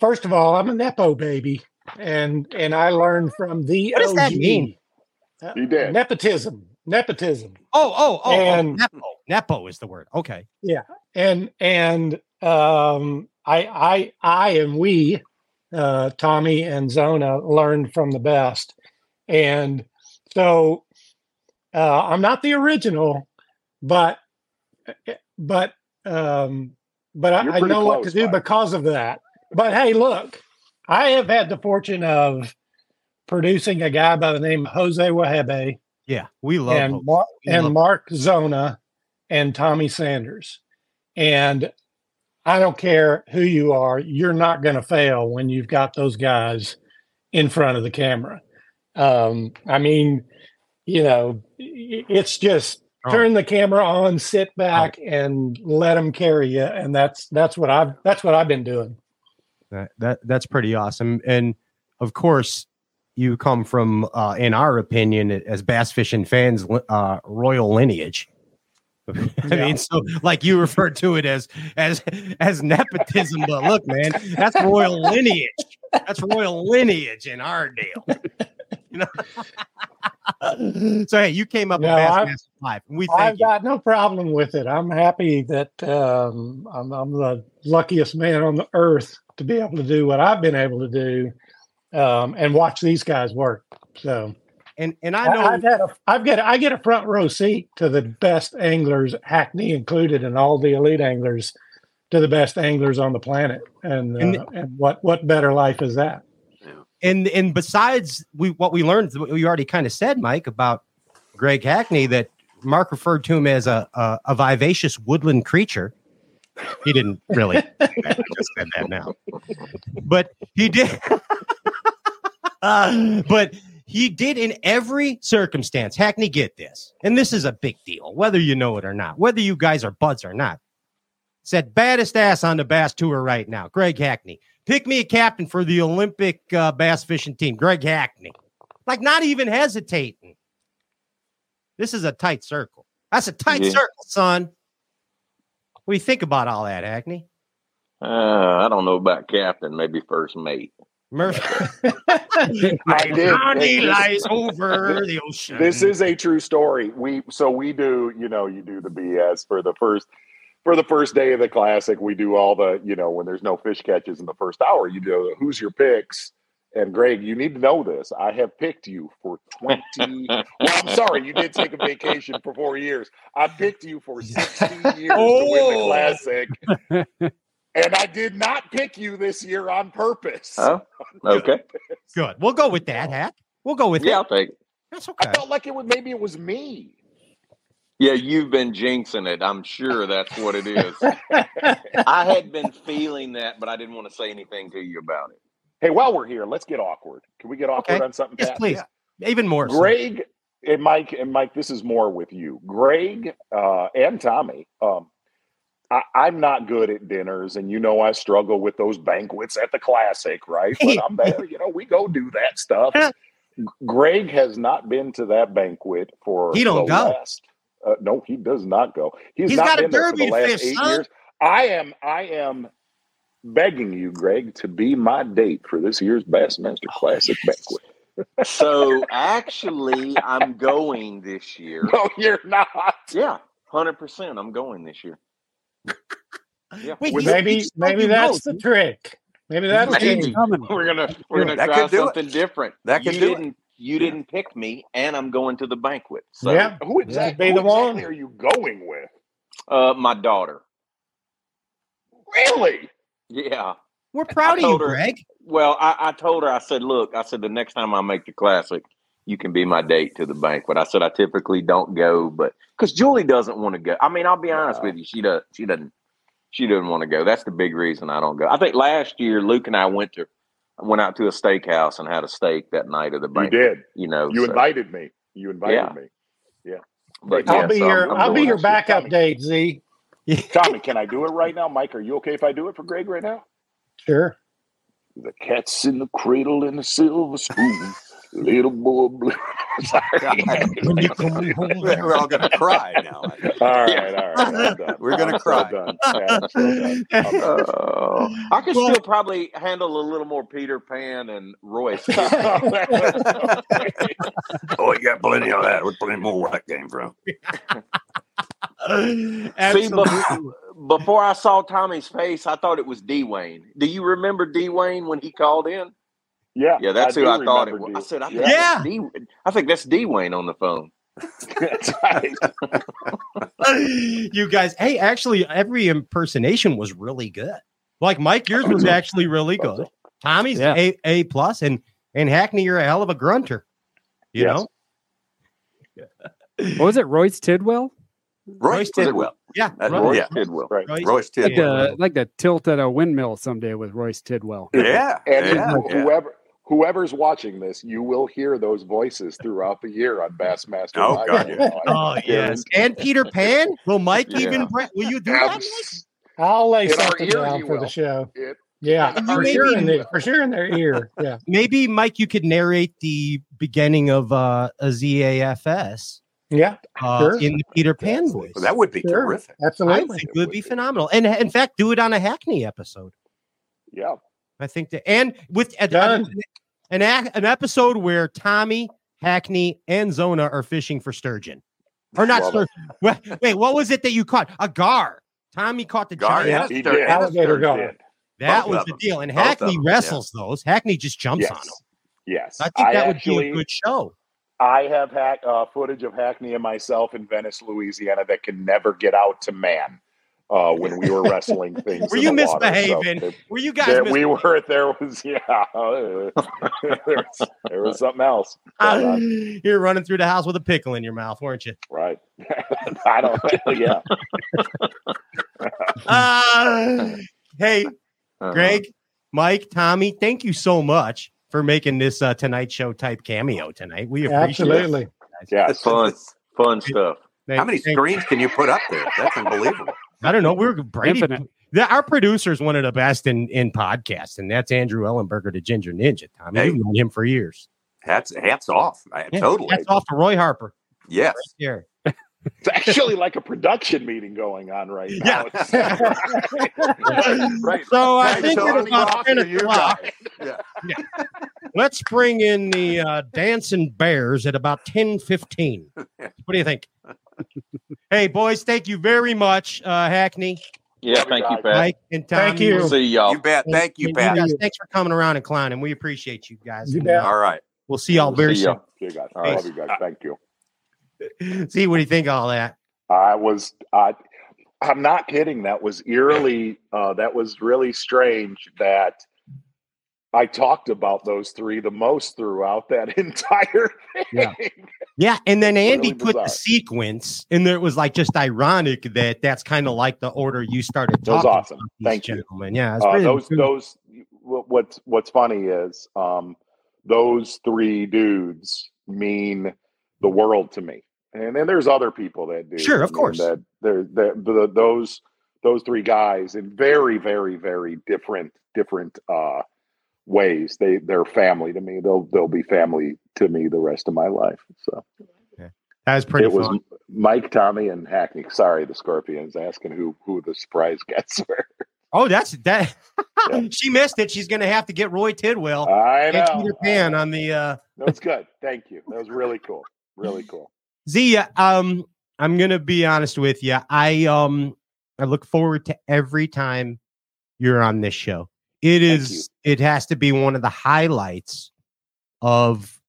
first of all, I'm a nepo baby, and and I learned from the What does that mean? Uh, You did. nepotism, nepotism, Oh, oh, oh, And- oh, Nepo. Nepo is the word. Okay. Yeah, and and um, I I I and we, uh, Tommy and Zona learned from the best, and so uh, I'm not the original, but but um, but I, I pretty know what to do Mike. because of that. But hey, look, I have had the fortune of producing a guy by the name of Jose Wahebe Yeah, we love and Hope. Mark, We and love- Mark Zona and Tommy Sanders. And I don't care who you are, you're not going to fail when you've got those guys in front of the camera. Um, I mean, you know, it's just Oh. turn the camera on, sit back, and let them carry you. And that's that's what I've that's what I've been doing. That, that that's pretty awesome. And of course, you come from, uh, in our opinion, as bass fishing fans, uh, royal lineage. I Yeah. mean, so like you referred to it as as as nepotism, but look, man, that's royal lineage. That's royal lineage in our deal. You know. so hey, you came up No, with Bass I've- Master Live. and We thank I've you. got no problem with it. I'm happy that um, I'm, I'm the luckiest man on the earth to be able to do what I've been able to do um, and watch these guys work. So And and I I, know I've had a, I've got I get a front row seat to the best anglers, Hackney included, and all the elite anglers to the best anglers on the planet. And And- uh, and what what better life is that? and and besides we what we learned what you already kind of said mike about greg hackney that mark referred to him as a a, a vivacious woodland creature he didn't really i just said that now but he did uh, but he did in every circumstance hackney get this and this is a big deal whether you know it or not whether you guys are buds or not said baddest ass on the bass tour right now greg hackney pick me a captain for the Olympic uh, bass fishing team, Greg Hackney. Like, not even hesitating. This is a tight circle. That's a tight Yeah. circle, son. What do you think about all that, Hackney? Uh, I don't know about captain, maybe first mate. Murphy. I did. Johnny This- lies over the ocean. This is a true story. We so we do, you know, you do the BS for the first for the first day of the classic. We do all the, you know, when there's no fish catches in the first hour, you do the who's your picks, And Greg, you need to know this. I have picked you for 20. well, I'm sorry, you did take a vacation for four years. I picked you for 16 years to win the Oh. classic. And I did not pick you this year on purpose. Oh, okay. Good. We'll go with that, Hack. We'll go with Yeah, it. I'll take it. That's okay. I felt like it was maybe it was me. Yeah, you've been jinxing it. I'm sure that's what it is. I had been feeling that, but I didn't want to say anything to you about it. Hey, while we're here, let's get awkward. Can we get awkward Okay. on something? Yes, Pat? please. Even more. so. Greg and Mike and Mike, this is more with you. Greg uh, and Tommy. Um, I, I'm not good at dinners, and you know I struggle with those banquets at the classic, right? But I'm there. You know, we go do that stuff. Greg has not been to that banquet for He don't the go. last. Uh, no, he does not go. He's, He's not got a been there for the last fish, eight son. years. I am. I am begging you, Greg, to be my date for this year's Bassmaster Classic banquet. So actually, I'm going this year. No, you're not. Yeah, hundred percent. I'm going this year. Yeah. Wait, Well, maybe maybe that's no. the trick. Maybe that's the Maybe. trick. We're gonna we're gonna That try could do it. something different. That could you do didn't you didn't pick me, and I'm going to the banquet. So, Yeah. Who exactly, be who the one. exactly are you going with? uh, my daughter. Really? Yeah. We're proud I of you, her- Greg. Well, I, I told her, I said, look, I said, the next time I make the classic, you can be my date to the banquet. I said, I typically don't go, but because Julie doesn't want to go. I mean, I'll be honest with you, she does. She doesn't. She doesn't want to go. That's the big reason I don't go. I think last year Luke and I went to went out to a steakhouse and had a steak that night of the You did. You know, You so- invited me. You invited Yeah. me. Yeah. But I'll yeah, be so I'm- your I'm I'll be going. your backup Tommy. date, Z. Tommy, can I do it right now? Mike, are you okay if I do it for Greg right now? Sure. The cat's in the cradle and the silver spoon. Little boy blue. Sorry. When you come home, We're all gonna cry now. all right, all right. Done. We're gonna I'm cry. done. Yeah, I'm done. Uh, I could Well- still probably handle a little more Peter Pan and Royce. Oh, you got plenty of that. With plenty more where that came from. See, Absolutely. before I saw Tommy's face, I thought it was D Wayne. Do you remember D Wayne when he called in? Yeah, Yeah, that's I who I thought it was. I D- said, I think, yeah. that's D- I think that's D Wayne on the phone. That's right. you guys, hey, actually, every impersonation was really good. Like Mike, yours was actually really good. Tommy's Yeah. a a plus, and and Hackney, you're a hell of a grunter. You Yes. know, What was it? Royce Tidwell? Royce Tidwell. yeah, That's right. Royce Yeah. Tidwell. Right. Royce Royce Like the like the tilt at a windmill someday with Royce Tidwell. Yeah. And yeah, who- yeah. whoever whoever's watching this, you will hear those voices throughout the year on Bassmaster. Oh, Live. God, yeah. Oh yes, and Peter Pan. Will Mike Yeah. even? bre- Will you do that? Mike? I'll lay In something ear, down for will. the show. it- Yeah, for sure be- in the, for sure in their ear. Yeah. Maybe Mike, you could narrate the beginning of uh, a ZAFS Yeah. uh, Sure. in the Peter Pan voice. Well, that would be Sure. terrific. I think it would be phenomenal, and in fact, do it on a Hackney episode. yeah. I think that, and with a- an an episode where Tommy, Hackney, and Zona are fishing for sturgeon, or not sturgeon. Wait, wait, what was it that you caught? A gar. Tommy caught the Gar, giant. yeah. He did. Alligator gar. That both was the deal, and Both Hackney them, yeah. wrestles those. Hackney just jumps on them. Yes. Yes. I think that would actually, be a good show. I have hack, uh, footage of Hackney and myself in Venice, Louisiana that can never get out to man uh, when we were wrestling things. Were in you the water. So misbehaving? Were you guys? there- mis- we were. There was yeah. there, was, there was something else. You're running through the house with a pickle in your mouth, weren't you? Right. I don't. Yeah. Uh, hey, Uh-huh. Greg, Mike, Tommy, thank you so much for making this uh, Tonight Show type cameo tonight. We appreciate Absolutely. it. Yeah. It's fun, fun stuff. Thank- How many thank- screens can you put up there? That's unbelievable. I don't know. We're Brady. Infinite. The, our producer is one of the best in in podcasts, and that's Andrew Ellenberger, the Ginger Ninja. Tommy, Hey. you've known him for years. Hats hats off. I, Yeah, Totally. That's off to Roy Harper. Yes. Here. It's actually like a production meeting going on right now. Yeah. It's- right. So I Thanks, think Tony. it's about 10 to you o'clock. guys. Yeah. Let's bring in the uh, dancing bears at about ten fifteen. What do you think? Hey, boys, thank you very much, uh, Hackney. Yeah, thank you, Pat. Mike and Tom. Thank you. See y'all. You bet. Thank you, And Pat. guys, thanks for coming around and clowning. We appreciate you guys. You bet. uh, All right. We'll see y'all very See soon. y'all. See you guys. All I love you guys. Thank you. See what do you think of all that? I was I I'm not kidding. That was eerily uh that was really strange that I talked about those three the most throughout that entire thing. Yeah. Yeah, and then Andy really put the sequence, and it was like just ironic that that's kind of like the order you started It was awesome. Thank you. gentlemen. Yeah, Uh, those cool. those what's what's funny is um those three dudes mean the world to me. And then there's other people that do. Sure, of course. That they're, they're, the, those those three guys in very very very different different uh ways. They they're family to me. They'll they'll be family to me the rest of my life. So that was pretty it was. Mike, Tommy, and Hackney. Sorry, the Scorpions asking who who the surprise guests were. Oh, that's that. she missed it. She's going to have to get Roy Tidwell I and know. Peter Pan on the. uh That was good. Thank you. That was really cool. Really cool. Zia, um, I'm gonna be honest with you. I um, I look forward to every time you're on this show. It is. It has to be one of the highlights of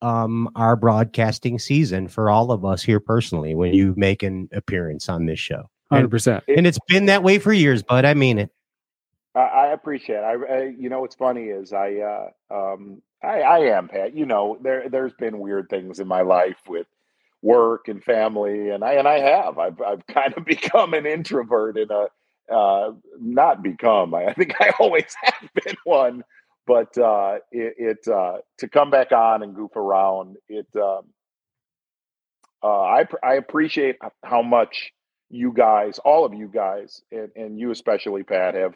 um our broadcasting season for all of us here personally when you make an appearance on this show. Hundred And, percent. and it's been that way for years, but I mean it. I, I appreciate it. I, I, you know, what's funny is I, uh, um, I, I am Pat. You know, there, there's been weird things in my life with work and family, and I, and I have. I've, I've kind of become an introvert and a, uh, not become. I, think I always have been one, but uh, it, it uh, to come back on and goof around. It, um, uh, I, I appreciate how much you guys, all of you guys, and, and you especially, Pat, have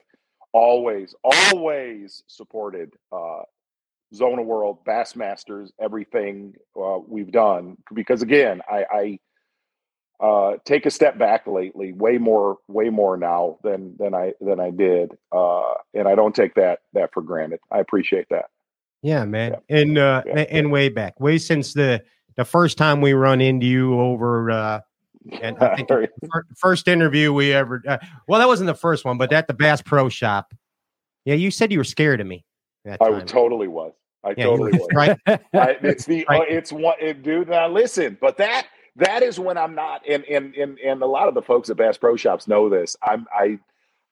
always, always supported uh, Zona World, Bassmasters, everything uh, we've done. Because again, I, I uh, take a step back lately, way more, way more now than than I than I did, uh, and I don't take that that for granted. I appreciate that. Yeah, man. And uh and way back, way since the the first time we run into you over uh and I think the first interview we ever uh, well that wasn't the first one, but at the Bass Pro Shop. Yeah, you said you were scared of me. That I time. totally was. I Yeah, totally was. right? I, it's the Right. uh, it's what it, dude. Now listen, but that that is when I'm not, and and and and a lot of the folks at Bass Pro Shops know this. I'm I.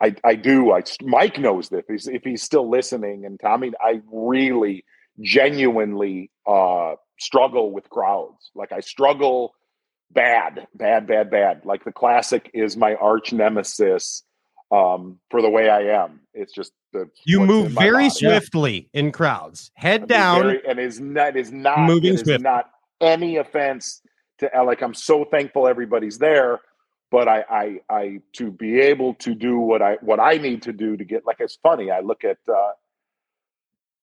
I, I do. I Mike knows this. If he's, if he's still listening, and Tommy, I really, genuinely uh, struggle with crowds. Like I struggle bad, bad, bad, bad. Like the classic is my arch nemesis um, for the way I am. It's just the You move very body. swiftly in crowds. Head I down. very- and is not is not Moving is not any offense to like I'm so thankful everybody's there, but I I I to be able to do what I what I need to do to get like it's funny. I look at uh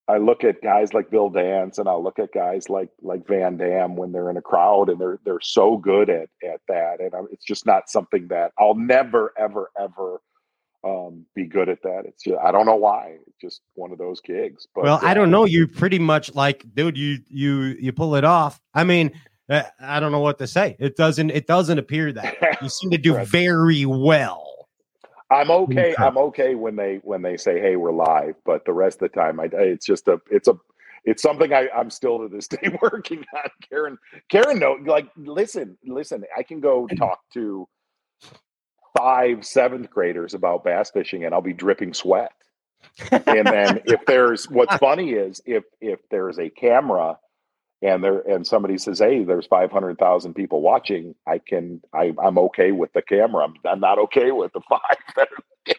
I look at guys like Bill Dance and I look at guys like like VanDam when they're in a crowd and they're they're so good at at that and I, it's just not something that I'll never ever ever um be good at that. It's just I don't know why. It's just one of those gigs. But well, I uh, don't know. You pretty much like, dude. You you you pull it off. I mean, uh, I don't know what to say. It doesn't. It doesn't appear that you seem to do very well. I'm okay. Okay. I'm okay when they when they say, "Hey, we're live," but the rest of the time, I it's just a it's a it's something I, I'm still to this day working on. Karen, Karen, no, like listen, listen. I can go talk to five seventh graders about bass fishing, and I'll be dripping sweat. and then if there's what's funny is if if there's a camera and there and somebody says hey there's 500000 people watching i can I, i'm okay with the camera I'm, I'm not okay with the five that are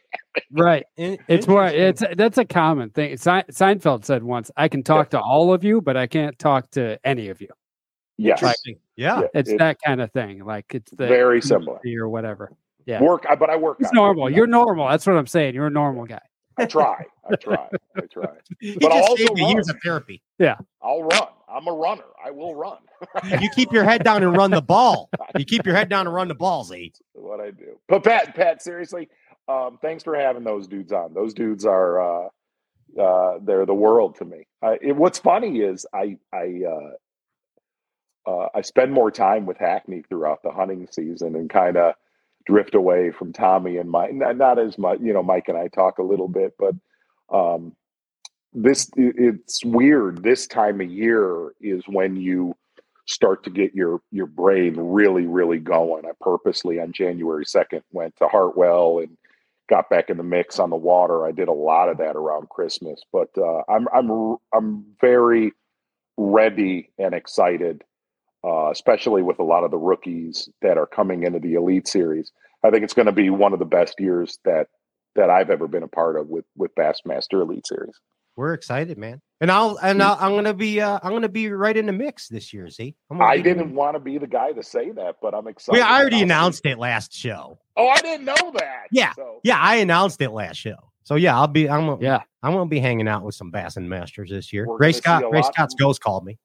Right. It's more. It's that's a common thing. Se- Seinfeld said once, "I can talk to all of you, but I can't talk to any of you." Yes. Like, Yeah. it's it- that kind of thing. Like it's the Very similar. or whatever. Yeah. work I- but i work It's on it. normal. You're normal. That's what I'm saying. You're a normal guy. I try i try i try He but I'll just saved you years of therapy. Yeah. i'll run i'm a runner i will run You keep your head down and run the ball. You keep your head down and run the ball, Z. what I do. But Pat, Pat, seriously, um, thanks for having those dudes on. Those dudes are uh, uh, they're the world to me. Uh, it, what's funny is I I uh, uh, I spend more time with Hackney throughout the hunting season and kind of drift away from Tommy and Mike. Not, not as much, you know. Mike and I talk a little bit, but um, this it- it's weird. This time of year is when you start to get your your brain really really going. I purposely on January second went to Hartwell and got back in the mix on the water. I did a lot of that around Christmas, but uh, I'm I'm I'm very ready and excited, uh, especially with a lot of the rookies that are coming into the Elite Series. I think it's going to be one of the best years that that I've ever been a part of with with Bassmaster Elite Series. We're excited, man. And I'll and I'll, I'm gonna be uh, I'm gonna be right in the mix this year. See, I'm I didn't want to be the guy to say that, but I'm excited. We I already about it. announced it last show. Oh, I didn't know that. Yeah, So, yeah, I announced it last show. So yeah, I'll be. I'm. Yeah, I'm gonna be hanging out with some Bass and Masters this year. We're Ray Scott. a Ray Scott's ghost called me.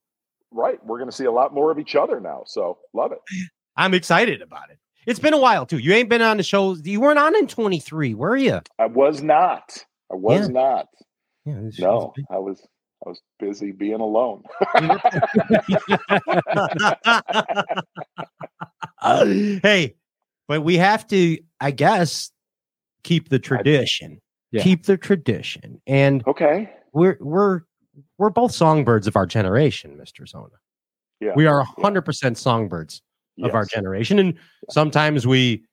Right, we're going to see a lot more of each other now. So love it. I'm excited about it. It's been a while too. You ain't been on the show. You weren't on in 23, were you? I was not. I was Yeah. not. Yeah, No, I was. I was busy being alone. hey, but we have to, I guess, keep the tradition. Yeah. Keep the tradition. And okay, we're we're we're both songbirds of our generation, Mr. Zona. Yeah. We are hundred percent songbirds of our generation. And sometimes we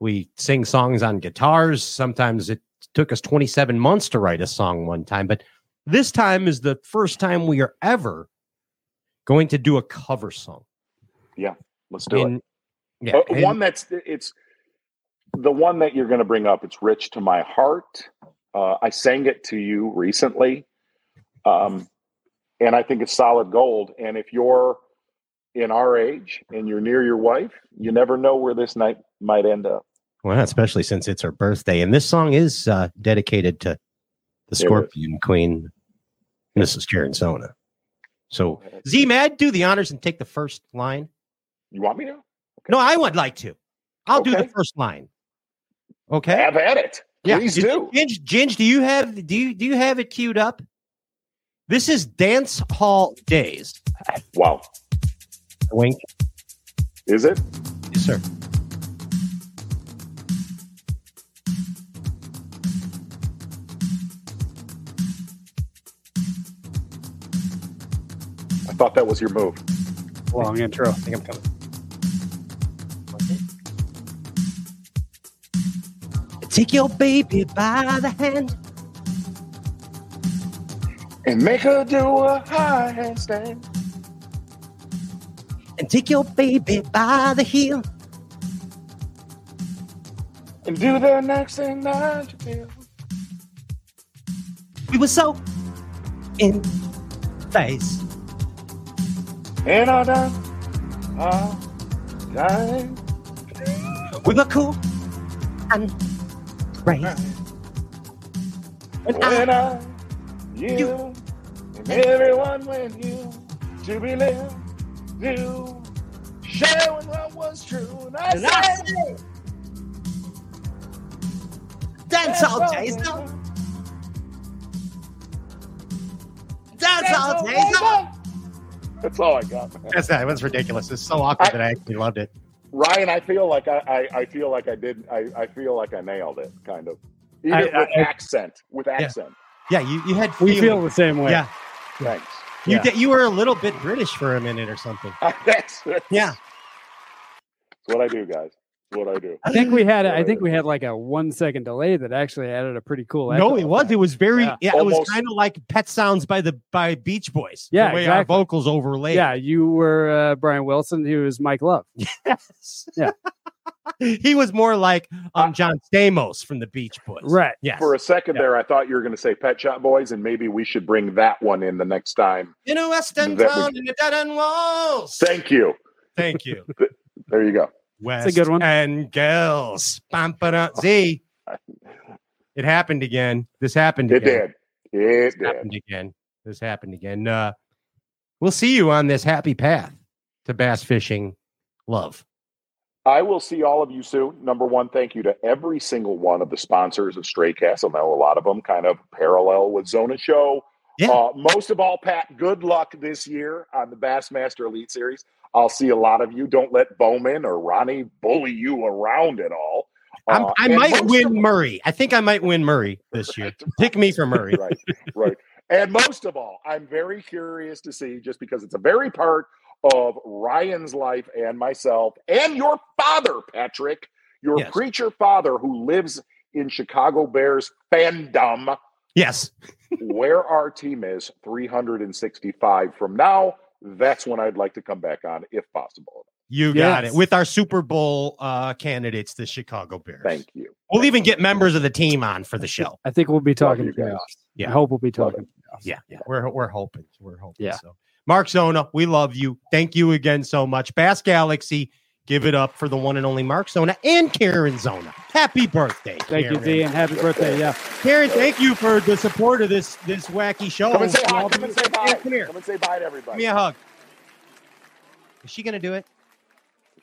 we sing songs on guitars. Sometimes it took us 27 months to write a song one time, but this time is the first time we are ever going to do a cover song. Yeah, let's do And- it. Yeah. Uh, and- one that's it's the one that you're going to bring up. It's rich to my heart. Uh, I sang it to you recently, um, and I think it's solid gold. And if you're in our age and you're near your wife, you never know where this night might end up. Well, especially since it's her birthday. And this song is uh, dedicated to the It is. Scorpion Queen, Mrs. Karen Zona. So, Z Mad, do the honors and take the first line. You want me to? No, I would like to. I'll do the first line. Okay. Have at it. Please Is- do. Ginge, Ginge, do you have do you do you have it queued up? This is Dance Hall Days. Wow. Wink. Is it? Yes, sir. I thought that was your move. Long intro. I think I'm coming. Take your baby by the hand. And make her do a high handstand. And take your baby by the heel. And do the next thing that you feel. We were so in face. And all done. All done. We were cool and right. And When I, I, you, and everyone when you to be lived, you showing what was true. And I And I said, dance all days now. Dance all days now. That's all I got. That's that. It was ridiculous. It's so awkward that I actually loved it. Ryan, I feel like I, I, I feel like I did. I, I feel like I nailed it, kind of. Even I- with I- accent, with accent. Yeah, you, you had We feel the same way. Yeah, Thanks. you Yeah. did, you were a little bit British for a minute or something. That's, that's Yeah, what I do, guys. It's what I do. I think we had I Right. think we had like a one second delay that actually added a pretty cool. no, it was. effect. It was very. Yeah. Yeah, it was kind of like Pet Sounds by the by Beach Boys. Yeah, the way our vocals overlaid. Yeah, you were uh, Brian Wilson. He was Mike Love. Yes. Yeah. he was more like um John Stamos from the Beach Boys. Right. Yes. For a second Yeah. there, I thought you were going to say Pet Shop Boys, and maybe we should bring that one in the next time. in a western That town would- in the dead end walls. Thank you. Thank you. There you go. West a good one. And girls. Bum, ba-dum. Z. It happened again. This happened It again. did. It This did. happened again. This happened again. Uh, we'll see you on this happy path to bass fishing love. I will see all of you soon. Number one, thank you to every single one of the sponsors of Stray Cast. I know a lot of them kind of parallel with Zona Show. Yeah. Uh, most of all, Pat, good luck this year on the Bassmaster Elite Series. I'll see a lot of you. Don't let Bowman or Ronnie bully you around at all. Uh, I might of win Murray. I think I might win Murray this year. Pick me for Murray. right, right. And most of all, I'm very curious to see, just because it's a very part of Ryan's life and myself and your father, Patrick, your Yes. preacher father who lives in Chicago Bears fandom, Yes. where our team is 365 from now. That's when I'd like to come back on, if possible. You got Yes. it. With our Super Bowl uh, candidates, the Chicago Bears. Thank you. We'll even get members of the team on for the show. I think we'll be talking you guys. playoffs. Yeah. I hope we'll be talking. playoffs. Yeah, yeah. We're we're hoping. We're hoping. Yeah. So, Mark Zona, we love you. Thank you again so much. Bass Galaxy, give it up for the one and only Mark Zona and Karen Zona. Happy birthday. Thank you, Karen. D, and happy birthday. Yeah. Karen, thank you for the support of this this wacky show. Come and say hi. Come do- and say bye. Karen, Come here. Come and say bye to everybody. Give me a hug. Is she gonna do it?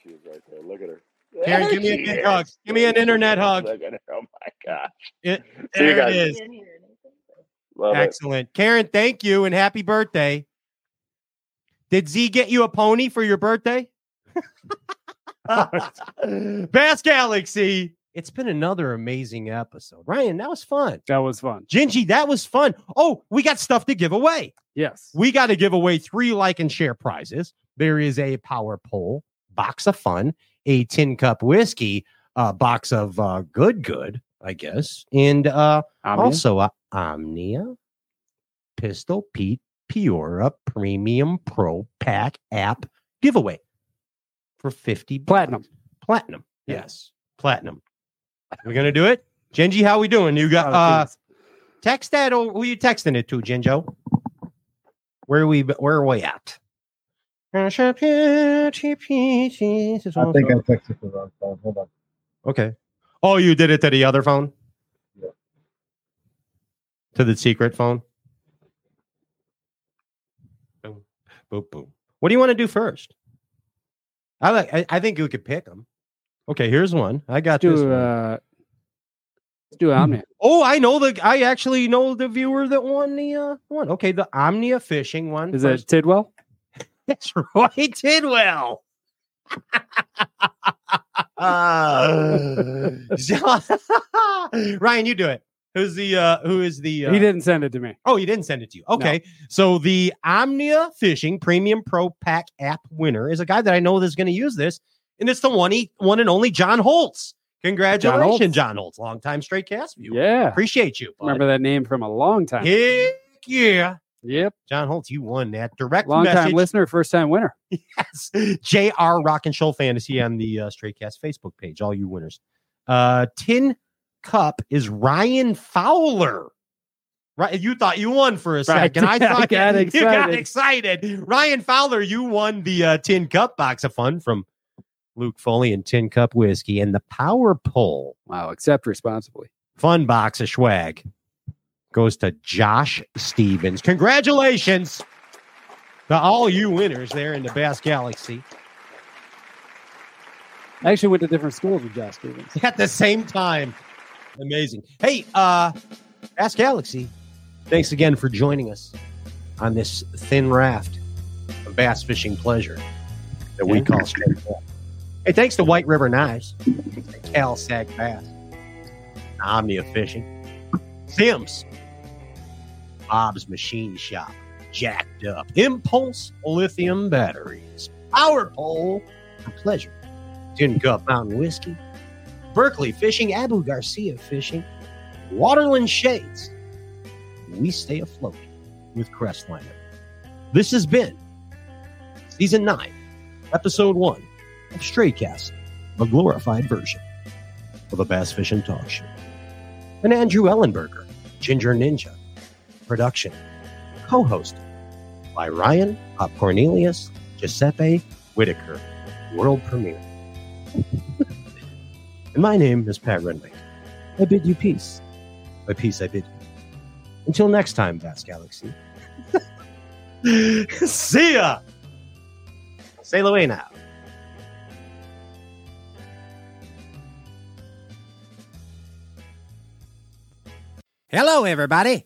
She is right there. Look at her. Karen, There give me a she big is. hug. Give me an internet hug. Look at her. Oh my gosh. It, See you there it guys. is. Love it. Excellent. Karen, thank you and happy birthday. Did Z get you a pony for your birthday? Bass Galaxy. It's been another amazing episode. Ryan, that was fun. That was fun. Gingy, that was fun. Oh, we got stuff to give away. Yes. We got to give away three like and share prizes. There is a power pole, box of fun, a tin cup whiskey, a box of uh, good, good, I guess, and uh, Omnia? also a Omnia Pistol Pete Piora Premium Pro Pack app giveaway for 50 Platinum. bucks. Platinum. Yes. Platinum. We're going to do it. Genji, how we doing? You got Oh, uh text that or who you texting it to, Jinjo? Where are we where are we at? I think I texted the wrong phone. Hold on. Okay. Oh, you did it to the other phone? Yeah. To the secret phone? Boom, boom, boom. What do you want to do first? I like. I, I think you could pick them. Okay, here's one. I got this. Do one. uh, let's do Omnia. Oh, I know the. I actually know the viewer that won the uh, one. Okay, the Omnia fishing one. Is first. it Tidwell? That's Roy Tidwell. Uh, Ryan, you do it. Who's the uh who is the uh, He didn't send it to me. Oh, he didn't send it to you. Okay. So the Omnia Fishing Premium Pro Pack app winner is a guy that I know that's going to use this, and it's the one he one and only John Holtz. Congratulations, Holtz. John Holtz, longtime Stray Cast viewer. Yeah. Appreciate you. bud. Remember that name from a long time. Heck yeah. Yep. John Holtz, you won that direct Long time listener, first time winner. Yes. JR Rock and Show Fantasy on the uh, Stray Cast Facebook page, all you winners. Uh, Tin Cup is Ryan Fowler. Right, you thought you won for a second. I I thought got you got excited. excited. Ryan Fowler, you won the uh, Tin Cup box of fun from Luke Foley and Tin Cup Whiskey and the Power Pole Wow. Accept responsibly. fun box of swag goes to Josh Stevens. Congratulations to all you winners there in the Bass Galaxy. I actually went to different schools with Josh Stevens. at the same time. Amazing. Hey, uh Bass Galaxy, thanks again for joining us on this thin raft of bass fishing pleasure that we call straight bass. Hey, thanks to White River Knives, Cal Sag Bass, Omnia Fishing, Simms, Bob's Machine Shop, Jacked Up, Impulse Lithium Batteries, Power Pole for Pleasure, Tin Cup Mountain Whiskey, Berkley Fishing, Abu Garcia Fishing, Waterland Shades. We stay afloat with Crestliner. This has been season nine, episode one of Stray Cast, a glorified version of a bass fishing talk show. And Andrew Ellenberger, Ginger Ninja, production, co-hosted by Ryan Pop Cornelius, Giuseppe Whitaker, world premiere. and my name is Pat Renwick. I bid you peace. By peace, I bid you. Until next time, Bass Galaxy. See ya. Sail away now. Hello, everybody.